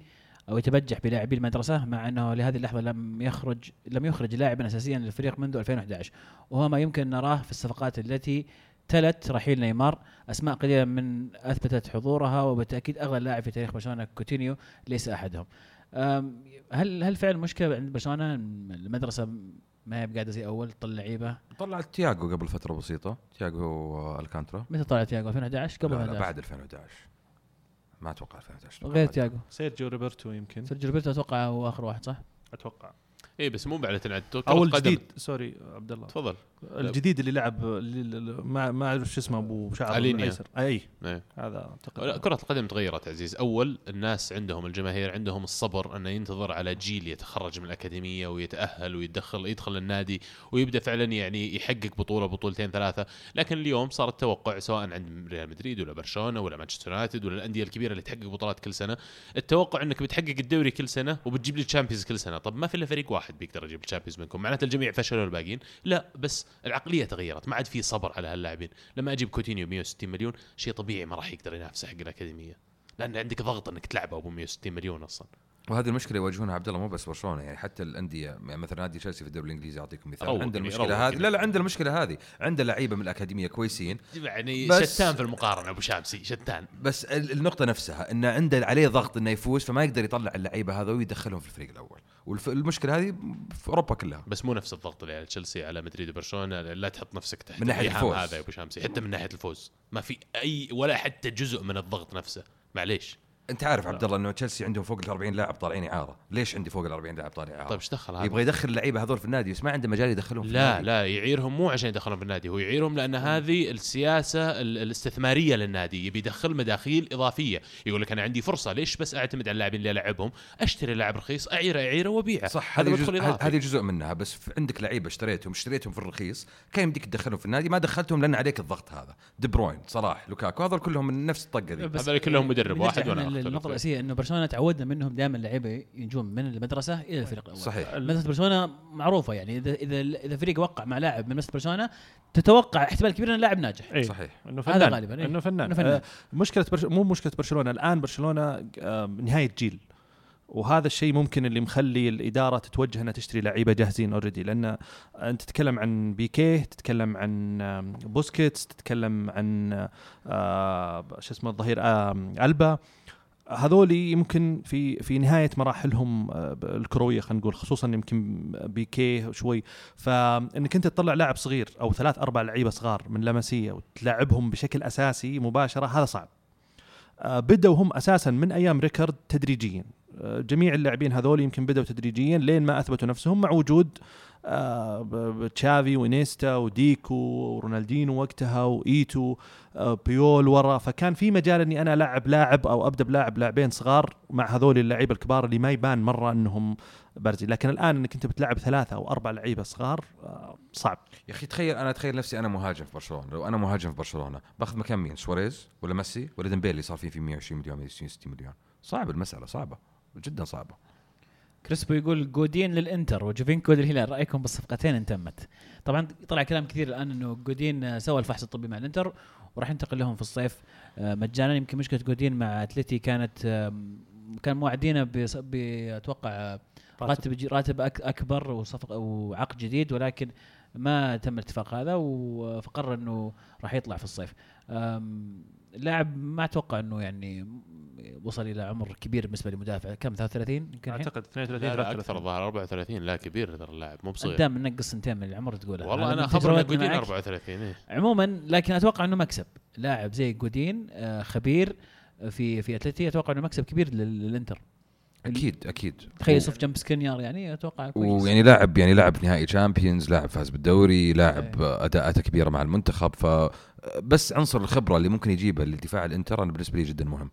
أو يتبجح بلاعبي المدرسة مع إنه لهذه اللحظة لم يخرج لم يخرج لاعبا اساسيا للفريق منذ 2011 وهو ما يمكن نراه في الصفقات التي تلت رحيل نيمار. أسماء قليلة من أثبتت حضورها وبالتأكيد أغلى لاعب في تاريخ برشلونة كوتينيو ليس أحدهم. هل هل فعلا مشكلة عند برشلونة؟ المدرسة ما هي بقاعدة زي أول تطلع لعيبة. طلعت تياجو قبل فترة بسيطة. تياجو ألكانترا. متى طلع تياجو 2011 قبل لا, لا بعد 2011 ما أتوقع 2011 غير تياجو سيرجيو روبرتو يمكن. سيرجيو روبرتو أتوقع هو آخر واحد صح؟ أتوقع. اي بس مو بعد تنعد كرة أو قدم. الجديد sorry عبد الله. تفضل. الجديد اللي لعب اللي- ما ما أعرف شو اسمه أبو شعر. الأيسر. أي. إيه. هذا أعتقد. كرة القدم تغيرت عزيز. أول الناس عندهم الجماهير عندهم الصبر أنه ينتظر على جيل يتخرج من الأكاديمية ويتأهل ويدخل يدخل النادي ويبدأ فعلا يعني يحقق بطولة بطولتين ثلاثة. لكن اليوم صار التوقع سواء عند ريال مدريد ولا برشلونة ولا مانشستر يونايتد ولا الأندية الكبيرة اللي تحقق بطولات كل سنة التوقع أنك بتحقق الدوري كل سنة وبتجيب لي ال Champions كل سنة. طب ما في إلا فريق واحد بيقدر يجيب ال Champions منكم؟ معناته الجميع فشلوا الباقيين. لا بس العقلية تغيرت ما عاد في صبر على هاللاعبين. لما أجيب كوتينيو 160 مليون شيء طبيعي ما راح يقدر ينافس حق الاكاديميه لأن عندك ضغط إنك تلعبه أبو 160 مليون أصلا. وهذه المشكلة يواجهونها عبد الله مو بس برشلونة يعني حتى الأندية يعني مثلا نادي تشيلسي في الدوري الإنجليزي أعطيكم مثال. عنده المشكلة روقني. هذه لا لا عنده المشكلة هذه. عنده لعيبة من الأكاديمية كويسين يعني شتان في المقارنة أبو شامسي شتان. بس ال- النقطة نفسها انه عنده عليه ضغط إنه يفوز فما يقدر يطلع اللعيبة هذا ويدخلهم في الفريق الأول. والمشكلة هذه في أوروبا كلها. بس مو نفس الضغط اللي على تشيلسي على مدريد وبرشلونة لا تحط نفسك تحت من الإيهام الفوز. هذا يا أبو شامسي حتى من ناحية الفوز. ما في أي ولا حتى جزء من الضغط نفسه. معليش. أنت عارف عبد الله إنه تشيلسي عندهم فوق ال 40 لاعب طالعين إعارة. ليش عندي فوق ال 40 لاعب طالع إعارة؟ طيب إيش دخل هذا؟ يبغى يدخل اللعيبه هذول في النادي بس ما عنده مجال يدخلهم في لا النادي. لا يعيرهم مو عشان يدخلهم بالنادي هو يعيرهم لأن هذه السياسة ال- الاستثمارية للنادي يبي يدخل مداخيل إضافية. يقول لك أنا عندي فرصة ليش بس أعتمد على اللاعبين اللي ألعبهم؟ أشتري لاعب رخيص أعيره أعيره وأبيعه. صح هذا هذه جزء هذه جزء منها بس في عندك لعيبة اشتريتهم اشتريتهم في الرخيص كان يمديك تدخلهم في النادي؟ ما دخلتهم لأن عليك الضغط هذا. دي بروين صلاح لوكاكو هذول كلهم من نفس الطقة ذي. هذول كلهم مدرب واحد وأنا فيه. الرئيسيه إنه برشلونة تعودنا منهم دائما لعيبة يجون من المدرسة إلى الفريق الأول. صحيح. مدرسه برشلونة معروفة يعني اذا إذا إذا فريق وقع مع لاعب من مدرسه برشلونة تتوقع احتمال كبير انه لاعب ناجح. إيه. صحيح. إنه هذا فنان. غالباً، إيه. إنه فنان, إنه فنان. آه مشكلة برش... مو مشكلة برشلونة الآن برشلونة آه نهاية جيل. وهذا الشيء ممكن اللي مخلي الإدارة تتوجه إنها تشتري لعيبة جاهزين already لأن أنت تتكلم عن بيكيه تتكلم عن بوسكيتس تتكلم عن آه شو اسمه الظهير آه ألبا. هذول يمكن في في نهاية مراحلهم آه، الكروية خلينا نقول خصوصا يمكن بيكيه شوي فإنك أنت تطلع لاعب صغير أو ثلاث أربع لعيبة صغار من لمسيه وتلعبهم بشكل أساسي مباشرة هذا صعب. آه، بدأوا هم أساسا من أيام ريكارد تدريجيا. آه، جميع اللاعبين هذول يمكن بدأوا تدريجيا لين ما أثبتوا نفسهم مع وجود تشافي وإنييستا وديكو ورونالدينو وقتها وإيتو آه، بويول ورا. فكان في مجال إني أنا ألعب لاعب أو أبدأ بلاعب لاعبين صغار مع هذول اللعيبة الكبار اللي ما يبان مرة إنهم بارزين. لكن الآن إنك أنت بتلعب ثلاثة أو أربع لعيبة صغار آه، صعب. يا أخي تخيل أنا أتخيل نفسي أنا مهاجم في برشلونة. لو أنا مهاجم في برشلونة باخذ مكان مين؟ سواريز ولا ميسي ولا ديمبيلي؟ صار فيه في 120 مليون 160 مليون. صعب المسألة صعبة جدا صعبة. كريسبو يقول جودين للإنتر وجوفينكو للهلال رأيكم بالصفقتين إن تمت. طبعا طلع كلام كثير الآن إنه جودين سوى الفحص الطبي مع الإنتر وراح ينتقل لهم في الصيف آه، مجانا. يمكن مشكلة جودين مع اتلتي كانت كان موعدينه بأتوقع آه، راتب. راتب أكبر وصفقه وعقد جديد ولكن ما تم الاتفاق هذا فقرر إنه راح يطلع في الصيف. آم، اللاعب ما أتوقع إنه يعني وصل إلى عمر كبير بالنسبة لمدافع كم؟ 33 يمكن؟ أعتقد 32 لا, لا 33 أكثر. الظاهر 34 لا كبير ترى اللاعب. مو بصغير. دائما نقص سنتين من العمر تقولها والله أنا خبر ان جودين معك. 34 إيه. عموما لكن أتوقع إنه مكسب. لاعب زي جودين آه، خبير آه، في في اتلتي أتوقع إنه مكسب كبير لل- للإنتر. أكيد أكيد. تخيل يصف جنب سكرينيار يعني أتوقع كويس. ويعني لاعب يعني لاعب نهائي Champions لاعب فاز بالدوري لاعب أيه. اداءاته كبيره مع المنتخب ف بس عنصر الخبرة اللي ممكن يجيبه لدفاع الإنتر أنا بالنسبة لي جدا مهم.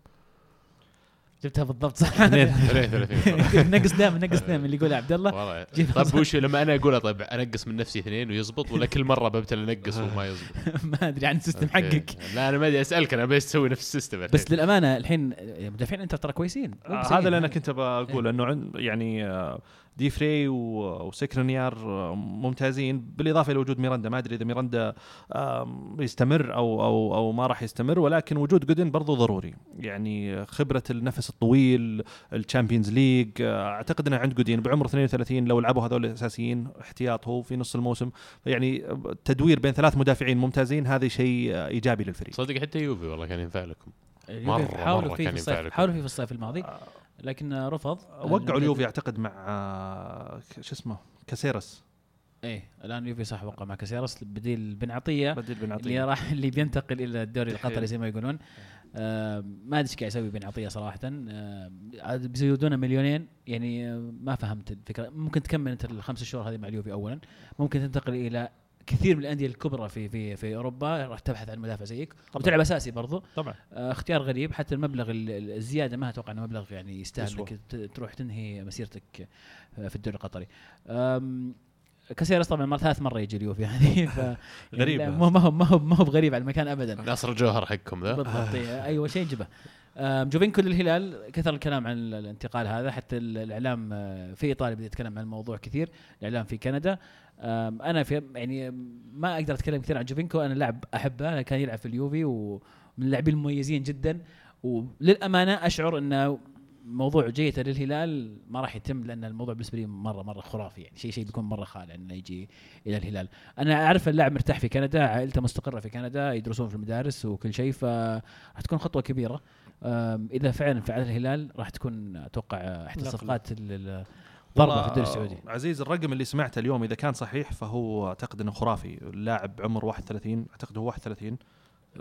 جبتها بالضبط صح؟ 32 نقص دائما نقص دائما اللي يقول عبد الله. طيب وش لما أنا أقولها طيب أنقص من نفسي اثنين ويزبط ولا كل مرة ببتل أنقص وما يزبط؟ ما أدري عن ال system. حقك. لا أنا ما أدري أسألك أنا بس تسوي نفس ال system الحين. بس للأمانة الحين مدافعين انتر ترى كويسين. هذا اللي أنا كنت بقول إنه عن- يعني آه، دي فري وسكرينيار آه، ممتازين. بالإضافة إلى وجود ميراندا ما أدري إذا ميراندا يستمر أو أو أو ما راح يستمر ولكن وجود جودن برضو ضروري. يعني خبرة النفس الطويل ال Champions League آه، أعتقد إنه عند جودين. بعمر 32 لو لعبوا هذول الأساسيين احتياط هو في نص الموسم. يعني التدوير بين ثلاث مدافعين ممتازين هذا شيء آه، إيجابي للفريق. صدق حتى يوفي والله كان ينفع لكم. مرة- حاولوا مرة فيه كان في ينفع الصيف لكم. حاولوا فيه في الصيف الماضي. لكن رفض. وقعوا اليوفي اعتقد مع آه، شو اسمه كاسيرس. إيه الآن يوفي صح وقع مع كاسيرس. بديل بن عطية بديل بن اللي عطيه راح اللي بينتقل إلى الدوري القطري زي ما يقولون. آه ما أدري إيش قاعد يسوي بن عطية صراحة. آه عاد بيزودونه مليونين. يعني آه ما فهمت الفكرة. ممكن تكمل أنت الخمس شهور هذه مع اليوفي اولا. ممكن تنتقل إلى كثير من الأندية الكبرى في في في أوروبا راح تبحث عن مدافع زيك. وتلعب أساسي برضو. طبعا. آه اختيار غريب. حتى المبلغ ال- ال- الزيادة ما أتوقع إنه مبلغ يعني يستاهل. إنك ت- تروح تنهي مسيرتك آه، في الدوري القطري. كاسيرس طبعا مر ثالث مرة يجي اليوفي يعني. ف غريب يعني هذا. ما هو ما هو ما هو بغريب على المكان ابدا. ناصر الجوهر حقكم ذا. بالضبط إيه، أيوه شيء جبه آم، جوفينكو للهلال كثر الكلام عن ال- الانتقال هذا حتى ال- الإعلام آه، في ايطاليا بدا يتكلم عن الموضوع كثير الإعلام في كندا أنا في يعني ما أقدر أتكلم كثير عن جوفينكو أنا لاعب أحبه كان يلعب في اليوفي ومن اللاعبين المميزين جدا وللأمانة أشعر إنه موضوع جيته للهلال ما راح يتم لأن الموضوع بالنسبة لي مره مرة خرافي يعني شيء شيء بيكون مرة خالع إنه يجي إلى الهلال. أنا أعرف اللاعب مرتاح في كندا، عائلته مستقرة في كندا، يدرسون في المدارس وكل شيء فراح تكون خطوة كبيرة. إذا فعلا فعل الهلال راح تكون أتوقع احدى. الصفقات ال- ال- ضربة في الدوري السعودي. عزيز الرقم اللي سمعته اليوم إذا كان صحيح فهو أعتقد إنه خرافي اللاعب عمر 31 أعتقد هو 31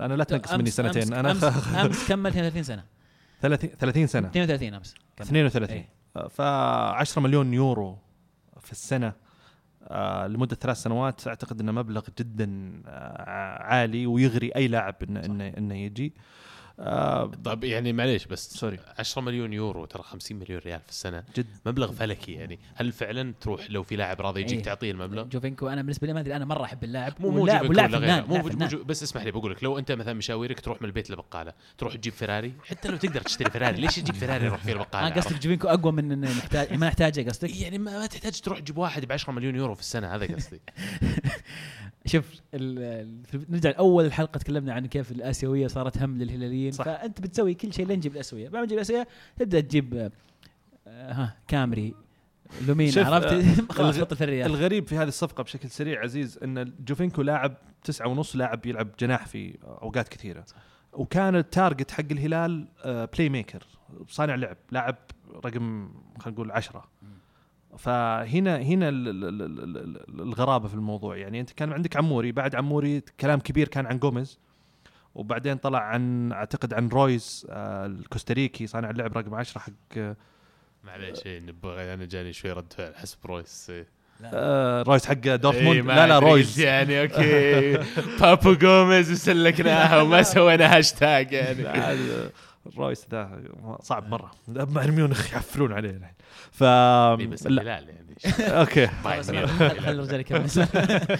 أنا لا تنقص مني سنتين أمس أنا امس, أمس كمل 32 سنة 30 30 سنة 32 أمس كمل. 32 إيه. ف 10 مليون يورو في السنة آه لمدة ثلاث سنوات أعتقد إنه مبلغ جدا آه عالي ويغري أي لاعب انه انه إنه يجي آه طب يعني معليش بس sorry. 10 مليون يورو ترى 50 مليون ريال في السنة. جد. مبلغ فلكي يعني. هل فعلا تروح لو في لاعب راضي يجيك إيه. تعطيه المبلغ؟ جوفينكو أنا بالنسبة لي ما أدري أنا مرة أحب اللاعب مو مو واللاعب ولا مو لاعب مو. جو- بس اسمح لي بقول لك لو أنت مثلا مشاويرك تروح من البيت للبقاله تروح تجيب فيراري؟ حتى لو تقدر تشتري فيراري ليش تجيب فيراري يروح فيه البقالة؟ أنا قصدك عرفت؟ جوفينكو أقوى من نحتاج ما نحتاجه قصدك؟ يعني ما, ما تحتاج تروح تجيب واحد ب 10 مليون يورو في السنة هذا قصدي. شوف نرجع لأول حلقة تكلمنا عن كيف الآسيوية صارت هم للهلاليين. صح. فأنت بتسوي كل شيء لين تجيب الآسيوية. بعد ما تجيب الآسيوية تبدأ تجيب آه، آه، ها كامري لومينا عرفت؟ آه، خلاص الريال الغريب في هذه الصفقة بشكل سريع عزيز إن جوفينكو لاعب تسعة ونص لاعب يلعب جناح في أوقات كثيرة. وكان ال target حق الهلال آه، playmaker صانع لعب لاعب رقم خلينا نقول عشرة. فهنا هنا ال- ال- ال- ال- ال- الغرابة في الموضوع. يعني أنت كان عندك عموري بعد عموري كلام كبير كان عن جوميز وبعدين طلع عن أعتقد عن رويز آه، الكوستاريكي صانع اللعب رقم 10 حق آه، معليش إيه، نبغى أنا جاني شوي رد فعل حسب رويس إيه. آه، رويز حق دورتموند؟ إيه، ما لا لا رويز. يعني أوكي. بابو جوميز وسلكناها وما سوينا هاشتاج يعني. رويس ذا صعب مرة. بايرن ميونخ يحفلون عليه. الحين ف إيه، بس لا. الهلال يعني. أوكي. بايرن خلاص، ميونخ. خل خل الرجال يكمل.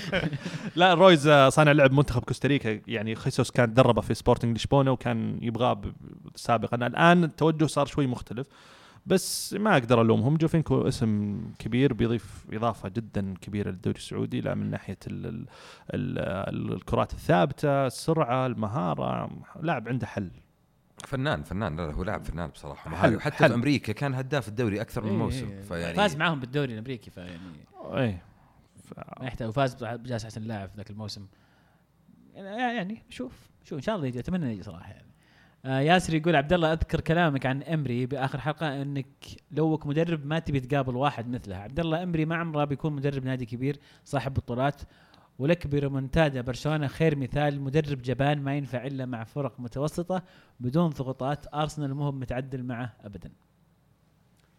لا رويز آه، صانع لعب منتخب كوستاريكا. يعني خيسوس كان دربه في سبورتنج لشبونه وكان يبغاه سابقا. الآن التوجه صار شوي مختلف بس ما أقدر ألومهم. جوفينكو اسم كبير بيضيف إضافة جدا كبيرة للدوري السعودي لا من ناحية ال ال ال الكرات الثابتة السرعة المهارة لاعب عنده حل. فنان فنان لا لا هو لاعب فنان بصراحة. حل- وحتى حل. في أمريكا كان هداف الدوري أكثر من إيه، موسم إيه. فيعني فاز معاهم بالدوري الأمريكي فيعني إيه. ما يحتاج وفاز بجائزه أحسن لاعب في ذاك الموسم. يعني يعني شوف شوف إن شاء الله يجي أتمنى يجي صراحة يعني. آه ياسر يقول عبد الله أذكر كلامك عن إمري بآخر حلقة إنك لوك مدرب ما تبي تقابل واحد مثله. عبد الله إمري ما عمره بيكون مدرب نادي كبير صاحب بطولات. ولك بريمونتادا برشلونة خير مثال مدرب جبان ما ينفع إلا مع فرق متوسطة بدون ضغوطات أرسنال مو متعدل معه ابدا.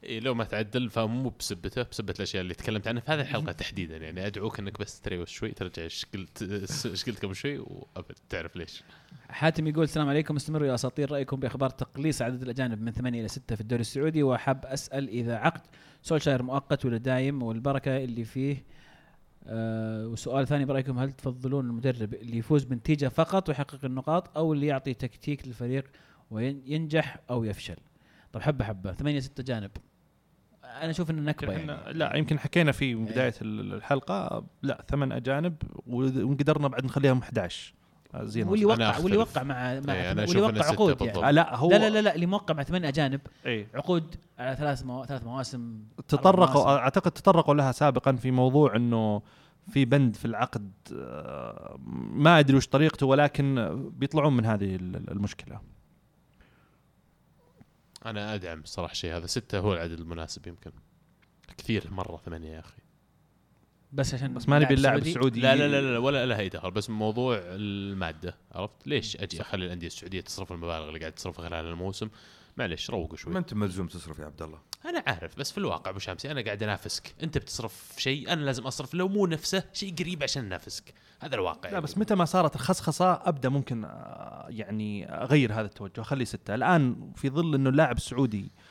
إيه لو ما تعدل فمو بسبته بسبة الأشياء اللي تكلمت عنها في هذه الحلقة تحديدا يعني أدعوك إنك بس ت rewatch شوي ترجع إيش قلت إيش قلت قبل شوي وأبد تعرف ليش. حاتم يقول السلام عليكم استمروا يا أساطير رأيكم بأخبار تقليص عدد الأجانب من ثمانية إلى ستة في الدوري السعودي؟ وحاب أسأل إذا عقد سولشاير مؤقت ولا دايم والبركة اللي فيه آه وسؤال ثاني برأيكم هل تفضلون المدرب اللي يفوز بنتيجة فقط ويحقق النقاط أو اللي يعطي تكتيك للفريق وينجح أو يفشل؟ طب حبة حبة. ثمانية ستة جانب. أنا أشوف إنه نكبة يعني. لا يمكن حكينا في بداية ال- الحلقة. لا ثمان اجانب وقدرنا بعد نخليهم 11 آه، زين واللي وقع. واللي وقع مع, مع إيه، أنا واللي وقع عقود. يعني. آه، لا هو لا لا لا اللي موقع مع ثمان أجانب إيه. عقود على ثلاث مو... ثلاث مواسم. تطرقوا مواسم. أعتقد تطرقوا لها سابقا في موضوع إنه في بند في العقد. آه، ما أدري وش طريقته ولكن بيطلعون من هذه ال- المشكلة. أنا أدعم صراحة الشيء هذا. ستة هو العدد المناسب يمكن. كثير مرة ثمانية يا أخي. بس عشان بس ما نبي اللاعب سعودي. السعودي. لا لا لا, لا ولا لها أي دخل بس موضوع المادة عرفت؟ ليش أجي أخلي الأندية السعودية تصرف المبالغ اللي قاعد تصرفها خلال الموسم؟ معلش روقوا شوي. ما أنت ملزوم تصرف يا عبد الله. أنا عارف بس في الواقع أبو شمسي أنا قاعد أنافسك. أنت بتصرف شيء أنا لازم أصرف لو مو نفسه شيء قريب عشان أنافسك. هذا الواقع لا بس متى ما صارت الخصخصة أبدأ ممكن آه، يعني أغير هذا التوجه اخلي ستة. الآن في ظل إنه اللاعب السعودي آه،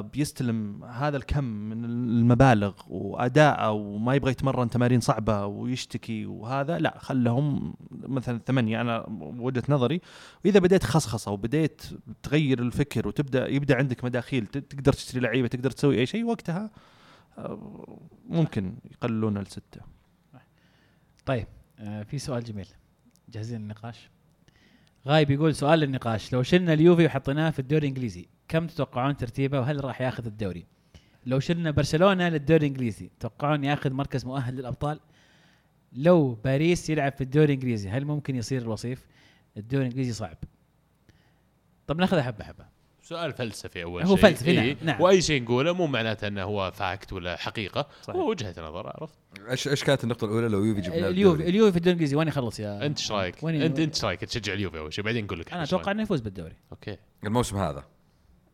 بيستلم هذا الكم من المبالغ وأداءه وما يبغى يتمرن تمارين صعبة ويشتكي وهذا لا خلهم مثلا ثمانية. أنا وجهة نظري واذا بديت خصخصة وبديت تغير الفكر وتبدأ يبدأ عندك مداخيل تقدر تشتري لعيبة تقدر تسوي أي شيء وقتها آه، ممكن يقللون لسته طيب آه في سؤال جميل. جاهزين للنقاش؟ غايب يقول سؤال للنقاش. لو شلنا اليوفي وحطيناه في الدوري الإنجليزي كم تتوقعون ترتيبه وهل راح ياخذ الدوري؟ لو شلنا برشلونة للدوري الإنجليزي تتوقعون ياخذ مركز مؤهل للأبطال؟ لو باريس يلعب في الدوري الإنجليزي هل ممكن يصير الوصيف؟ الدوري الإنجليزي صعب. طب ناخذها حبة حبة. سؤال فلسفي أول هو شيء. فلسفي، نعم، إيه. نعم. وأي شيء نقوله مو معناته إنه هو fact ولا حقيقة صحيح. هو وجهة نظر عرفت؟ إيش إيش كانت النقطة الأولى؟ لو يوفي جبنا اليوفي اليوفي في الدوري الإنجليزي وين يخلص يا أنت إيش رأيك؟ انت أنت إيش رأيك؟ تشجع اليوفي أول شيء بعدين نقول لك أنا أتوقع. إنه يفوز بالدوري. أوكي. الموسم هذا.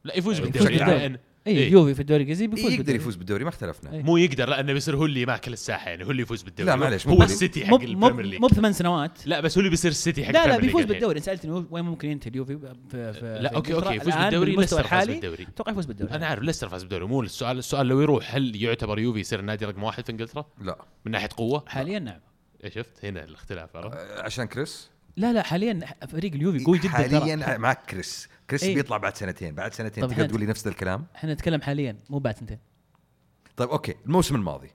لا يفوز يفوز بالدوري بالدوري. الآن. اي إيه. اليوفي في الدوري الإنجليزي بيفوز يقدر بالدوري. يفوز بالدوري ما اختلفنا إيه. مو يقدر لأنه بيصير هو اللي ماكل الساحة يعني هو اللي يفوز بالدوري لا، معليش، هو السيتي حق البريمير ليج مو بثمان سنوات لا بس هو اللي بيصير السيتي حق لا لا بيفوز. بالدوري انت سالتني وين ممكن ينتهي اليوفي في, في لا أوكي أوكي. يفوز بالدوري ليستر فاز الحالي بالدوري أتوقع يفوز بالدوري أنا عارف ليستر فاز بالدوري مو السؤال السؤال لو يروح هل يعتبر يوفي يصير النادي رقم واحد في إنجلترا لا من ناحية قوة حاليا نعم إيه شفت هنا الاختلاف عرفت عشان كريس لا لا حاليا فريق اليوفي قوي جدا. حاليا معك كريس كريس إيه. بيطلع بعد سنتين. بعد سنتين تقدر. تقول لي نفس الكلام؟ إحنا نتكلم حاليا مو بعد سنتين. طيب أوكي. الموسم الماضي.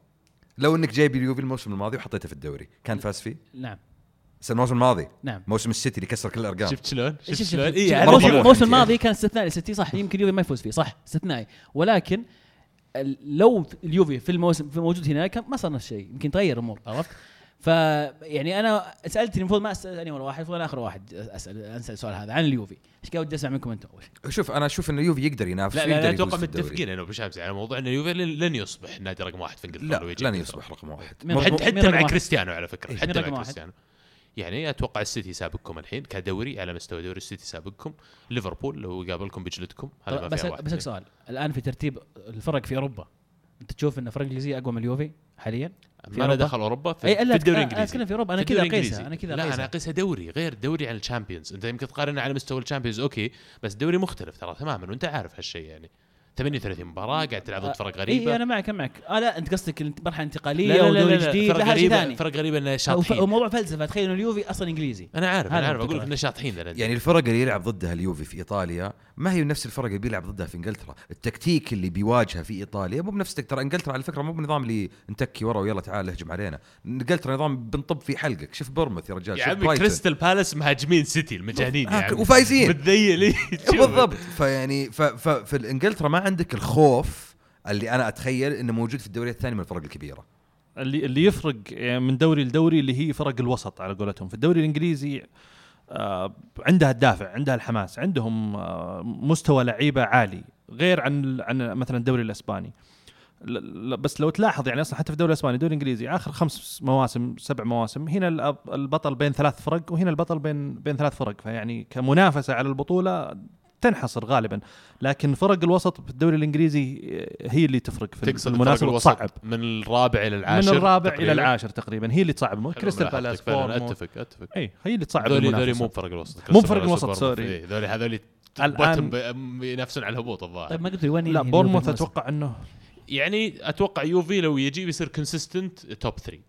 لو إنك جايب اليوفي الموسم الماضي وحطيته في الدوري كان فاز فيه؟ نعم. بس الموسم الماضي. نعم. موسم السيتي اللي كسر كل الأرقام. شفت شلون؟ شفت شلون؟ إيه مرة الموسم. الماضي كان استثنائي. للسيتي صح يمكن اليوفي ما يفوز فيه. صح استثنائي. ولكن لو اليوفي في الموسم في موجود هناك كان ما صار نفس الشيء. يمكن تغير الأمور عرفت؟ فيعني أنا سالتني المفروض ما اسالني ولا واحد المفروض أنا آخر واحد أسأل انسال السؤال هذا عن اليوفي. إيش قاعد ودي أسمع منكم أنتم أول شيء؟ شوف أنا أشوف إنه اليوفي يقدر ينافس لا لا لا أتوقع. متفقين أنا وابو شمس على موضوع ان اليوفي لن لن يصبح نادي رقم واحد في إنجلترا لا لن. يصبح رقم واحد. حتى مع؟ كريستيانو على فكرة إيه، حتى مع؟ كريستيانو. يعني أتوقع السيتي سابقكم الحين كدوري على مستوى دوري السيتي سابقكم. ليفربول لو قابلكم بيجلدكم هذا طب ما بس بس. سؤال. الآن في ترتيب الفرق في أوروبا أنت تشوف إن الفرق الانجليزيه أقوى من اليوفي حاليا؟ ما له أوروبا؟ دخل أوروبا في, أي في الدوري أنا الإنجليزي. أتكلم في أوروبا. أنا كذا اقيسها. أنا كذا لا أنا اقيسها دوري غير دوري عن الشامبيونز. أنت يمكن تقارنها على مستوى الشامبيونز. أوكي بس دوري مختلف ترى تماما وأنت عارف هالشيء يعني. 38 مباراة قاعد تلعب ضد فرق اي غريبة. أنا معك معك. آه لا أنت قصدك مرحلة انتقالية لا لا لا, ودوري لا, لا جديد فرق غريبة فرق غريبة انه شاطحين. وموضوع فلسفة تخيل إنه اليوفي أصلا إنجليزي. أنا عارف أنا عارف أقول. لك انه شاطحين. يعني الفرق اللي يلعب ضدها اليوفي في إيطاليا ما هي نفس الفرق اللي بيلعب ضدها في إنجلترا، التكتيك اللي بيواجهه في إيطاليا مو بنفس ترى إنجلترا على فكرة مو بنظام اللي نتكي ورا ويلا تعال اهجم علينا، إنجلترا نظام بنطب في حلقك، شوف بورموث يا رجال يا عمي. كريستال بالاس مهاجمين سيتي المجانين آه، عمي وفايزين. بالضبط. فيعني ف- ف- في إنجلترا ما عندك الخوف اللي أنا أتخيل إنه موجود في الدوريات الثانية من الفرق الكبيرة. اللي اللي يفرق يعني من دوري لدوري اللي هي فرق الوسط على قولتهم. في الدوري الإنجليزي آه عندها الدافع عندها الحماس عندهم آه مستوى لعيبة عالي غير عن عن مثلا الدوري الإسباني. بس لو تلاحظ يعني أصلا حتى في الدوري الإسباني الدوري الإنجليزي آخر خمس مواسم سبع مواسم هنا البطل بين ثلاث فرق وهنا البطل بين بين ثلاث فرق. فيعني كمنافسة على البطولة تنحصر غالبا لكن فرق الوسط في الدوري الانجليزي هي اللي تفرق في تقصد الوسط وتصعب من الرابع إلى العاشر من الرابع تقريباً. إلى العاشر تقريبا هي اللي تصعب كريستال بالاس. أتفق أتفق إي هي اللي تصعب ذولي ذولي المنافسة مو بفرق الوسط مو بفرق الوسط،. sorry. ذولي هذول ب- ينافسون على الهبوط الظاهر طيب ما قلت وين لا الموسم؟ أتوقع إنه يعني أتوقع يوفي لو يجي بيصير كونسيستنت توب 3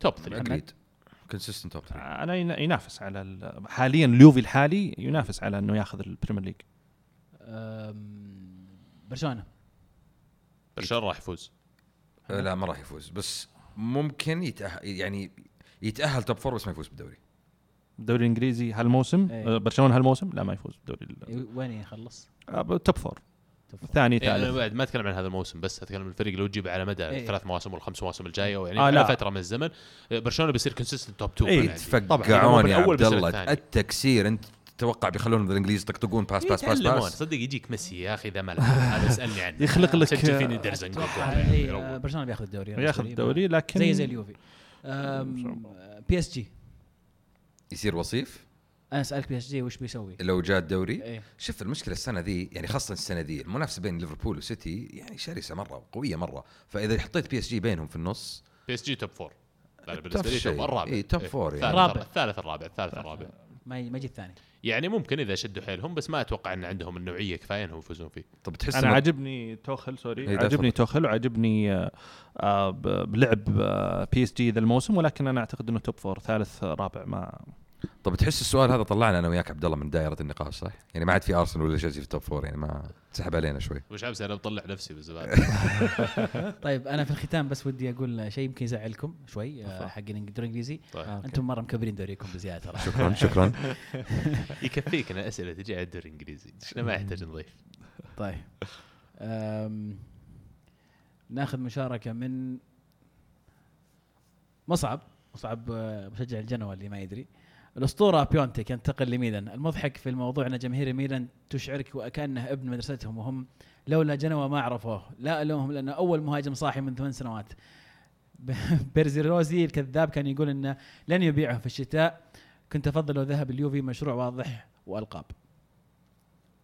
توب 3 أكيد كونسيستنت توب أنا ين- ينافس على ال- حاليا اليوفي الحالي ينافس على إنه ياخذ البريمير ليج برشلونة برشلونة راح يفوز لا ما راح يفوز بس ممكن يتأهل يعني يتأهل top four بس ما يفوز بالدوري. الدوري الانجليزي هالموسم إيه. آه، برشلونة هالموسم لا ما يفوز بالدوري ال- إيه، وين يخلص؟ top four ثاني يعني أنا ثالث. بعد ما أتكلم عن هذا الموسم بس أتكلم عن الفريق لو تجيب على مدى إيه. الثلاث مواسم والخمس مواسم الجايه يعني آه، على لا. فترة من الزمن. برشلونة بيصير consistent top 2 إيه، أنا عندي. تفقعون. يا عبد الله. التكسير أنت تتوقع بيخلونهم بالانجليزي يطقطقون؟ pass pass pass pass صدق يجيك ميسي يا أخي إذا ما لعب. هذا اسألني عنه. يخلق لك- سجل فيني درزن أتوقع إي، آه، برشلونة بياخذ الدوري. أنا ياخذ بالنسبة لي. الدوري لكن زي زي اليوفي. بي اس جي يصير وصيف؟ أنا أسألك بي إس جي وش بيسوي؟ لو جاء الدوري إيه. شوف المشكلة السنة ذي يعني خاصة السنة ذي المنافسة بين ليفربول وسيتي يعني شرسة مرة قوية مرة فإذا حطيت بي إس جي بينهم في النص بي إس جي top four بالنسبة لي. top الرابع إي، top إيه. four يعني. الثالث الرابع. الثالث الرابع الثالث الرابع ما ما يجي الثاني يعني ممكن إذا شدوا حيلهم بس ما أتوقع إن عندهم النوعية كفاية إنهم يفوزون فيه طب تحس أنا عاجبني توخل sorry إيه، عاجبني. توخل وعاجبني آه، آه، بلعب بي إس جي ذا الموسم ولكن أنا أعتقد إنه top four ثالث آه، رابع ما طب تحس السؤال هذا طلعنا أنا وياك عبد الله من دائرة النقاش صح؟ يعني ما عاد في ارسنال ولا تشيلسي في ال top four يعني ما سحب علينا شوي. وش عبسي أنا بطلع نفسي بالزباله طيب أنا في الختام بس ودي أقول شيء يمكن يزعلكم شوي آه،. حق الدوري الانجليزي طيب. آه،. أنتم مرة مكبرين دوريكم بزيادة ترى. شكرا شكرا. يكفيك إن اسئله تجي على الدوري الإنجليزي إحنا ما يحتاج نضيف. طيب. ناخذ مشاركة من مصعب. مصعب آه، مشجع الجنوة اللي ما يدري. الأسطورة بيونتك ينتقل لميلان. المضحك في الموضوع أن جماهير ميلان تشعرك وكانه ابن مدرستهم وهم لولا جنوة ما عرفوه. لا ألومهم لأنه أول مهاجم صاحي من ثمان سنوات. بيرزيروزي الكذاب كان يقول انه لن يبيعه في الشتاء. كنت أفضل لو ذهب اليوفي مشروع واضح وألقاب.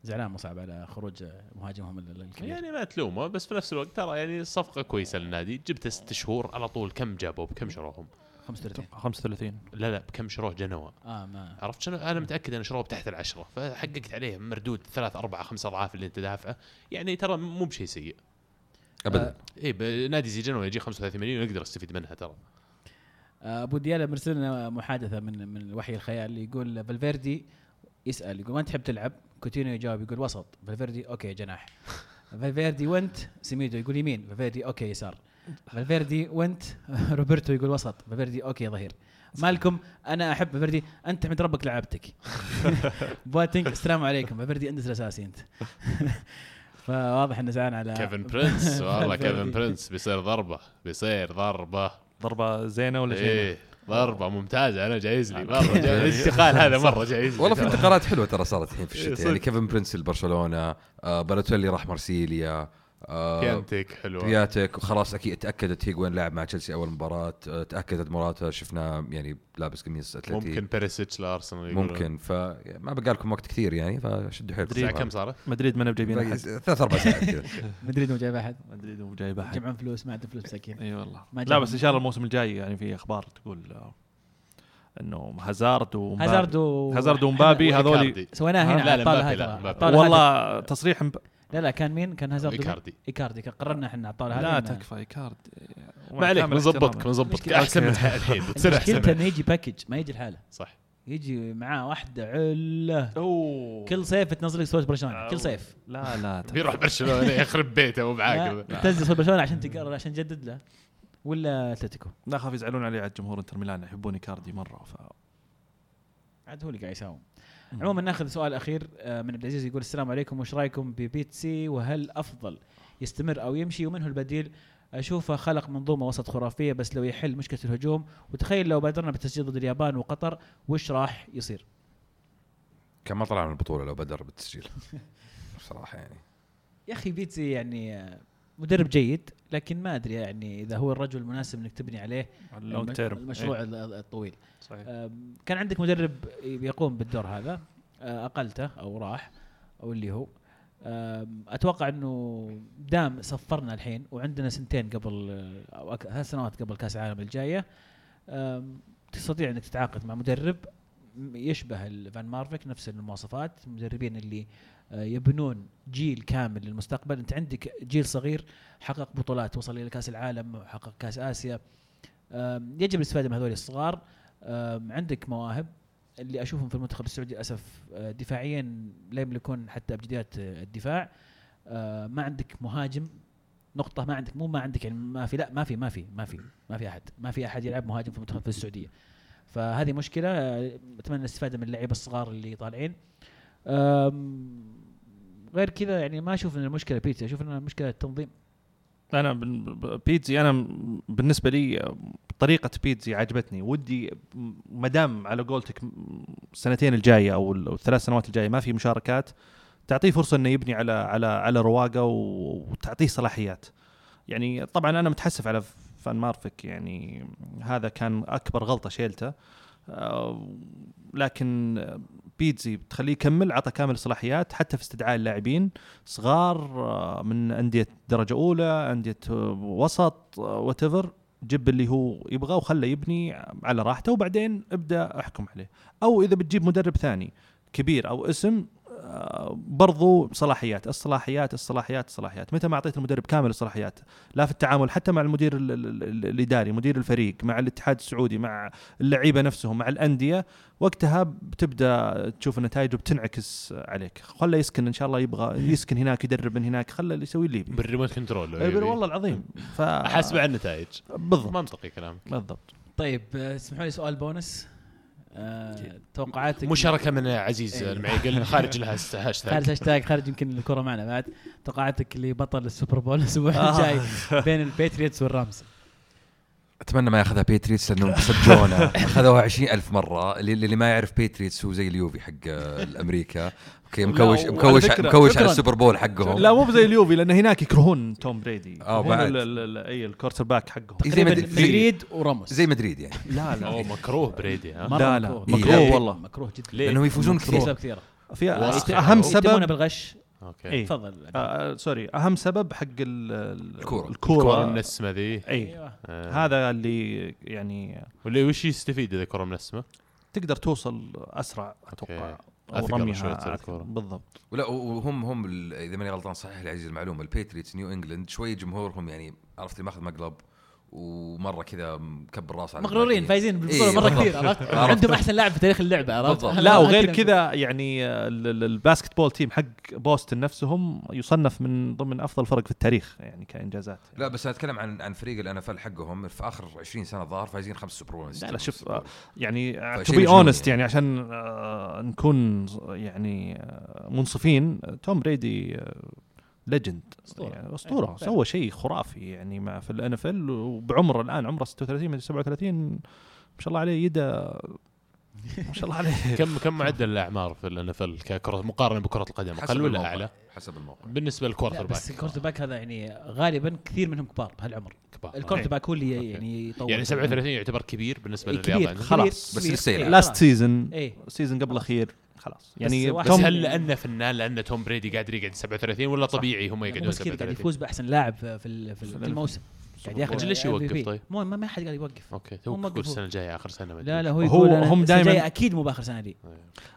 زعلان مصعب على خروج مهاجمهم ال- الكبير. يعني ما تلومه بس في نفس الوقت ترى يعني صفقة كويسة للنادي. جبته ست شهور على طول. كم جابوا بكم شروهم 35 35 لا لا بكم شروه جنوة. آه ما. عرفت شنو؟ أنا متأكد إن شروه تحت العشرة. فحققت عليه مردود ثلاث أربع خمس أضعاف اللي أنت دافعه. يعني ترى مو بشيء سيء. ابدا. اي ب- نادي زي جنوة يجي 35 مليون يقدر يستفيد منها ترى. آه، أبو ديالا مرسل لنا محادثة من من وحي الخيال يقول فالفيردي يسأل يقول وين تحب تلعب؟ كوتينيو يجاوب يقول وسط. فالفيردي أوكي جناح. فالفيردي وأنت؟ سميدو يقول يمين. فالفيردي أوكي يسار. فالفيردي وانت. روبرتو يقول وسط. فالفيردي أوكي ظهير. مالكم؟ أنا أحب فالفيردي. أنت تحمد ربك لعبتك. بواتينج السلام عليكم. فالفيردي أندس الأساسي أنت. فواضح إنه زعلان على كيفن برنس. والله كيفن. برنس. بيصير ضربة. بيصير ضربة. ضربة زينة ولا شيء إيه ضربة ممتازة. أنا جايز لي. مرة الانتقال هذا مرة جايز لي. والله في انتقالات حلوة ترى صارت الحين في الشتاء. يعني كيفن برنس لبرشلونة آه بالوتيلي راح مارسيليا آه بيانتك حلوة. بياتك وخلاص أكيد تأكدت هيجوين لعب مع تشيلسي أول مباراة. آه، تأكدت موراتا شفناه يعني لابس قميص أتلتي. ممكن بيريسيتش لأرسنال. ممكن. فما بقى لكم وقت كثير يعني فشدوا الساعة حيلكم كم صارت؟ مدريد ما أنا بجايبين باقي احد ثلاث أربع ساعات كذا. مدريد مو جايب أحد. مدريد مو جايب أحد. يجمعون فلوس ما عنده فلوس مساكين إي والله. لا. بس إن شاء الله الموسم الجاي يعني في أخبار تقول آه، إنه هازارد ومبابي هازارد و هازارد ومبابي هذول. سويناها هنا لا، على لا، والله تصريح مب... لا لا كان مين؟ كان هازارد إيكاردي. إيكاردي قررنا إحنا هذه لا تكفى ايكارد ما عليك بنظبطك بنظبطك أحسن من الحين بتصير احسن مشكلته من- إنه يجي package ما يجي الحاله صح. يجي معاه واحدة علة. أوه. كل صيف تنزل لك صوت برشلونه كل صيف. لا لا. بيروح برشلونة يخرب بيته مو معاك. لا، تنزل صوت برشلونه عشان تقرر عشان تجدد له. ولا أتلتيكو. لا خاف يزعلون علي على الجمهور انتر ميلان يحبون إيكاردي مرة ف عاد هو اللي قاعد يساوم. عموما ناخذ سؤال أخير آه، من عبد العزيز يقول السلام عليكم وش رأيكم ببيتسي وهل أفضل يستمر أو يمشي؟ ومن هو البديل أشوفه خلق منظومة وسط خرافية بس لو يحل مشكلة الهجوم. وتخيل لو بادرنا بالتسجيل ضد اليابان وقطر وش راح يصير؟ كان ما طلع من البطولة لو بدر بالتسجيل. بصراحة يعني. يا أخي بيتسي يعني آه، مدرب جيد لكن ما أدري يعني إذا هو الرجل المناسب إنك تبني عليه ال long term المشروع ال- الطويل. صحيح. كان عندك مدرب يقوم بالدور هذا أقلته أو راح أو اللي هو. أتوقع إنه دام صفرنا الحين وعندنا سنتين قبل أو ثلاث سنوات قبل كأس العالم الجاية تستطيع إنك تتعاقد مع مدرب يشبه فان مارفيك نفس المواصفات المدربين اللي يبنون جيل كامل للمستقبل. انت عندك جيل صغير حقق بطولات وصل إلى كأس العالم وحقق كأس آسيا. يجب الاستفادة من هذول الصغار. عندك مواهب اللي أشوفهم في المنتخب السعودي للأسف آه، دفاعيا لا يملكون حتى أبجديات آه، الدفاع. آه، ما عندك مهاجم نقطة ما عندك مو ما عندك يعني ما في لا ما في ما في ما في ما في أحد ما في أحد يلعب مهاجم في المنتخب في السعودية. فهذه مشكلة آه، أتمنى الاستفادة من اللعيبة الصغار اللي طالعين. غير كذا يعني ما أشوف إن المشكلة بيتزا أشوف ان المشكلة التنظيم. أنا بيتزي أنا بالنسبة لي طريقة بيتزي عجبتني. ودي ما دام على قولتك السنتين الجاية أو الثلاث سنوات الجاية ما في مشاركات تعطيه فرصة إنه يبني على على على رواقة وتعطيه صلاحيات. يعني طبعا أنا متحسف على فان مارفك يعني هذا كان أكبر غلطة شيلته. لكن بيتزي بتخليه يكمل عطى كامل الصلاحيات حتى في استدعاء اللاعبين. صغار آه، من أندية درجة أولى أندية آه، وسط وات جيب اللي هو يبغاه وخله يبني على راحته وبعدين ابدأ احكم عليه. أو إذا بتجيب مدرب ثاني كبير أو اسم آه، برضو صلاحيات الصلاحيات الصلاحيات الصلاحيات. متى ما أعطيت المدرب كامل الصلاحيات لا في التعامل حتى مع المدير ال- ال- ال- الإداري مدير الفريق مع الاتحاد السعودي مع اللعيبة نفسهم مع الأندية وقتها بتبدأ تشوف النتائج وبتنعكس عليك. خله يسكن إن شاء الله يبغى يسكن هناك يدرب من هناك خله اللي يسوي اللي يبي. بال remote control. إيه،. والله العظيم. ف على النتائج. بالضبط. منطقي كلامك. بالضبط. طيب آه، اسمحوا لي سؤال بونس. توقعاتك مشاركة من عزيز إيه. المعيقل خارج الهاش- خارج hashtag hashtag خارج يمكن الكرة معنا بعد توقعاتك لبطل السوبر بول الأسبوع آه. الجاي بين ال Patriots والرامز أتمنى ما يأخذها Patriots لأنهم صجونا أخذوها 20000 مرة. اللي, اللي ما يعرف Patriots هو زي اليوفي حق آه، الأمريكا. أوكي لا، مكوش مكوش فكرة- مكوش شكراً. على السوبر بول حقهم. لا مو زي اليوفي لأن هناك يكرهون توم بريدي. يكرهون بعد. أي ال quarterback حقهم. زي مدريد وراموس. زي مدريد يعني. لا لا. أوه مكروه بريدي ها؟ لا لا. مكروه. مكروه جداً. والله. مكروه جدا. ليه؟ لأنهم يفوزون في كثير. أسباب كثيرة. في. أهم سبب بالغش. أوكي إيه. تفضل آه آه، sorry أهم سبب حق ال- ال- الكورة. الكره الكورة منسمة ذي إي أيوه آه. هذا اللي يعني واللي وش يستفيد إذا كرة منسمة؟ تقدر توصل أسرع أتوقع أو أثقل رميها شوي تصير أثقل. الكورة. بالضبط ولا وهم هم ال- إذا ماني غلطان صحيح لي عزيز المعلومة ال Patriots New England شوي جمهورهم يعني عرفت اللي ماخذ مقلب ومرة كذا مكبر راسه على مغرورين. فايزين بالبطولة إيه، مرة. كثير عرفت. عندهم أحسن لاعب في تاريخ اللعبة عرفت. لا وغير كذا- يعني آه، ال- ال- ال basketball team حق بوسطن نفسهم يصنف من ضمن أفضل فرق في التاريخ يعني كإنجازات لا بس أنا أتكلم عن عن فريق ال NF حقهم في آخر 20 سنة الظاهر فايزين خمس سوبر بول لا لا شوف آه، يعني to be honest يعني. يعني عشان آه، نكون يعني منصفين توم بريدي legend أسطورة. يعني أسطورة. إيه، سوى شيء خرافي يعني مع في ال NFL وبعمره الآن عمره 36 من 37 ما شاء الله عليه يده ما شاء الله عليه كم كم معدل الأعمار في ال NFL ككره مقارنة بكرة القدم؟ أقل ولا. أعلى؟ حسب الموقع. بالنسبة لل quarterback بس ال quarterback هذا يعني غالبا كثير منهم كبار بهالعمر. كبار. ال quarterback هو اللي. يعني يطور. يعني 37 يعتبر كبير بالنسبة إيه، للرياضه كبير عندنا خلاص، بس. لسه. إيه، last. season ال season قبل الأخير خلاص. يعني بس توم هل لأنه فنان لأن توم بريدي قادر يقعد 37 ولا طبيعي هم يقعدون بس كذا قاعد 37 يفوز بأحسن لاعب في في الموسم. قاعد ياخذ ليش يوقف. طيب؟ مو ما ما حد قاعد يوقف. أوكي تو تقول وقفوا. السنة الجاية آخر سنة ما لا لا. هو هو- يقول أنا هم الجاية أكيد مو بآخر سنة لي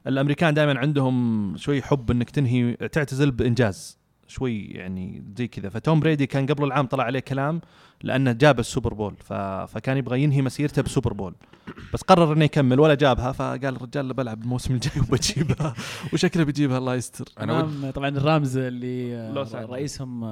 الأمريكان دائما عندهم شوي حب إنك تنهي تعتزل بإنجاز. شوي يعني زي كذا. فتوم بريدي كان قبل العام طلع عليه كلام لأنه جاب السوبر بول. ف... فكان يبغى ينهي مسيرته بسوبر بول. بس قرر إنه يكمل ولا جابها. فقال الرجال بلعب الموسم الجاي وبجيبها. وشكله بيجيبها الله يستر. أنا ود أمام طبعا الرامز اللي. رئيسهم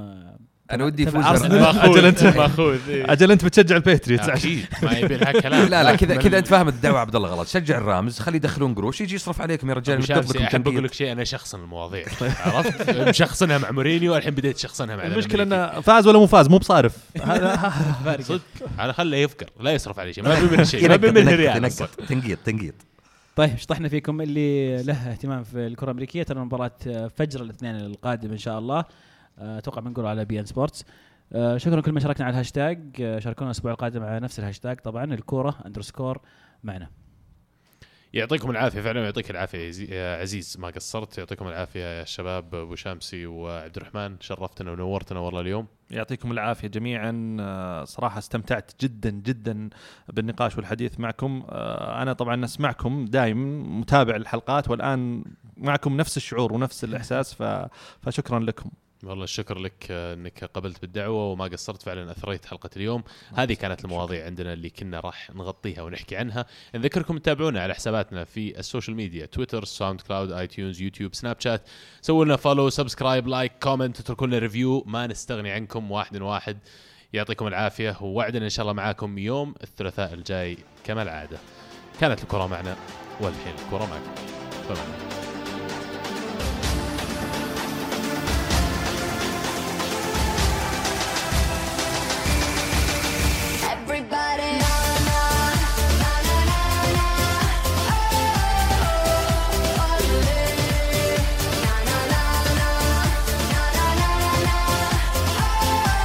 أنا ودي يفوز أجل أنت. ماخوذ إيه. أجل أنت بتشجع ال Patriots. عشان أكيد ما يبي لها كلام لا لا كذا كذا أنت فاهم الدعوة عبد الله غلط. شجع الرامز خليه يدخلون قروش يجي يصرف عليكم يا رجال احب أقول لك شيء أنا شخصن المواضيع عرفت؟ مشخصنها مع مورينيو الحين بديت شخصنها مع المشكلة. إنه فاز ولا مو فاز مو بصارف. هذا فارق صدق أنا خليه يفقر لا يصرف عليه شيء ما بي منه شيء. ما بي منه ريال. تنقيط تنقيط. طيب شطحنا فيكم اللي له اهتمام في الكرة الأمريكية ترى مباراة فجر الاثنين القادم إن شاء الله. أتوقع بتكون على beIN Sports. آه، شكرا لكل من شاركنا على الهاشتاج. آه، شاركونا الأسبوع القادم على نفس الهاشتاج. طبعا الكورة underscore معنا. يعطيكم العافية فعلا يعطيك العافية يا يا عزيز ما قصرت. يعطيكم العافية يا شباب أبو شامسي وعبد الرحمن. شرفتنا ونورتنا والله اليوم. يعطيكم العافية جميعا. آه، صراحة استمتعت جدا جدا بالنقاش والحديث معكم. آه، أنا طبعا أسمعكم دايم متابع الحلقات والآن معكم نفس الشعور ونفس الإحساس فشكرا لكم. والله الشكر لك آه، إنك قبلت بالدعوة وما قصرت. فعلا أثريت حلقة اليوم. هذه كانت المواضيع عندنا اللي كنا راح نغطيها ونحكي عنها. نذكركم تتابعونا على حساباتنا في ال social media Twitter SoundCloud iTunes YouTube Snapchat. سووا لنا follow subscribe like comment اتركوا لنا review ما نستغني عنكم واحد واحد. يعطيكم العافية. وموعدنا إن شاء الله معاكم يوم الثلاثاء الجاي. كما العادة. كانت الكرة معنا والحين الكرة معكم. فمعنا.